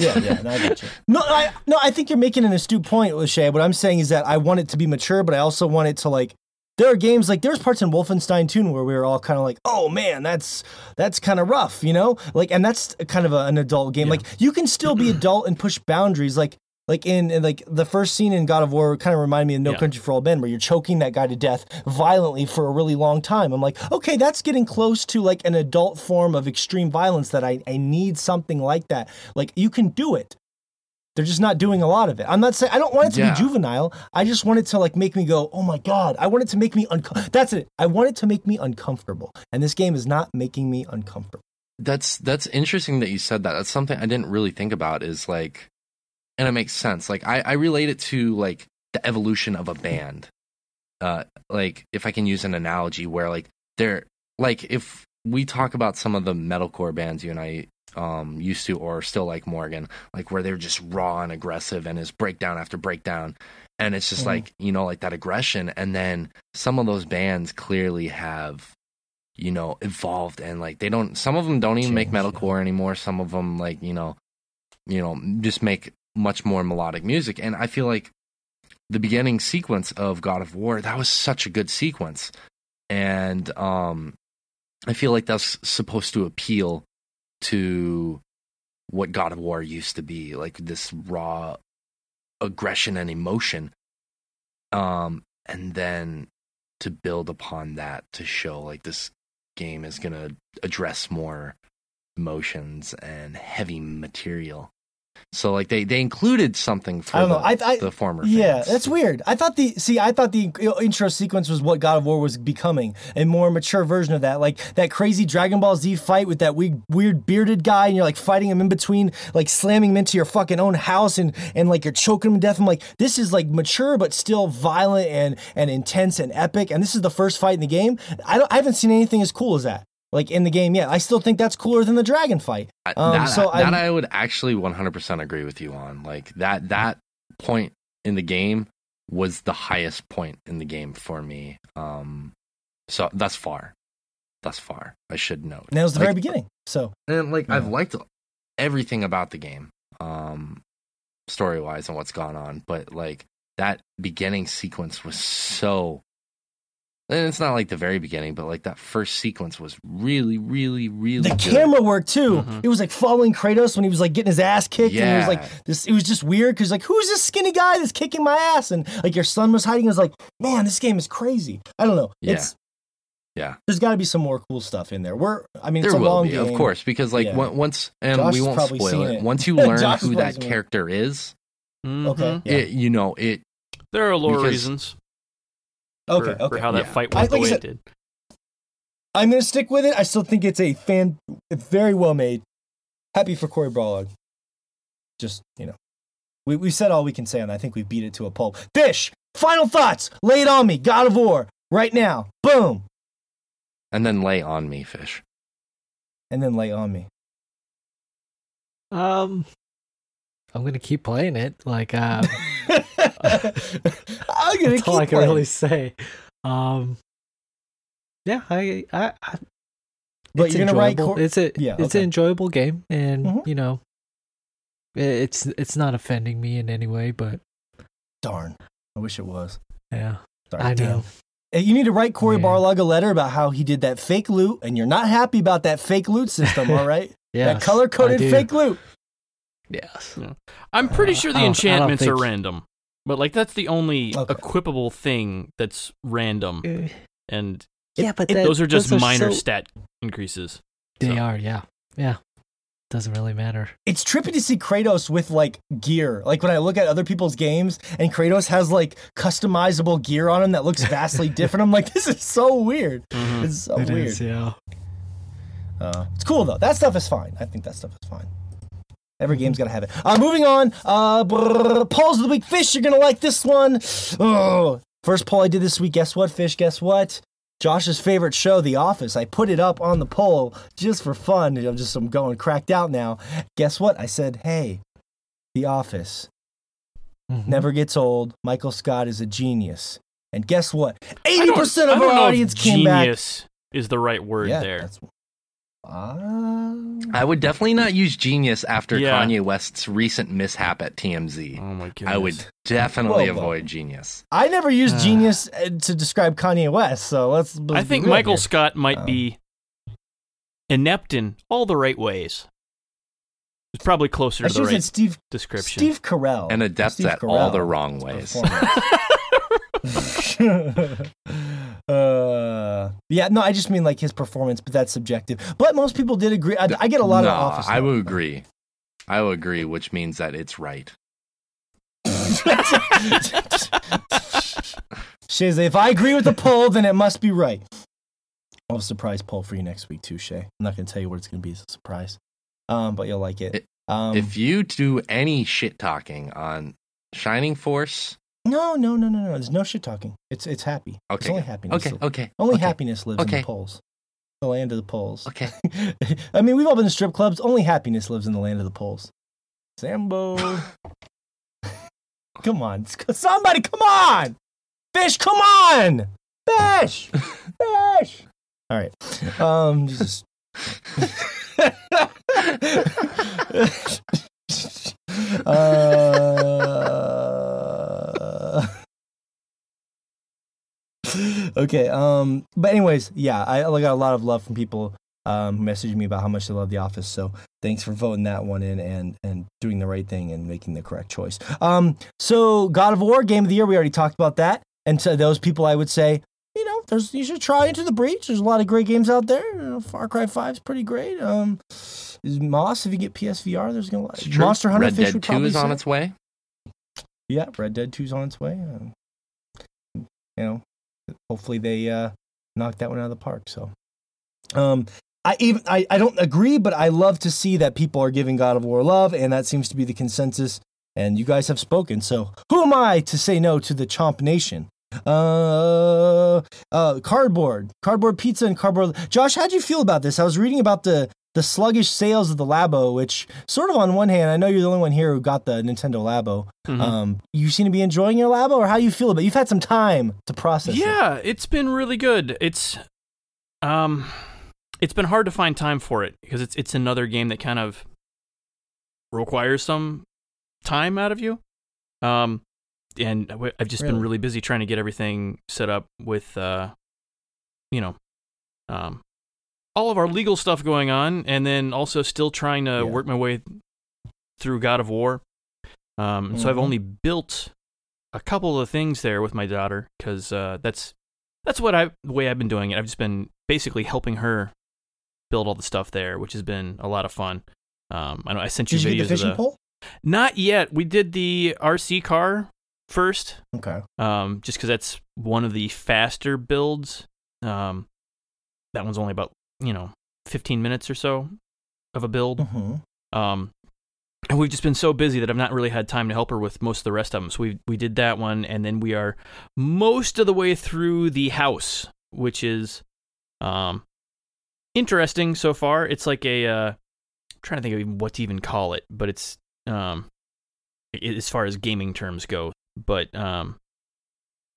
[SPEAKER 1] Yeah, yeah, no, I get you. No, I no, I think you're making an astute point, Lachey. What I'm saying is that I want it to be mature, but I also want it to like. There are games like there's parts in Wolfenstein 2 where we were all kind of like, oh man, that's that's kind of rough, you know, like, and that's kind of a, an adult game.
[SPEAKER 4] Yeah.
[SPEAKER 1] Like you can still be adult and push boundaries, like. Like in, in like the first scene in God of War kind of reminded me of No
[SPEAKER 4] Yeah.
[SPEAKER 1] Country for Old Men, where you're choking that guy to death violently for a really long time. I'm like, okay, that's getting close to like an adult form of extreme violence that I, I need something like that. Like you can do it. They're just not doing a lot of it. I'm not saying I don't want it to
[SPEAKER 2] Yeah.
[SPEAKER 1] be juvenile. I just want it to like make me go, oh my god. I want it to make me uncomfortable. That's it. I want it to make me uncomfortable, and this game is not making me uncomfortable.
[SPEAKER 2] That's that's interesting that you said that. That's something I didn't really think about. Is like, and it makes sense. Like I, I relate it to like the evolution of a band. Uh, like if I can use an analogy where like they're like if we talk about some of the metalcore bands you and I um used to or still like Morgan, like where they're just raw and aggressive and is breakdown after breakdown. And it's just
[SPEAKER 1] Mhm.
[SPEAKER 2] like, you know, like that aggression. And then some of those bands clearly have you know, evolved and like they don't. Some of them don't even make
[SPEAKER 1] Changed, yeah.
[SPEAKER 2] metalcore anymore. Some of them like you know, you know, just make much more melodic music. And I feel like the beginning sequence of God of War that was such a good sequence, and um, I feel like that's supposed to appeal to what God of War used to be, like this raw aggression and emotion. Um, and then to build upon that to show like this game is going to address more emotions and heavy material. So like they they included something for
[SPEAKER 1] I don't
[SPEAKER 2] the,
[SPEAKER 1] know. I, I
[SPEAKER 2] the former
[SPEAKER 1] Yeah,
[SPEAKER 2] fans.
[SPEAKER 1] that's weird. I thought the see, I thought the intro sequence was what God of War was becoming, a more mature version of that, like that crazy Dragon Ball Z fight with that weird, weird bearded guy, and you're like fighting him in between, like slamming him into your fucking own house, and and like you're choking him to death. I'm like, this is like mature but still violent and and intense and epic, and this is the first fight in the game. I don't, I haven't seen anything as cool as that. Like in the game yet, I still think that's cooler than the dragon fight. Um,
[SPEAKER 2] that,
[SPEAKER 1] so
[SPEAKER 2] that I would actually 100% agree with you on. Like that that point in the game was the highest point in the game for me. Um, so thus far, thus far, I should note.
[SPEAKER 1] And that was the
[SPEAKER 2] Like,
[SPEAKER 1] very beginning. So
[SPEAKER 2] And like I've liked everything about the game, um, story wise and what's gone on, but like that beginning sequence was so. And it's not like the very beginning, but like that first sequence was really, really, really
[SPEAKER 1] the
[SPEAKER 2] good.
[SPEAKER 1] camera work too.
[SPEAKER 4] Mhm.
[SPEAKER 1] It was like following Kratos when he was like getting his ass kicked, and it was like this. It was just weird because like who's this skinny guy that's kicking my ass? And like your son was hiding. I was like, man, this game is crazy. I don't know.
[SPEAKER 2] Yeah.
[SPEAKER 1] It's
[SPEAKER 2] Yeah.
[SPEAKER 1] There's got to be some more cool stuff in there. We're I mean, it's
[SPEAKER 2] there
[SPEAKER 1] a
[SPEAKER 2] will
[SPEAKER 1] long
[SPEAKER 2] be,
[SPEAKER 1] game.
[SPEAKER 2] of course, because like
[SPEAKER 1] Yeah.
[SPEAKER 2] on- once and
[SPEAKER 1] Josh
[SPEAKER 2] we won't spoil it.
[SPEAKER 1] it.
[SPEAKER 2] Once you learn who that
[SPEAKER 1] seen it.
[SPEAKER 2] character is,
[SPEAKER 1] Okay.
[SPEAKER 4] Mhm.
[SPEAKER 1] Yeah.
[SPEAKER 2] it you know it.
[SPEAKER 4] There are lore
[SPEAKER 2] Because-
[SPEAKER 4] reasons
[SPEAKER 1] Okay.
[SPEAKER 4] for,
[SPEAKER 1] okay.
[SPEAKER 4] for how that
[SPEAKER 2] Yeah.
[SPEAKER 4] fight
[SPEAKER 1] I-
[SPEAKER 4] went
[SPEAKER 1] like I
[SPEAKER 4] the way
[SPEAKER 1] said-
[SPEAKER 4] it did.
[SPEAKER 1] I'm gonna stick with it. I still think it's a fan, very well made. Happy for Cory Barlog. Just you know, we we said all we can say and. I think we beat it to a pulp. Fish. Final thoughts. Lay it on me. God of War. Right now. Boom.
[SPEAKER 2] And then lay on me, fish.
[SPEAKER 1] And then lay on me.
[SPEAKER 3] Um, I'm gonna keep playing it. Like, uh,
[SPEAKER 1] I'm gonna
[SPEAKER 3] that's all I can
[SPEAKER 1] playing.
[SPEAKER 3] really say. Um, yeah, I, I, I
[SPEAKER 1] But
[SPEAKER 3] it's
[SPEAKER 1] you're gonna write. Cor-
[SPEAKER 3] it's a,
[SPEAKER 1] Yeah,
[SPEAKER 3] it's
[SPEAKER 1] okay.
[SPEAKER 3] an enjoyable game, and
[SPEAKER 1] Mhm.
[SPEAKER 3] you know, it's it's not offending me in any way. But
[SPEAKER 1] Darn. I wish it was.
[SPEAKER 3] yeah,
[SPEAKER 1] Sorry,
[SPEAKER 3] I
[SPEAKER 1] damn.
[SPEAKER 3] know.
[SPEAKER 1] You need to write Cory
[SPEAKER 3] Yeah.
[SPEAKER 1] Barlog a letter about how he did that fake loot, and you're not happy about that fake loot system, all right?
[SPEAKER 3] Yeah,
[SPEAKER 1] that color coded fake loot.
[SPEAKER 3] Yes.
[SPEAKER 4] I'm pretty
[SPEAKER 3] Uh,
[SPEAKER 4] sure the
[SPEAKER 3] don't-
[SPEAKER 4] enchantments are random, but like that's the only
[SPEAKER 1] Okay.
[SPEAKER 4] equipable thing that's random,
[SPEAKER 3] Uh,
[SPEAKER 4] and
[SPEAKER 3] yeah, but
[SPEAKER 1] it-
[SPEAKER 3] that-
[SPEAKER 4] those are just
[SPEAKER 3] those
[SPEAKER 4] minor
[SPEAKER 3] so-
[SPEAKER 4] stat increases.
[SPEAKER 3] They
[SPEAKER 4] so.
[SPEAKER 3] are, yeah, yeah. doesn't really matter.
[SPEAKER 1] It's trippy to see Kratos with like gear. Like when I look at other people's games and Kratos has like customizable gear on him that looks vastly different. I'm like, this is so weird.
[SPEAKER 4] Mhm.
[SPEAKER 1] It's so
[SPEAKER 3] It
[SPEAKER 1] weird.
[SPEAKER 3] is, yeah.
[SPEAKER 1] Uh, it's cool though. That stuff is fine. I think that stuff is fine. Every game's gotta have it. Uh, moving on. Uh, brrr, polls of the week. Fish, you're gonna like this one. Oh, first poll I did this week. Guess what, Fish? Guess what? Josh's favorite show, The Office. I put it up on the poll just for fun. I'm just I'm going cracked out now. Guess what? I said, hey, The Office
[SPEAKER 3] Mhm.
[SPEAKER 1] never gets old. Michael Scott is a genius. And guess what? Eighty percent of our audience came back.
[SPEAKER 4] genius is the right word
[SPEAKER 1] Yeah,
[SPEAKER 4] there.
[SPEAKER 1] that's- Ah.
[SPEAKER 2] I would definitely not use genius after
[SPEAKER 4] Yeah.
[SPEAKER 2] Kanye West's recent mishap at TMZ.
[SPEAKER 4] Oh my goodness.
[SPEAKER 2] I would definitely
[SPEAKER 1] Whoa, whoa.
[SPEAKER 2] avoid genius.
[SPEAKER 1] I never used
[SPEAKER 3] Uh.
[SPEAKER 1] genius uh, to describe Kanye West, so let's. let's
[SPEAKER 4] I think Michael
[SPEAKER 1] here.
[SPEAKER 4] Scott might
[SPEAKER 1] Um,
[SPEAKER 4] be inept in all the right ways. It's probably closer
[SPEAKER 1] I
[SPEAKER 4] to
[SPEAKER 1] should
[SPEAKER 4] the right
[SPEAKER 1] Steve
[SPEAKER 4] description.
[SPEAKER 1] Steve Carell
[SPEAKER 2] And adept
[SPEAKER 1] Steve
[SPEAKER 2] at all the wrong ways.
[SPEAKER 1] uh, yeah, no, I just mean like his performance, but that's subjective. But most people did agree. I, I get a lot
[SPEAKER 2] Nah,
[SPEAKER 1] of office.
[SPEAKER 2] I would agree. I would agree, which means that it's right.
[SPEAKER 1] Shay, if I agree with the poll, then it must be right. I'll have a surprise poll for you next week too, Shay. I'm not going to tell you what it's going to be. It's a surprise, um, but you'll like it.
[SPEAKER 2] It-
[SPEAKER 1] Um,
[SPEAKER 2] if you do any shit talking on Shining Force,
[SPEAKER 1] no, no, no, no, no. There's no shit talking. It's it's happy. Okay. It's
[SPEAKER 2] Okay,
[SPEAKER 1] only happiness.
[SPEAKER 2] okay, okay,
[SPEAKER 1] Only
[SPEAKER 2] okay,
[SPEAKER 1] happiness lives in the polls. The land of the polls.
[SPEAKER 2] okay.
[SPEAKER 1] I mean, we've all been to strip clubs. Only happiness lives in the land of the polls. Sambo. come on. Somebody, come on. Fish, come on. Fish. Fish. All right. Um, just. uh, okay. Um. But anyways, yeah, I I got a lot of love from people um messaging me about how much they love The Office. So thanks for voting that one in and and doing the right thing and making the correct choice. Um. So God of War Game of the Year, we already talked about that. And to those people, I would say, you know, there's you should try Into the Breach. There's a lot of great games out there. You know, Far Cry Five is pretty great. Um. Is Moss, if you get PSVR, there's gonna
[SPEAKER 2] It's true.
[SPEAKER 1] Monster Hunter
[SPEAKER 2] Red
[SPEAKER 1] Fish
[SPEAKER 2] Dead 2
[SPEAKER 1] probably
[SPEAKER 2] is on its way.
[SPEAKER 1] Yeah, Red Dead 2's on its way. Um, you know, hopefully they uh, knock that one out of the park. So, um, I even I, I don't agree, but I love to see that people are giving God of War love, and that seems to be the consensus. And you guys have spoken. So, who am I to say no to the Chomp Nation? Uh, uh, cardboard, cardboard pizza, and cardboard. Josh, how'd you feel about this? I was reading about the the sluggish sales of the Labo, which sort of on one hand, I know you're the only one here who got the Nintendo Labo.
[SPEAKER 4] Mhm.
[SPEAKER 1] Um, you seem to be enjoying your Labo, or how you feel about? it? You've had some time to process.
[SPEAKER 4] yeah, it's been really good. It's um it's been hard to find time for it because it's it's another game that kind of requires some time out of you. Um and I've just been
[SPEAKER 1] Really?
[SPEAKER 4] really busy trying to get everything set up with uh you know um all of our legal stuff going on and then also still trying to
[SPEAKER 1] Yeah.
[SPEAKER 4] work my way through God of War. Um so I've
[SPEAKER 1] Mhm.
[SPEAKER 4] only built a couple of things there with my daughter cuz uh that's that's what I the way I've been doing it. I've just been basically helping her build all the stuff there, which has been a lot of fun. Um, I know I sent you
[SPEAKER 1] Did you
[SPEAKER 4] videos
[SPEAKER 1] get the fishing
[SPEAKER 4] of the.
[SPEAKER 1] pole?
[SPEAKER 4] Not yet. We did the RC car first,
[SPEAKER 1] Okay.
[SPEAKER 4] um, just because that's one of the faster builds. Um, that one's only about you know 15 minutes or so of a build.
[SPEAKER 1] hmm
[SPEAKER 4] Um, and we've just been so busy that I've not really had time to help her with most of the rest of them. So we we did that one, and then we are most of the way through the house, which is um interesting so far. It's like a uh, I'm trying to think of what to even call it, but it's um as far as gaming terms go. But um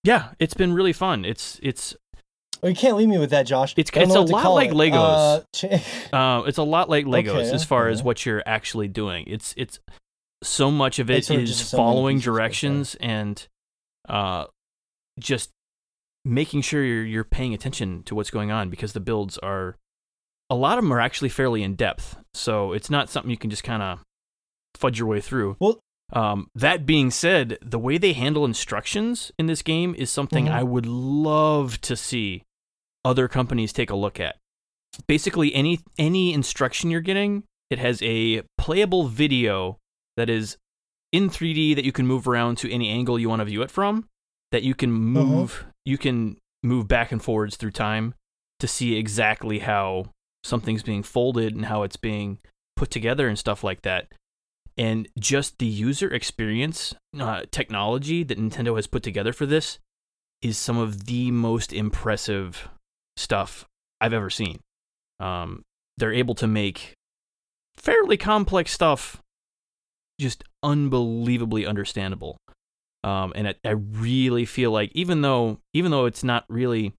[SPEAKER 4] yeah, it's been really fun. It's it's
[SPEAKER 1] Well, you can't leave me with that, Josh.
[SPEAKER 4] It's- it's a lot like
[SPEAKER 1] it.
[SPEAKER 4] Legos.
[SPEAKER 1] Uh, ch-
[SPEAKER 4] Uh, it's a lot like Legos
[SPEAKER 1] Okay,
[SPEAKER 4] as far as what you're actually doing. It's it's so much of
[SPEAKER 1] of
[SPEAKER 4] is
[SPEAKER 1] many
[SPEAKER 4] following
[SPEAKER 1] okay.
[SPEAKER 4] directions and uh, just making sure you're you're paying attention to what's going on because the builds are a lot of them are actually fairly in depth. So it's not something you can just kind of fudge your way through.
[SPEAKER 1] Well-
[SPEAKER 4] um, that being said, the way they handle instructions in this game is something
[SPEAKER 1] Mhm.
[SPEAKER 4] I would love to see other companies take a look at. Basically, any any instruction you're getting It has a playable video that is in 3D that you can move around to any angle you want to view it from. That you can move, you can move back and forwards through time to see exactly how something's being folded and how it's being put together and stuff like that. And just the user experience uh, technology that Nintendo has put together for this is some of the most impressive stuff I've ever seen. Um, they're able to make fairly complex stuff just unbelievably understandable. Um, and I, I really feel like even though even though it's not really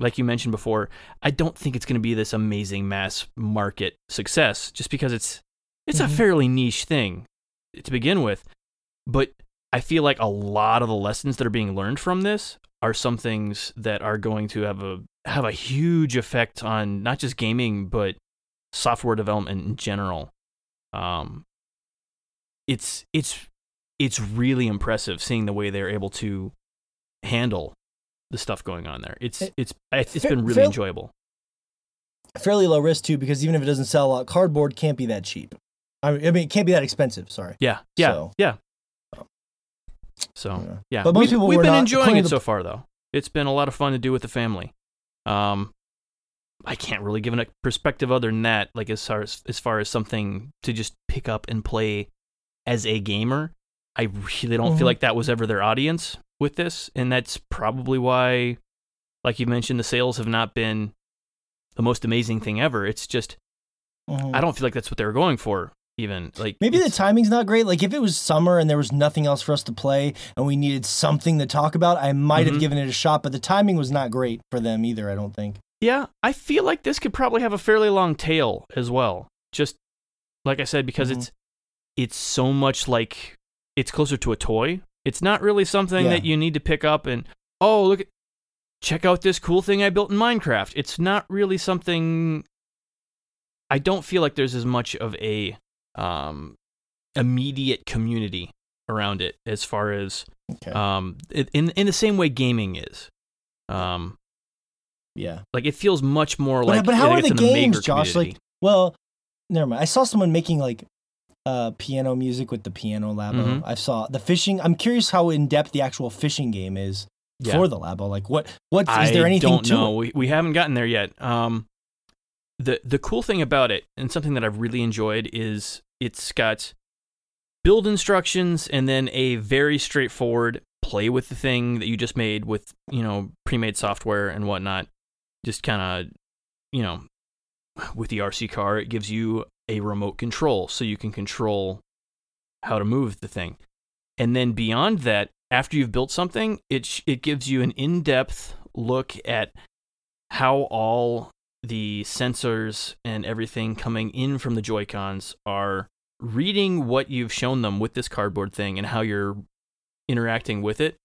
[SPEAKER 4] like you mentioned before, I don't think it's going to be this amazing mass market success just because it's it's
[SPEAKER 1] Mhm.
[SPEAKER 4] a fairly niche thing to begin with. But I feel like a lot of the lessons that are being learned from this are some things that are going to have a have a huge effect on not just gaming but software development in general. Um, it's it's it's really impressive seeing the way they're able to handle the stuff going on there. It's
[SPEAKER 1] It-
[SPEAKER 4] it's it's
[SPEAKER 1] Fa-
[SPEAKER 4] been really
[SPEAKER 1] Phil-
[SPEAKER 4] enjoyable.
[SPEAKER 1] Fairly low risk too, because even if it doesn't sell a lot, cardboard can't be that cheap. I mean, I mean, it can't be that expensive. Sorry.
[SPEAKER 4] Yeah, yeah,
[SPEAKER 1] So-
[SPEAKER 4] yeah. So
[SPEAKER 1] Yeah. But most
[SPEAKER 4] we've,
[SPEAKER 1] people
[SPEAKER 4] we've been enjoying it so far though. It's been a lot of fun to do with the family. Um, I can't really give a perspective other than that. Like as far as as far as something to just pick up and play as a gamer, I really don't
[SPEAKER 1] Mhm.
[SPEAKER 4] feel like that was ever their audience with this, and that's probably why, like you mentioned, the sales have not been the most amazing thing ever. It's just
[SPEAKER 1] Mhm.
[SPEAKER 4] I don't feel like that's what they were going for. Even like
[SPEAKER 1] Maybe the timing's not great. Like if it was summer and there was nothing else for us to play and we needed something to talk about, I might
[SPEAKER 4] Mhm.
[SPEAKER 1] have given it a shot. But the timing was not great for them either. I don't think.
[SPEAKER 4] Yeah, I feel like this could probably have a fairly long tail as well. Just like I said, because
[SPEAKER 1] Mhm.
[SPEAKER 4] it's it's so much like it's closer to a toy. It's not really something
[SPEAKER 1] Yeah.
[SPEAKER 4] that you need to pick up and oh look, at, check out this cool thing I built in Minecraft. It's not really something. I don't feel like there's as much of a um, immediate community around it as far as
[SPEAKER 1] Okay.
[SPEAKER 4] um, it- in in the same way gaming is. Um,
[SPEAKER 1] yeah.
[SPEAKER 4] like it feels much more
[SPEAKER 1] But-
[SPEAKER 4] like
[SPEAKER 1] but how
[SPEAKER 4] like
[SPEAKER 1] are the games, Josh?
[SPEAKER 4] community.
[SPEAKER 1] Like, well, never mind. I saw someone making like uh, piano music with the piano labo.
[SPEAKER 4] Mhm.
[SPEAKER 1] I saw the fishing. I'm curious how in depth the actual fishing game is
[SPEAKER 4] Yeah.
[SPEAKER 1] for the labo. Like, what? What is there anything I
[SPEAKER 4] don't
[SPEAKER 1] to
[SPEAKER 4] know. We we haven't gotten there yet. Um, the the cool thing about it, and something that I've really enjoyed, is it's got build instructions and then a very straightforward play with the thing that you just made with you know pre-made software and whatnot. Just kind of you know with the RC car, it gives you a remote control, so you can control how to move the thing. And then beyond that, after you've built something, it sh- it gives you an in-depth look at how all the sensors and everything coming in from the Joy-Cons are reading what you've shown them with this cardboard thing and how you're interacting with it.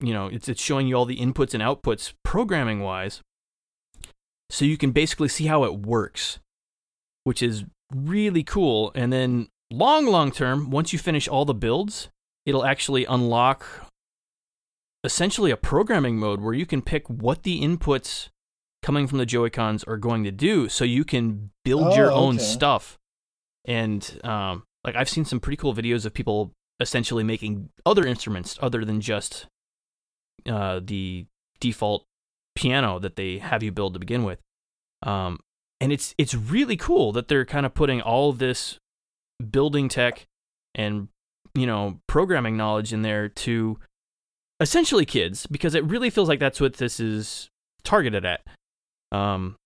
[SPEAKER 4] You know, it's it's showing you all the inputs and outputs programming wise. So you can basically see how it works, which is really cool. And then long long term, once you finish all the builds, it'll actually unlock essentially a programming mode where you can pick what the inputs coming from the Joy-Cons are going to do so you can build your
[SPEAKER 1] Oh,
[SPEAKER 4] own
[SPEAKER 1] okay.
[SPEAKER 4] stuff. And um, like I've seen some pretty cool videos of people essentially making other instruments other than just uh, the default piano that they have you build to begin with. Um, and it's it's really cool that they're kind of putting all this building tech and you know programming knowledge in there to essentially kids because it really feels like that's what this is targeted at. Um,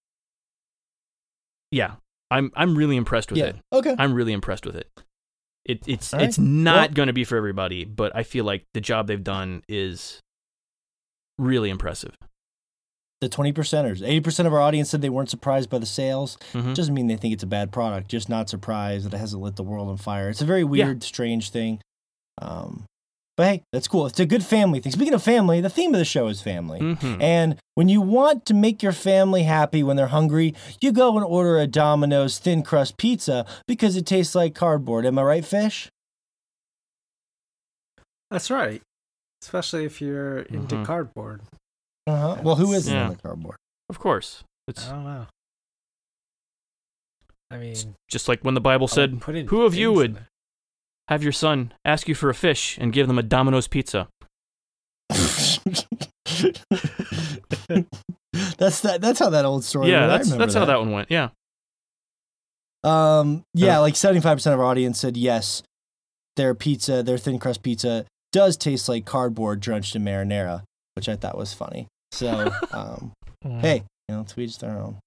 [SPEAKER 4] yeah, I'm I'm really impressed with
[SPEAKER 1] Yeah.
[SPEAKER 4] it.
[SPEAKER 1] Okay.
[SPEAKER 4] I'm really impressed with it. It it's
[SPEAKER 1] right.
[SPEAKER 4] it's not
[SPEAKER 1] Well-
[SPEAKER 4] going to be for everybody, but I feel like the job they've done is really impressive.
[SPEAKER 1] The twenty percenters. Eighty percent of our audience said they weren't surprised by the sales.
[SPEAKER 4] Mhm.
[SPEAKER 1] Doesn't mean they think it's a bad product. Just not surprised that it hasn't lit the world on fire. It's a very weird, strange thing. Um, but hey, that's cool. It's a good family thing. Speaking of family, the theme of the show is family.
[SPEAKER 4] Mhm.
[SPEAKER 1] And when you want to make your family happy when they're hungry, you go and order a Domino's thin crust pizza because it tastes like cardboard. Am I right, Fish?
[SPEAKER 3] That's right. Especially if you're into
[SPEAKER 4] Mhm.
[SPEAKER 3] cardboard.
[SPEAKER 1] Uh-huh. Well, who isn't
[SPEAKER 4] Yeah.
[SPEAKER 1] on cardboard?
[SPEAKER 4] Of course, it's
[SPEAKER 3] I don't know. I mean,
[SPEAKER 4] Just like when the Bible said, "Who of you would
[SPEAKER 3] there.
[SPEAKER 4] Have your son ask you for a fish and give them a Domino's pizza?"
[SPEAKER 1] that's that. That's how that old story.
[SPEAKER 4] yeah,
[SPEAKER 1] went. I
[SPEAKER 4] that's
[SPEAKER 1] remember
[SPEAKER 4] that's how that one went. Yeah.
[SPEAKER 1] Um, yeah,
[SPEAKER 4] Uh,
[SPEAKER 1] like seventy-five percent of our audience said yes. Their pizza, their thin crust pizza, does taste like cardboard drenched in marinara, which I thought was funny. So, um, hey, you know, to each their own.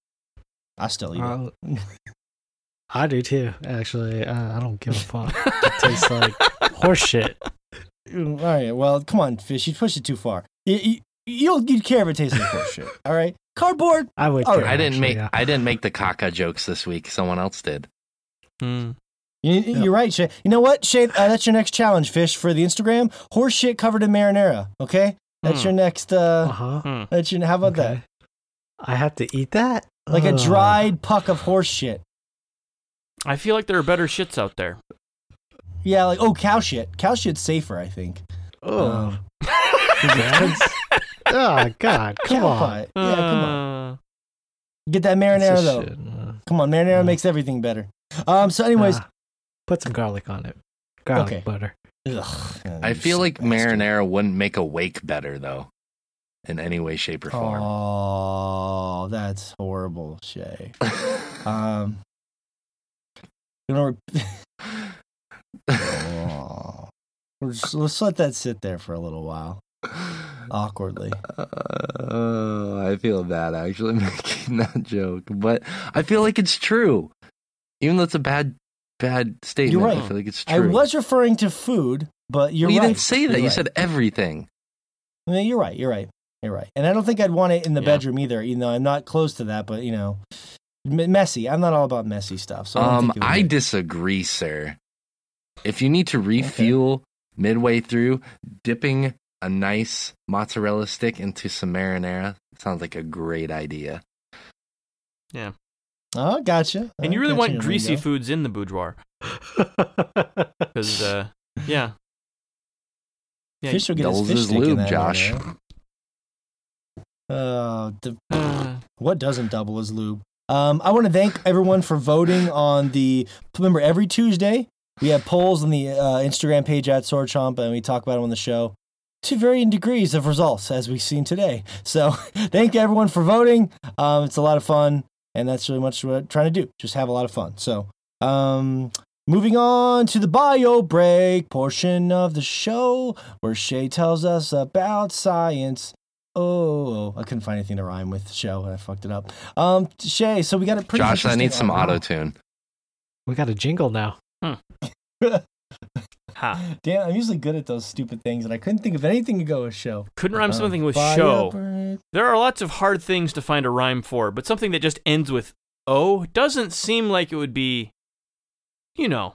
[SPEAKER 1] I still eat
[SPEAKER 3] Uh,
[SPEAKER 1] it.
[SPEAKER 3] I do too. Actually, uh, I don't give a fuck. It tastes like horse shit.
[SPEAKER 1] Mm, All right, well, come on, fish. You pushed it too far. You, you, you'll you'd care if it tastes like horse shit. All right, cardboard.
[SPEAKER 3] I would. Care,
[SPEAKER 1] right.
[SPEAKER 2] I didn't
[SPEAKER 3] actually,
[SPEAKER 2] make
[SPEAKER 3] yeah.
[SPEAKER 2] I didn't make the caca jokes this week. Someone else did.
[SPEAKER 4] Hmm.
[SPEAKER 1] You, You're right, Shay. You know what, Shay? Uh, that's your next challenge, fish, for the Instagram. Horse shit covered in marinara. Okay, that's
[SPEAKER 4] Hmm.
[SPEAKER 1] your next. uh
[SPEAKER 3] Uh huh.
[SPEAKER 4] Hmm.
[SPEAKER 1] That's your. How about that?
[SPEAKER 3] I have to eat that.
[SPEAKER 1] Like a dried puck of horse shit.
[SPEAKER 4] I feel like there are better shits out there.
[SPEAKER 1] Yeah, like oh, cow shit. Cow shit's safer, I think.
[SPEAKER 3] Oh.
[SPEAKER 1] Um,
[SPEAKER 3] oh God! Come
[SPEAKER 1] cow
[SPEAKER 3] on.
[SPEAKER 1] pie. Yeah, come on.
[SPEAKER 4] Uh,
[SPEAKER 1] Get that marinara though.
[SPEAKER 3] shit. Uh,
[SPEAKER 1] Come on, marinara
[SPEAKER 3] Mm.
[SPEAKER 1] makes everything better. Um. So, anyways,
[SPEAKER 3] ah, put some garlic on it. Garlic
[SPEAKER 1] Okay.
[SPEAKER 3] butter.
[SPEAKER 1] ugh,
[SPEAKER 2] I feel
[SPEAKER 1] sick
[SPEAKER 2] like
[SPEAKER 1] bastard.
[SPEAKER 2] marinara wouldn't make a wake better though, in any way, shape, or form.
[SPEAKER 1] Oh, that's horrible, Shay. Um. You know, oh. let's, let's let that sit there for a little while, awkwardly.
[SPEAKER 2] Uh, I feel bad actually making that joke, but I feel like it's true. Even though it's a bad, bad statement,
[SPEAKER 1] right.
[SPEAKER 2] I feel like it's true.
[SPEAKER 1] I was referring to food, but you're
[SPEAKER 2] Well, you
[SPEAKER 1] right.
[SPEAKER 2] didn't say that.
[SPEAKER 1] You're
[SPEAKER 2] You
[SPEAKER 1] right.
[SPEAKER 2] said everything.
[SPEAKER 1] Yeah, you're right. You're right. You're right. And I don't think I'd want it in the
[SPEAKER 4] Yeah.
[SPEAKER 1] bedroom either. You know, I'm not close to that, but you know, messy. I'm not all about messy stuff. So I
[SPEAKER 2] um,
[SPEAKER 1] think it would
[SPEAKER 2] I disagree, sir. If you need to refuel midway through, dipping a nice mozzarella stick into some marinara sounds like a great idea. Yeah.
[SPEAKER 1] Oh, gotcha.
[SPEAKER 4] and you
[SPEAKER 1] Oh,
[SPEAKER 4] really
[SPEAKER 1] gotcha,
[SPEAKER 4] want greasy
[SPEAKER 1] you
[SPEAKER 4] foods in the boudoir, because uh, yeah, yeah.
[SPEAKER 1] Fish will get
[SPEAKER 2] Doubles
[SPEAKER 1] his fish
[SPEAKER 2] his
[SPEAKER 1] stick in
[SPEAKER 2] lube,
[SPEAKER 1] that
[SPEAKER 2] Josh.
[SPEAKER 1] marinara. Uh, the,
[SPEAKER 4] Uh,
[SPEAKER 1] what doesn't double as lube? Um, I want to thank everyone for voting on the. Remember, every Tuesday we have polls on the uh, Instagram page at Sword Chomp, and we talk about them on the show to varying degrees of results, as we've seen today. So, thank everyone for voting. Um, it's a lot of fun, and that's really much what I'm trying to do. Just have a lot of fun. So, um, moving on to the bio break portion of the show, where Shay tells us about science. Oh, I couldn't find anything to rhyme with show, and I fucked it up. Um, Shay, so we got a pretty.
[SPEAKER 2] Josh, I need some auto tune.
[SPEAKER 3] we got a jingle now.
[SPEAKER 4] ha.
[SPEAKER 1] Damn, I'm usually good at those stupid things, and I couldn't think of anything to go with show.
[SPEAKER 4] Couldn't rhyme
[SPEAKER 1] Uh,
[SPEAKER 4] something with show.
[SPEAKER 1] break.
[SPEAKER 4] There are lots of hard things to find a rhyme for, but something that just ends with "o" doesn't seem like it would be, you know.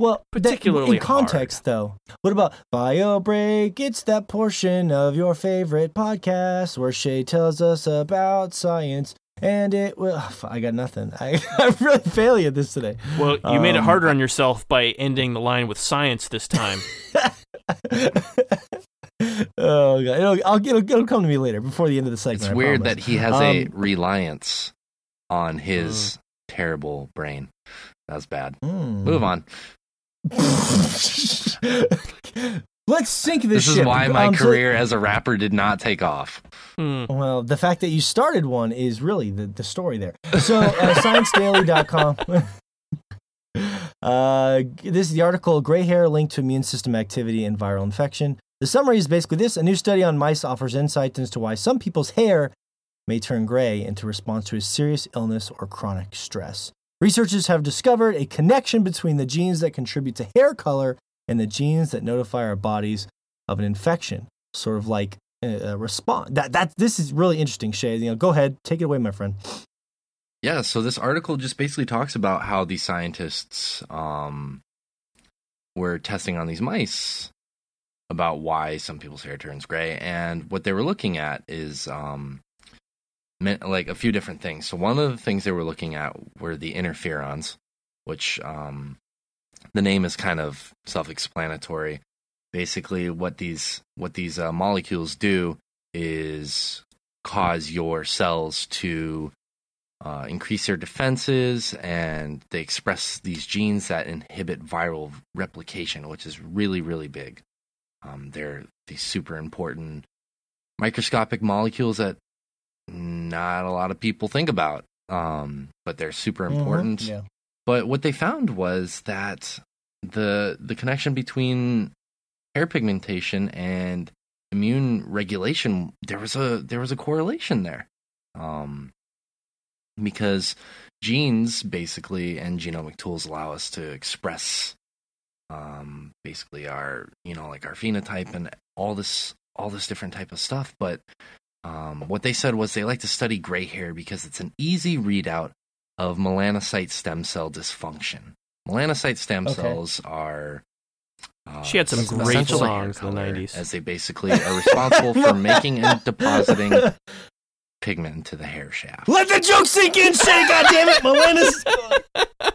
[SPEAKER 1] Well, that-
[SPEAKER 4] Particularly
[SPEAKER 1] in context, though. What about bio break? It's that portion of your favorite podcast where Shay tells us about science, and it will. I got nothing. I, I'm really failing at this today.
[SPEAKER 4] Well, you made it
[SPEAKER 1] Um,
[SPEAKER 4] harder on yourself by ending the line with science this time.
[SPEAKER 1] oh god, it'll, I'll, it'll, it'll come to me later before the end of the segment.
[SPEAKER 2] It's
[SPEAKER 1] I
[SPEAKER 2] weird
[SPEAKER 1] promise.
[SPEAKER 2] that he has a
[SPEAKER 1] Um,
[SPEAKER 2] reliance on his terrible brain. That was bad.
[SPEAKER 1] Mm.
[SPEAKER 2] Move on.
[SPEAKER 1] Let's sink this.
[SPEAKER 2] This is
[SPEAKER 1] ship.
[SPEAKER 2] why my
[SPEAKER 1] Um, so-
[SPEAKER 2] career as a rapper did not take off.
[SPEAKER 4] Hmm.
[SPEAKER 1] Well, the fact that you started one is really the, the story there. So, uh, ScienceDaily.com. uh, this is the article Gray Hair Linked to Immune System Activity and Viral Infection. The summary is basically this A new study on mice offers insights as to why some people's hair may turn gray into response to a serious illness or chronic stress. Researchers have discovered a connection between the genes that contribute to hair color and the genes that notify our bodies of an infection, sort of like a response. That that this is really interesting, Shay. You know, go ahead, take it away, my friend.
[SPEAKER 2] Yeah, so this article just basically talks about how these scientists um, were testing on these mice about why some people's hair turns gray, and what they were looking at is um, like a few different things. So one of the things they were looking at were the interferons, which um, the name is kind of self-explanatory. Basically, what these what these uh, molecules do is cause your cells to uh, increase their defenses, and they express these genes that inhibit viral replication, which is really, really big. Um, they're these super important microscopic molecules that not a lot of people think about, um, but they're super
[SPEAKER 1] Mhm,
[SPEAKER 2] important.
[SPEAKER 1] Yeah.
[SPEAKER 2] But what they found was that the the connection between hair pigmentation and immune regulation there was a there was a correlation there. Um, because genes basically and genomic tools allow us to express um, basically our you know like our phenotype and all this all this different type of stuff but um, what they said was they like to study gray hair because it's an easy readout of melanocyte stem cell dysfunction melanocyte stem
[SPEAKER 1] Okay.
[SPEAKER 2] cells are uh,
[SPEAKER 4] She had some great songs in the 90s.
[SPEAKER 2] as they basically are responsible for making and depositing pigment into the hair shaft
[SPEAKER 1] Let the joke sink in, Shay. God damn it, Melena's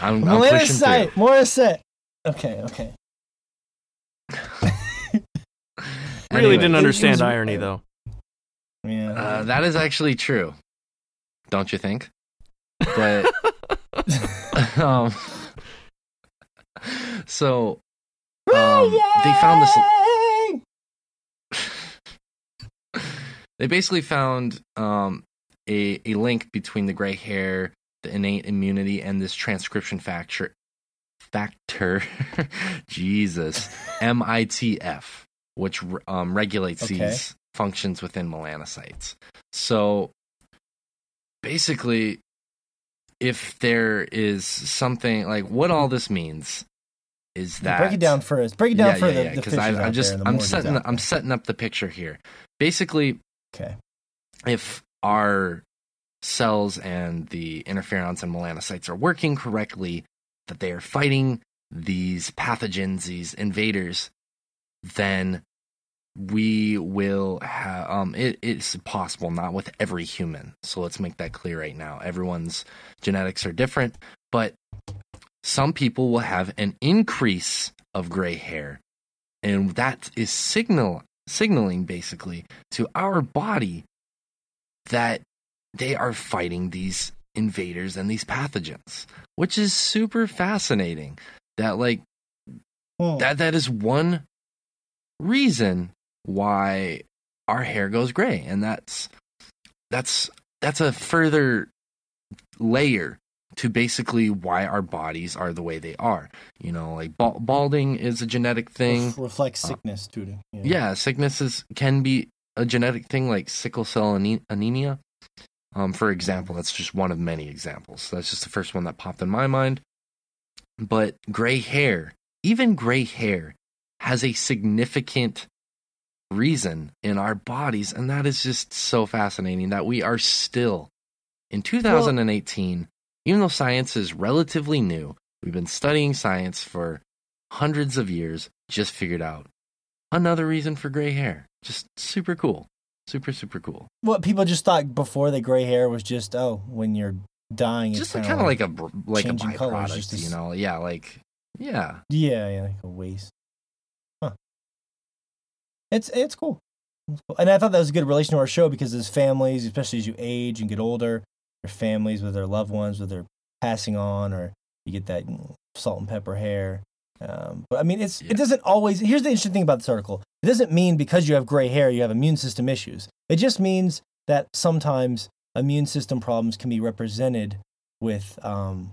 [SPEAKER 2] i'm, I'm pushing
[SPEAKER 1] Melanocyte,
[SPEAKER 2] through
[SPEAKER 1] Morissette. Okay, okay.
[SPEAKER 4] Really
[SPEAKER 2] Anyway,
[SPEAKER 4] didn't
[SPEAKER 1] it- it
[SPEAKER 4] understand
[SPEAKER 1] was-
[SPEAKER 4] irony though.
[SPEAKER 1] Yeah.
[SPEAKER 2] Uh, that is actually true, don't you think? But um, so um, they found this. They basically found um, a a link between the gray hair, the innate immunity, and this transcription factor factor. Jesus, MITF, which um, regulates
[SPEAKER 1] Okay.
[SPEAKER 2] these functions within melanocytes. So basically, if there is something like what all this means is that
[SPEAKER 1] break it down for us. Break it down
[SPEAKER 2] yeah,
[SPEAKER 1] for
[SPEAKER 2] yeah,
[SPEAKER 1] the,
[SPEAKER 2] yeah, because
[SPEAKER 1] I'm
[SPEAKER 2] just I'm setting
[SPEAKER 1] out
[SPEAKER 2] I'm setting up the picture here. Basically,
[SPEAKER 1] Okay.
[SPEAKER 2] if our cells and the interferons and melanocytes are working correctly, that they are fighting these pathogens, these invaders, then we will have um it, it's possible not with every human so let's make that clear right now everyone's genetics are different but some people will have an increase of gray hair and that is signal signaling basically to our body that they are fighting these invaders and these pathogens which is super fascinating that like
[SPEAKER 1] Hmm.
[SPEAKER 2] that that is one reason why our hair goes gray. And that's that's that's a further layer to basically why our bodies are the way they are. You know like bal- balding is a genetic thing.
[SPEAKER 1] Ref- reflects sickness to it.
[SPEAKER 2] yeah. sicknesses can be a genetic thing like sickle cell ane- anemia. Um, for example that's just one of many examples. That's just the first one that popped in my mind. But gray hair even gray hair has a significant reason in our bodies and that is just so fascinating that we are still in 2018 even though science is relatively new we've been studying science for hundreds of years just figured out another reason for gray hair. Just super cool. Super, super cool.
[SPEAKER 1] What people just thought before the gray hair was just oh when you're dying. it's
[SPEAKER 2] Just kind of like, a br- like a
[SPEAKER 1] changing colors, just
[SPEAKER 2] you know? Yeah, like yeah.
[SPEAKER 1] Yeah, yeah, like a waste. It's it's cool. It's cool. And I thought that was a good relation to our show because as families, especially as you age and get older, your families with their loved ones, with they're passing on or you get that mm, salt and pepper hair. Um, but I mean, it's
[SPEAKER 2] Yeah.
[SPEAKER 1] it doesn't always. Here's the interesting thing about this article: it doesn't mean because you have gray hair you have immune system issues. It just means that sometimes immune system problems can be represented with um,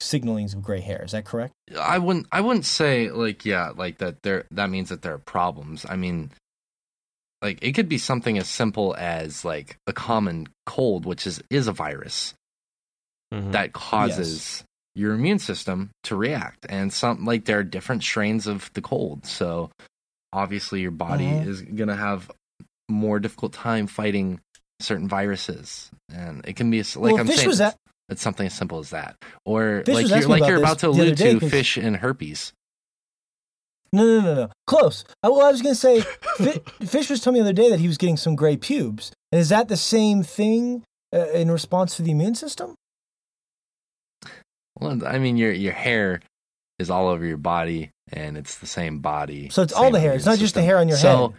[SPEAKER 1] signalings of gray hair. Is that correct?
[SPEAKER 2] I wouldn't I wouldn't say like yeah, like that there that means that there are problems. I mean like it could be something as simple as like a common cold, which is is a virus.
[SPEAKER 4] Mhm.
[SPEAKER 2] that causes your immune system to react and some like there are different strains of the cold so obviously your body
[SPEAKER 1] Mhm.
[SPEAKER 2] is going to have more difficult time fighting certain viruses and it can be like
[SPEAKER 1] Well,
[SPEAKER 2] i'm
[SPEAKER 1] Fish
[SPEAKER 2] saying
[SPEAKER 1] was
[SPEAKER 2] it's,
[SPEAKER 1] at-
[SPEAKER 2] it's something as simple as that or
[SPEAKER 1] Fish
[SPEAKER 2] like you're like
[SPEAKER 1] about
[SPEAKER 2] you're about to allude to fish and herpes
[SPEAKER 1] No, no, no, no. Close. Uh, well, I was going to say, Fi- Fish was telling me the other day that he was getting some gray pubes. And is that the same thing uh, in response to the immune system?
[SPEAKER 2] well i mean your your hair is all over your body and it's the same body
[SPEAKER 1] So it's all the hair. It's not just the hair on your
[SPEAKER 2] so,
[SPEAKER 1] head.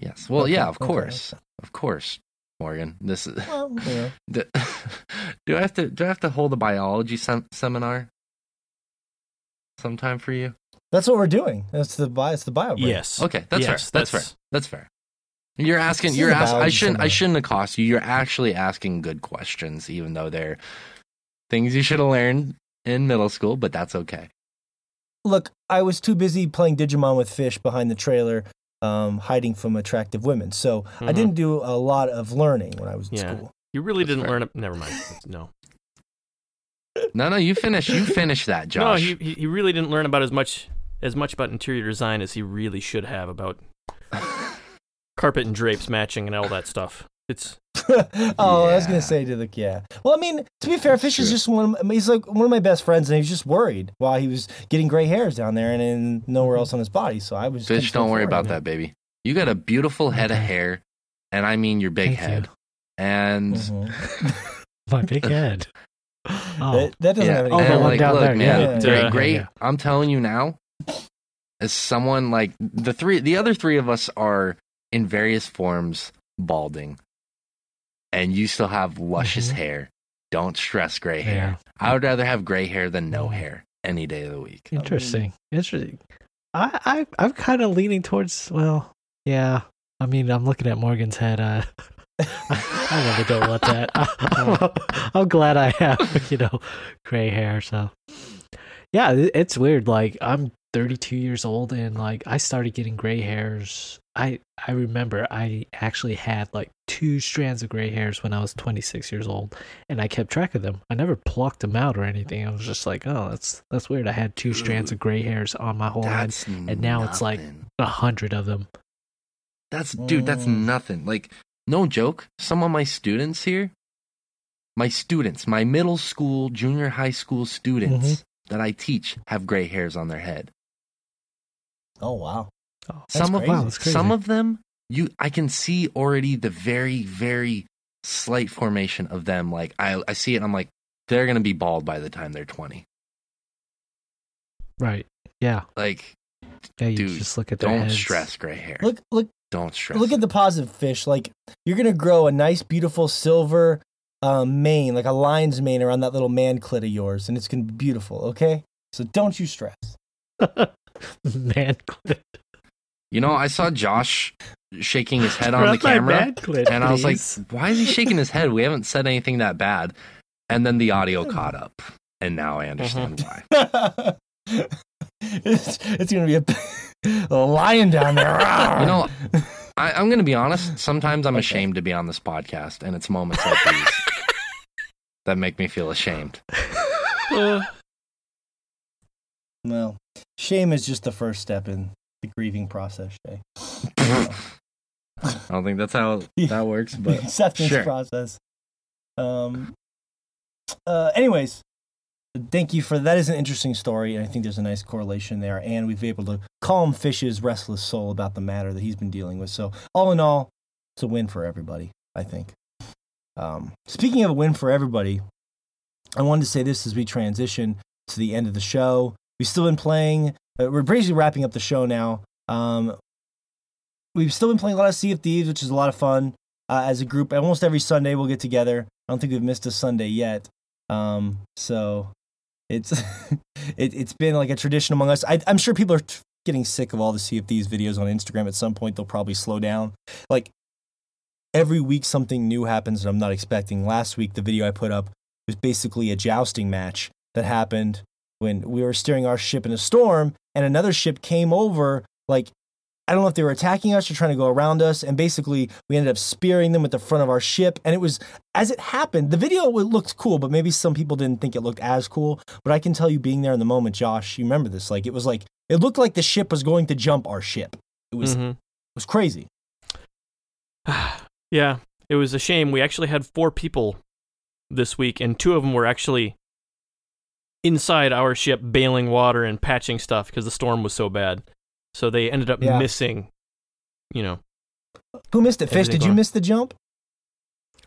[SPEAKER 2] yes well
[SPEAKER 1] Okay,
[SPEAKER 2] yeah of course
[SPEAKER 1] okay.
[SPEAKER 2] of course Morgan. This is.
[SPEAKER 1] Well, you know.
[SPEAKER 2] the- do I have to do I have to hold a biology sem- seminar sometime for you?
[SPEAKER 1] That's what we're doing. That's the bio. It's the bio. break.
[SPEAKER 4] Yes.
[SPEAKER 2] Okay, that's
[SPEAKER 4] Yes,
[SPEAKER 2] fair. That's, fair. That's fair. You're asking. You're asking. I shouldn't. I shouldn't accost you. You're actually asking good questions, even though they're things you should have learned in middle school. But that's okay.
[SPEAKER 1] Look, I was too busy playing Digimon with fish behind the trailer, um, hiding from attractive women. So I
[SPEAKER 4] Mhm.
[SPEAKER 1] didn't do a lot of learning when I was in
[SPEAKER 4] Yeah.
[SPEAKER 1] school.
[SPEAKER 4] You really
[SPEAKER 2] That's
[SPEAKER 4] didn't
[SPEAKER 2] fair.
[SPEAKER 4] learn it. Never mind. No.
[SPEAKER 2] No, no. You finish. You finish that, Josh.
[SPEAKER 4] he he he really didn't learn about as much as much about interior design as he really should have about carpet and drapes matching and all that stuff. It's
[SPEAKER 1] oh, I was gonna say to the yeah. Well, I mean, to be fair,
[SPEAKER 2] That's
[SPEAKER 1] Fish is
[SPEAKER 2] true.
[SPEAKER 1] just one. Of, he's like one of my best friends, and he was just worried while he was getting gray hairs down there and then nowhere else on his body. So I was.
[SPEAKER 2] Fish, don't worry about
[SPEAKER 1] him.
[SPEAKER 2] that, baby. You got a beautiful head of hair, and I mean your big
[SPEAKER 3] Thank you.
[SPEAKER 2] head. And
[SPEAKER 1] Mhm.
[SPEAKER 3] My big head. Oh,
[SPEAKER 1] That, that doesn't
[SPEAKER 2] yeah,
[SPEAKER 1] have any.
[SPEAKER 3] Oh, the one
[SPEAKER 2] like,
[SPEAKER 3] down
[SPEAKER 2] look,
[SPEAKER 3] there,
[SPEAKER 2] man,
[SPEAKER 1] yeah.
[SPEAKER 2] great,
[SPEAKER 4] Yeah.
[SPEAKER 2] great.
[SPEAKER 3] Yeah.
[SPEAKER 2] I'm telling you now, as someone like the three, the other three of us are in various forms balding, and you still have luscious
[SPEAKER 3] Mhm.
[SPEAKER 2] hair. Don't stress gray hair. I would rather have gray hair than no
[SPEAKER 3] Mhm.
[SPEAKER 2] hair any day of the week.
[SPEAKER 3] Interesting. Interesting. I, I I'm kind of leaning towards. Well, yeah. I mean, I'm looking at Morgan's head. Uh, I really don't want that. I'm glad I have, you know, gray hair. So, yeah, it's weird. Like I'm 32 years old, and like I started getting gray hairs. I I remember I actually had like two strands of gray hairs when I was 26 years old, and I kept track of them. I never plucked them out or anything. I was just like, oh, that's that's weird. I had two strands of gray hairs on my whole head, and now it's like- a hundred of them.
[SPEAKER 2] That's dude, that's
[SPEAKER 1] Mm.
[SPEAKER 2] nothing. Like no joke, some of my students here, my students, my middle school, junior high school students
[SPEAKER 1] Mhm.
[SPEAKER 2] that I teach have gray hairs on their head.
[SPEAKER 1] Oh wow.
[SPEAKER 3] Oh,
[SPEAKER 1] That's
[SPEAKER 2] some of
[SPEAKER 1] crazy.
[SPEAKER 3] wow, that's crazy.
[SPEAKER 2] some of them you I can see already the very very slight formation of them like I I see it and I'm like they're going to be bald by the time they're 20.
[SPEAKER 3] right. Yeah.
[SPEAKER 2] Like
[SPEAKER 3] Yeah. You
[SPEAKER 2] Dude,
[SPEAKER 3] just look at their
[SPEAKER 2] don't
[SPEAKER 3] heads.
[SPEAKER 2] stress gray hair.
[SPEAKER 1] Look look
[SPEAKER 2] don't stress.
[SPEAKER 1] look at the positive fish. Like you're gonna grow a nice, beautiful silver um, mane, like a lion's mane around that little man clit of yours, and it's gonna be beautiful. Okay, so don't you stress.
[SPEAKER 3] man clit.
[SPEAKER 2] You know, I saw Josh shaking his head on the camera.
[SPEAKER 3] clit,
[SPEAKER 2] and I was like, why is he shaking his head? We haven't said anything that bad. And then the audio caught up. And now I understand mm-hmm. why.
[SPEAKER 1] it's, it's gonna be a, a lion down there.
[SPEAKER 2] You know, I, I'm going to be honest. Sometimes I'm
[SPEAKER 1] Okay.
[SPEAKER 2] ashamed to be on this podcast, and it's moments like these that make me feel ashamed.
[SPEAKER 1] well, shame is just the first step in the grieving process, Shay.
[SPEAKER 2] I don't think that's how that works,
[SPEAKER 1] the
[SPEAKER 2] but
[SPEAKER 1] acceptance
[SPEAKER 2] sure.
[SPEAKER 1] process. Um. Uh. Anyways, thank you for that. Is an interesting story, and I think there's a nice correlation there. And we've been able to calm Fish's restless soul about the matter that he's been dealing with. So, all in all, it's a win for everybody. I think. Um. Speaking of a win for everybody, I wanted to say this as we transition to the end of the show. We've still been playing. Uh, we're basically wrapping up the show now. Um, we've still been playing a lot of Sea of Thieves, which is a lot of fun uh, as a group. Almost every Sunday we'll get together. I don't think we've missed a Sunday yet. Um, so it's it, it's been like a tradition among us. I, I'm sure people are t- getting sick of all the Sea of Thieves videos on Instagram. At some point, they'll probably slow down. Like every week, something new happens that I'm not expecting. Last week, the video I put up was basically a jousting match that happened when we were steering our ship in a storm, and another ship came over like I don't know if they were attacking us or trying to go around us. And basically, we ended up spearing them with the front of our ship. And it was, as it happened, the video looked cool, but maybe some people didn't think it looked as cool. But I can tell you, being there in the moment, Josh, you remember this. Like, it was like, it looked like the ship was going to jump our ship. It was, it
[SPEAKER 4] mhm.
[SPEAKER 1] was crazy.
[SPEAKER 4] yeah, it was a shame. We actually had four people this week, and two of them were actually inside our ship bailing water and patching stuff because the storm was so bad. So they ended up
[SPEAKER 1] Yeah.
[SPEAKER 4] missing, you know.
[SPEAKER 1] Who missed it? Fish, did you
[SPEAKER 4] going-
[SPEAKER 1] miss the jump?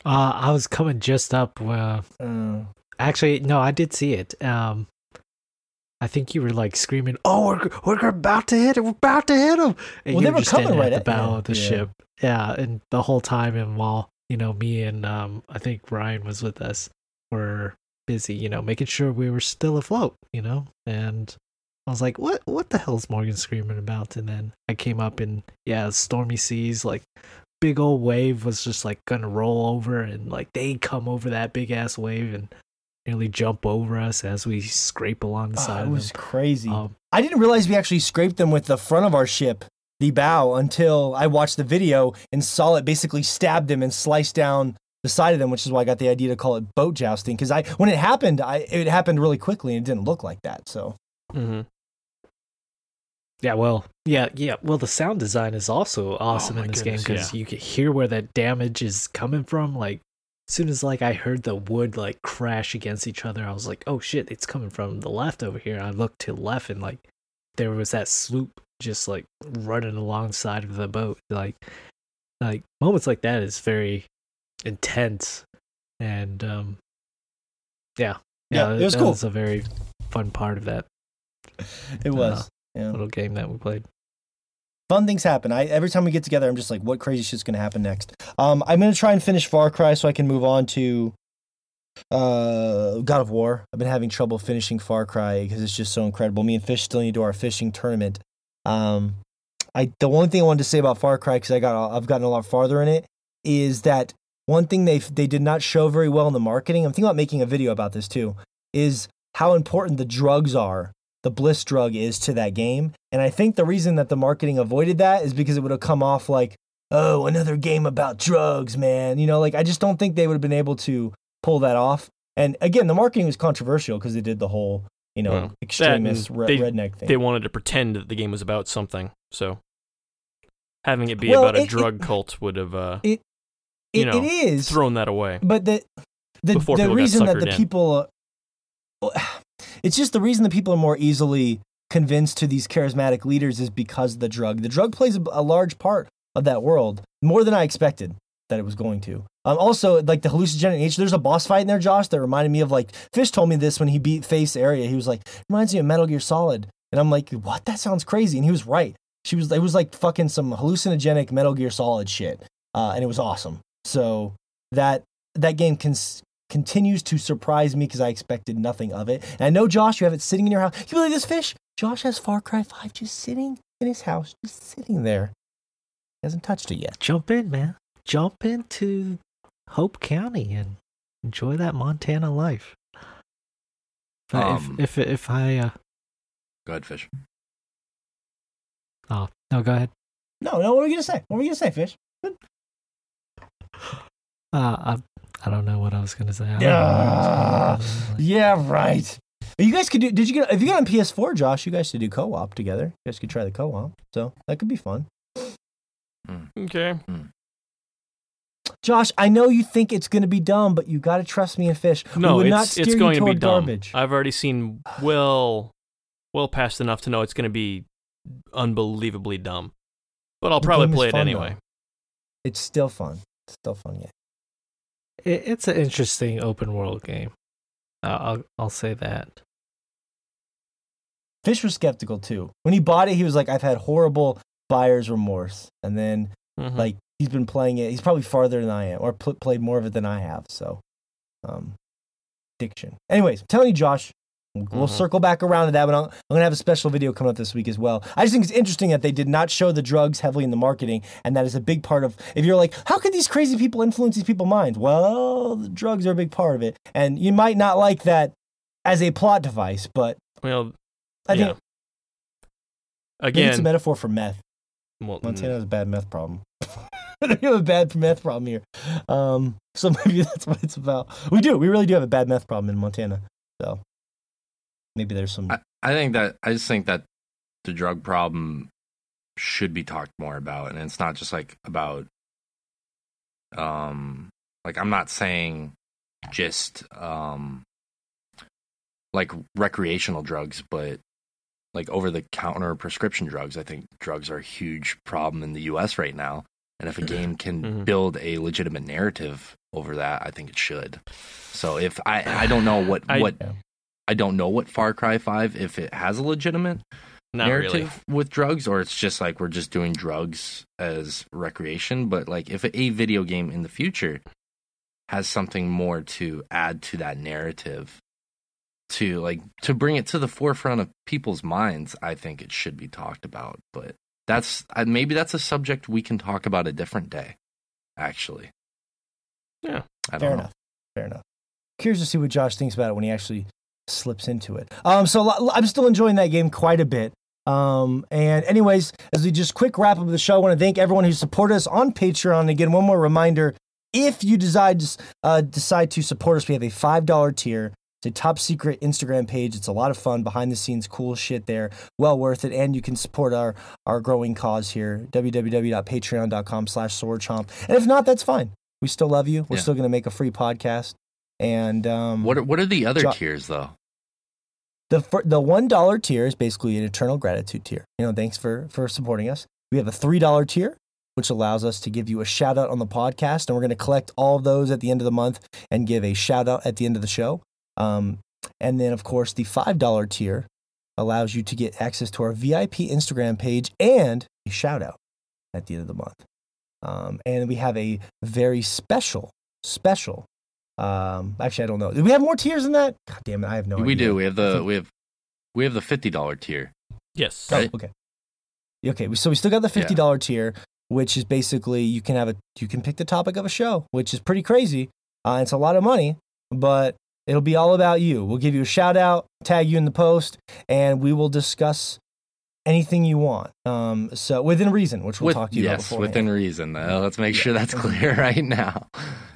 [SPEAKER 3] Uh, I was coming just up. Uh,
[SPEAKER 1] Uh,
[SPEAKER 3] actually, no, I did see it. Um, I think you were like screaming, "Oh, we're we're about to hit it! We're about to hit him!" And
[SPEAKER 1] Well,
[SPEAKER 3] you
[SPEAKER 1] they were
[SPEAKER 3] just
[SPEAKER 1] coming
[SPEAKER 3] standing
[SPEAKER 1] right
[SPEAKER 3] at
[SPEAKER 1] at
[SPEAKER 3] the bow
[SPEAKER 1] you.
[SPEAKER 3] of the
[SPEAKER 1] Yeah.
[SPEAKER 3] ship. Yeah, and the whole time, and while you know, me and um, I think Ryan was with us. Were busy, you know, making sure we were still afloat, you know, and I was like, "What? What the hell's Morgan screaming about?" And then I came up and yeah, stormy seas, like big old wave was just like gonna roll over, and like they come over that big ass wave and nearly jump over us as we scrape along the
[SPEAKER 1] Oh,
[SPEAKER 3] side.
[SPEAKER 1] it was crazy.
[SPEAKER 3] Um,
[SPEAKER 1] I didn't realize we actually scraped them with the front of our ship, the bow, until I watched the video and saw it basically stab them and slice down the side of them, which is why I got the idea to call it boat jousting. Because I, when it happened, I it happened really quickly and it didn't look like that. So
[SPEAKER 4] hmm
[SPEAKER 3] Yeah, well, yeah, yeah. Well, the sound design is also awesome
[SPEAKER 4] my
[SPEAKER 3] in this game because
[SPEAKER 4] yeah.
[SPEAKER 3] you can hear where that damage is coming from. Like, as soon as like I heard the wood like crash against each other, I was like, "Oh shit, it's coming from the left over here." I looked to the left and like there was that sloop just like running alongside of the boat. Like, like moments like that is very intense, and um, yeah,
[SPEAKER 1] Yeah, it was
[SPEAKER 3] that
[SPEAKER 1] cool.
[SPEAKER 3] was a very fun part of that
[SPEAKER 1] it was. yeah.
[SPEAKER 3] little game that we played.
[SPEAKER 1] Fun things happen. I every time we get together, I'm just like, what crazy shit's gonna happen next? Um, I'm gonna try and finish Far Cry so I can move on to uh God of War. I've been having trouble finishing Far Cry because it's just so incredible. Me and Fish still need to do our fishing tournament. Um, I the only thing I wanted to say about Far Cry because I got I've gotten a lot farther in it is that one thing they they did not show very well in the marketing. I'm thinking about making a video about this too. Is how important the drugs are the bliss drug is to that game. And I think the reason that the marketing avoided that is because it would have come off like, oh, another game about drugs, man. You know, like I just don't think they would have been able to pull that off. And again, the marketing was controversial because they did the whole, you know,
[SPEAKER 4] Well,
[SPEAKER 1] extremist re-
[SPEAKER 4] they-
[SPEAKER 1] redneck thing.
[SPEAKER 4] They wanted to pretend that the game was about something, so having it be
[SPEAKER 1] Well,
[SPEAKER 4] about a
[SPEAKER 1] it- it-
[SPEAKER 4] drug cult would have uh,
[SPEAKER 1] it, it,
[SPEAKER 4] know,
[SPEAKER 1] it is.
[SPEAKER 4] thrown that away.
[SPEAKER 1] But the the, the reason that the
[SPEAKER 4] in.
[SPEAKER 1] people, it's just the reason that people are more easily convinced to these charismatic leaders is because of the drug. The drug plays a, a large part of that world, more than I expected that it was going to. Um, also, like the hallucinogenic nature, there's a boss fight in there, Josh, that reminded me of like Fish told me this when he beat Face Area. He was like, reminds me of Metal Gear Solid, and I'm like, what? That sounds crazy, and he was right. She was, it was like fucking some hallucinogenic Metal Gear Solid shit, uh, and it was awesome. So that that game cons- continues to surprise me because I expected nothing of it. And I know, Josh, you have it sitting in your house. You believe this fish? Josh has Far Cry 5 just sitting in his house, just sitting there. He hasn't touched it yet.
[SPEAKER 3] jump in, man. Jump into Hope County and enjoy that Montana life. But
[SPEAKER 2] Um,
[SPEAKER 3] if, if if I uh,
[SPEAKER 2] Go ahead, fish.
[SPEAKER 3] oh no, go ahead.
[SPEAKER 1] No, no, what were you going to say? What were you going to say, Fish?
[SPEAKER 3] Uh, I I don't know what I was gonna say. I don't know what I was gonna say.
[SPEAKER 1] Yeah, right. You guys could do, did you get, if you got on PS4, Josh, you guys should do co op together. You guys could try the co op. So that could be fun.
[SPEAKER 4] Okay.
[SPEAKER 1] Josh, I know you think it's going to be dumb, but you got to trust me and Fish. we
[SPEAKER 4] No,
[SPEAKER 1] would not
[SPEAKER 4] it's
[SPEAKER 1] steer
[SPEAKER 4] it's
[SPEAKER 1] you
[SPEAKER 4] going to be dumb.
[SPEAKER 1] garbage.
[SPEAKER 4] I've already seen well, well past enough to know it's going to be unbelievably dumb. But I'll
[SPEAKER 1] The
[SPEAKER 4] probably play it
[SPEAKER 1] fun,
[SPEAKER 4] anyway.
[SPEAKER 1] though. It's still fun. Fun, yeah.
[SPEAKER 3] It, it's an interesting open world game. Uh, I'll I'll say that.
[SPEAKER 1] Fish was skeptical too. When he bought it, he was like, I've had horrible buyer's remorse. And then,
[SPEAKER 4] Mhm.
[SPEAKER 1] like, he's been playing it. He's probably farther than I am, or pl- played more of it than I have. So, um, addiction. Anyways, I'm telling you, Josh, we'll
[SPEAKER 4] Mhm.
[SPEAKER 1] circle back around to that, but I'm, I'm going to have a special video coming up this week as well. I just think it's interesting that they did not show the drugs heavily in the marketing. And that is a big part of, if you're like, how could these crazy people influence these people's minds? Well, the drugs are a big part of it. And you might not like that as a plot device, but
[SPEAKER 4] well,
[SPEAKER 1] I
[SPEAKER 4] yeah.
[SPEAKER 1] think maybe it's a metaphor for meth.
[SPEAKER 4] well, mm,
[SPEAKER 1] Montana has a bad meth problem. we have a bad meth problem here. Um, so maybe that's what it's about. We do. We really do have a bad meth problem in Montana. So maybe there's some.
[SPEAKER 2] I, I think that I just think that the drug problem should be talked more about, and it's not just like about, um, like I'm not saying just um, like recreational drugs, but like over the counter prescription drugs. I think drugs are a huge problem in the U.S. right now, and if a game can
[SPEAKER 4] Mhm.
[SPEAKER 2] build a legitimate narrative over that, I think it should. So if I I don't know what
[SPEAKER 4] I-
[SPEAKER 2] what
[SPEAKER 1] Yeah.
[SPEAKER 2] I don't know what Far Cry 5 if it has a legitimate
[SPEAKER 4] Not
[SPEAKER 2] narrative
[SPEAKER 4] really.
[SPEAKER 2] with drugs, or it's just like we're just doing drugs as recreation. But like if a video game in the future has something more to add to that narrative, to like to bring it to the forefront of people's minds, I think it should be talked about. But that's uh, maybe that's a subject we can talk about a different day. Actually,
[SPEAKER 4] Yeah.
[SPEAKER 2] I don't
[SPEAKER 1] Fair
[SPEAKER 2] know.
[SPEAKER 1] enough. Fair enough. Curious to see what Josh thinks about it when he actually slips into it. Um, so I'm still enjoying that game quite a bit. Um, and anyways, as we just quick wrap up the show, I want to thank everyone who supported us on Patreon. Again, one more reminder: if you decide to, uh, decide to support us, we have a five dollar tier. It's a top secret Instagram page. It's a lot of fun, behind the scenes, cool shit there. Well worth it, and you can support our our growing cause here. www.patreon.com/slash swordchomp. And if not, that's fine. We still love you. We're
[SPEAKER 2] Yeah.
[SPEAKER 1] still going to make a free podcast. And um,
[SPEAKER 2] What are, what are the other
[SPEAKER 1] Jo-
[SPEAKER 2] tiers though?
[SPEAKER 1] the the one dollar tier is basically an eternal gratitude tier. You know, thanks for for supporting us. We have a three dollar tier, which allows us to give you a shout out on the podcast, and we're going to collect all of those at the end of the month and give a shout out at the end of the show. Um, and then, of course, the five dollar tier allows you to get access to our VIP Instagram page and a shout out at the end of the month. Um, and we have a very special, special. Um, actually, I don't know. Do we have more tiers than that? God damn it, I have no We idea.
[SPEAKER 2] we do. We have the we have we have the fifty dollar tier.
[SPEAKER 4] Yes.
[SPEAKER 1] Oh, okay. Okay, so we still got the fifty dollar tier, which is basically you can have a you can pick the topic of a show, which is pretty crazy. Uh, it's a lot of money, but it'll be all about you. We'll give you a shout out, tag you in the post, and we will discuss anything you want. Um, so within reason, which we'll
[SPEAKER 2] With-
[SPEAKER 1] talk to you about
[SPEAKER 2] yes, within reason. Uh, let's make sure that's clear right now.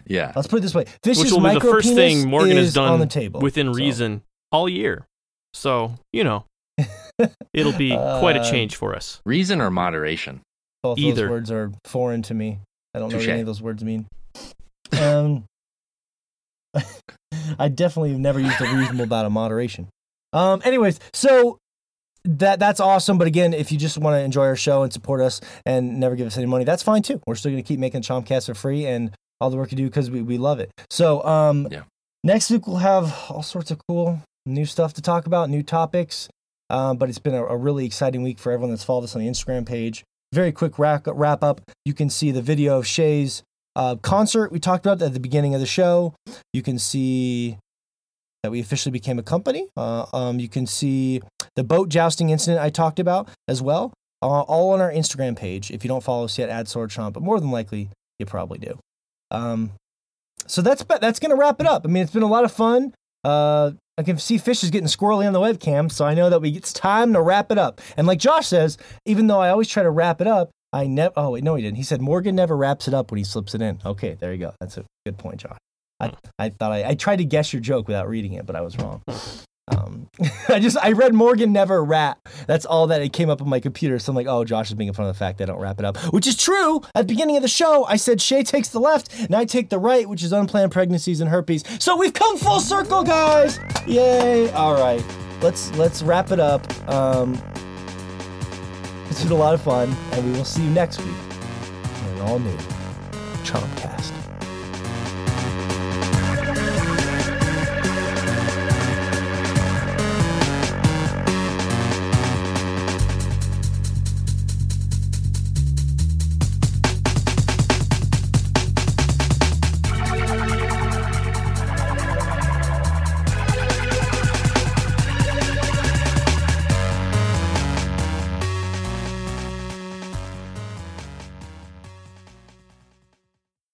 [SPEAKER 2] Yeah.
[SPEAKER 1] Let's put it this way: Fish's
[SPEAKER 4] Which will be the first thing Morgan has done
[SPEAKER 1] on the table
[SPEAKER 4] within
[SPEAKER 1] So-
[SPEAKER 4] reason all year. So, you know, it'll be quite a
[SPEAKER 1] Uh,
[SPEAKER 4] change for us.
[SPEAKER 2] Reason or moderation?
[SPEAKER 1] Both
[SPEAKER 4] Either.
[SPEAKER 1] those words are foreign to me. I don't know what any of those words mean. Um, I definitely have never used a reasonable amount of moderation. Um, anyways, so that that's awesome. But again, if you just want to enjoy our show and support us and never give us any money, that's fine too. We're still going to keep making Chompcast for free and all the work you do because we, we love it. So um,
[SPEAKER 2] Yeah.
[SPEAKER 1] next week we'll have all sorts of cool new stuff to talk about, new topics. Um, but it's been a, a really exciting week for everyone that's followed us on the Instagram page. Very quick wrap, wrap up. You can see the video of Shay's uh, concert we talked about at the beginning of the show. You can see that we officially became a company. Uh, um, you can see the boat jousting incident I talked about as well, uh, all on our Instagram page. If you don't follow us yet, add Sword Chomp, but more than likely you probably do. Um, so that's that's gonna wrap it up. I mean, it's been a lot of fun. Uh, I can see Fish is getting squirrely on the webcam, so I know that we it's time to wrap it up. And like Josh says, even though I always try to wrap it up, I never. Oh wait, no, he didn't. He said Morgan never wraps it up when he slips it in. Okay, there you go. That's a good point, Josh. I, thought I, I tried to guess your joke without reading it, but I was wrong. Um, I just I read Morgan never rap. That's all that it came up on my computer. So I'm like, oh, Josh is making fun of the fact that I don't wrap it up, which is true. At the beginning of the show, I said Shay takes the left and I take the right, which is unplanned pregnancies and herpes. So we've come full circle, guys! Yay! All right, let's let's wrap it up. Um, it's been a lot of fun, and we will see you next week in all new Chompcast.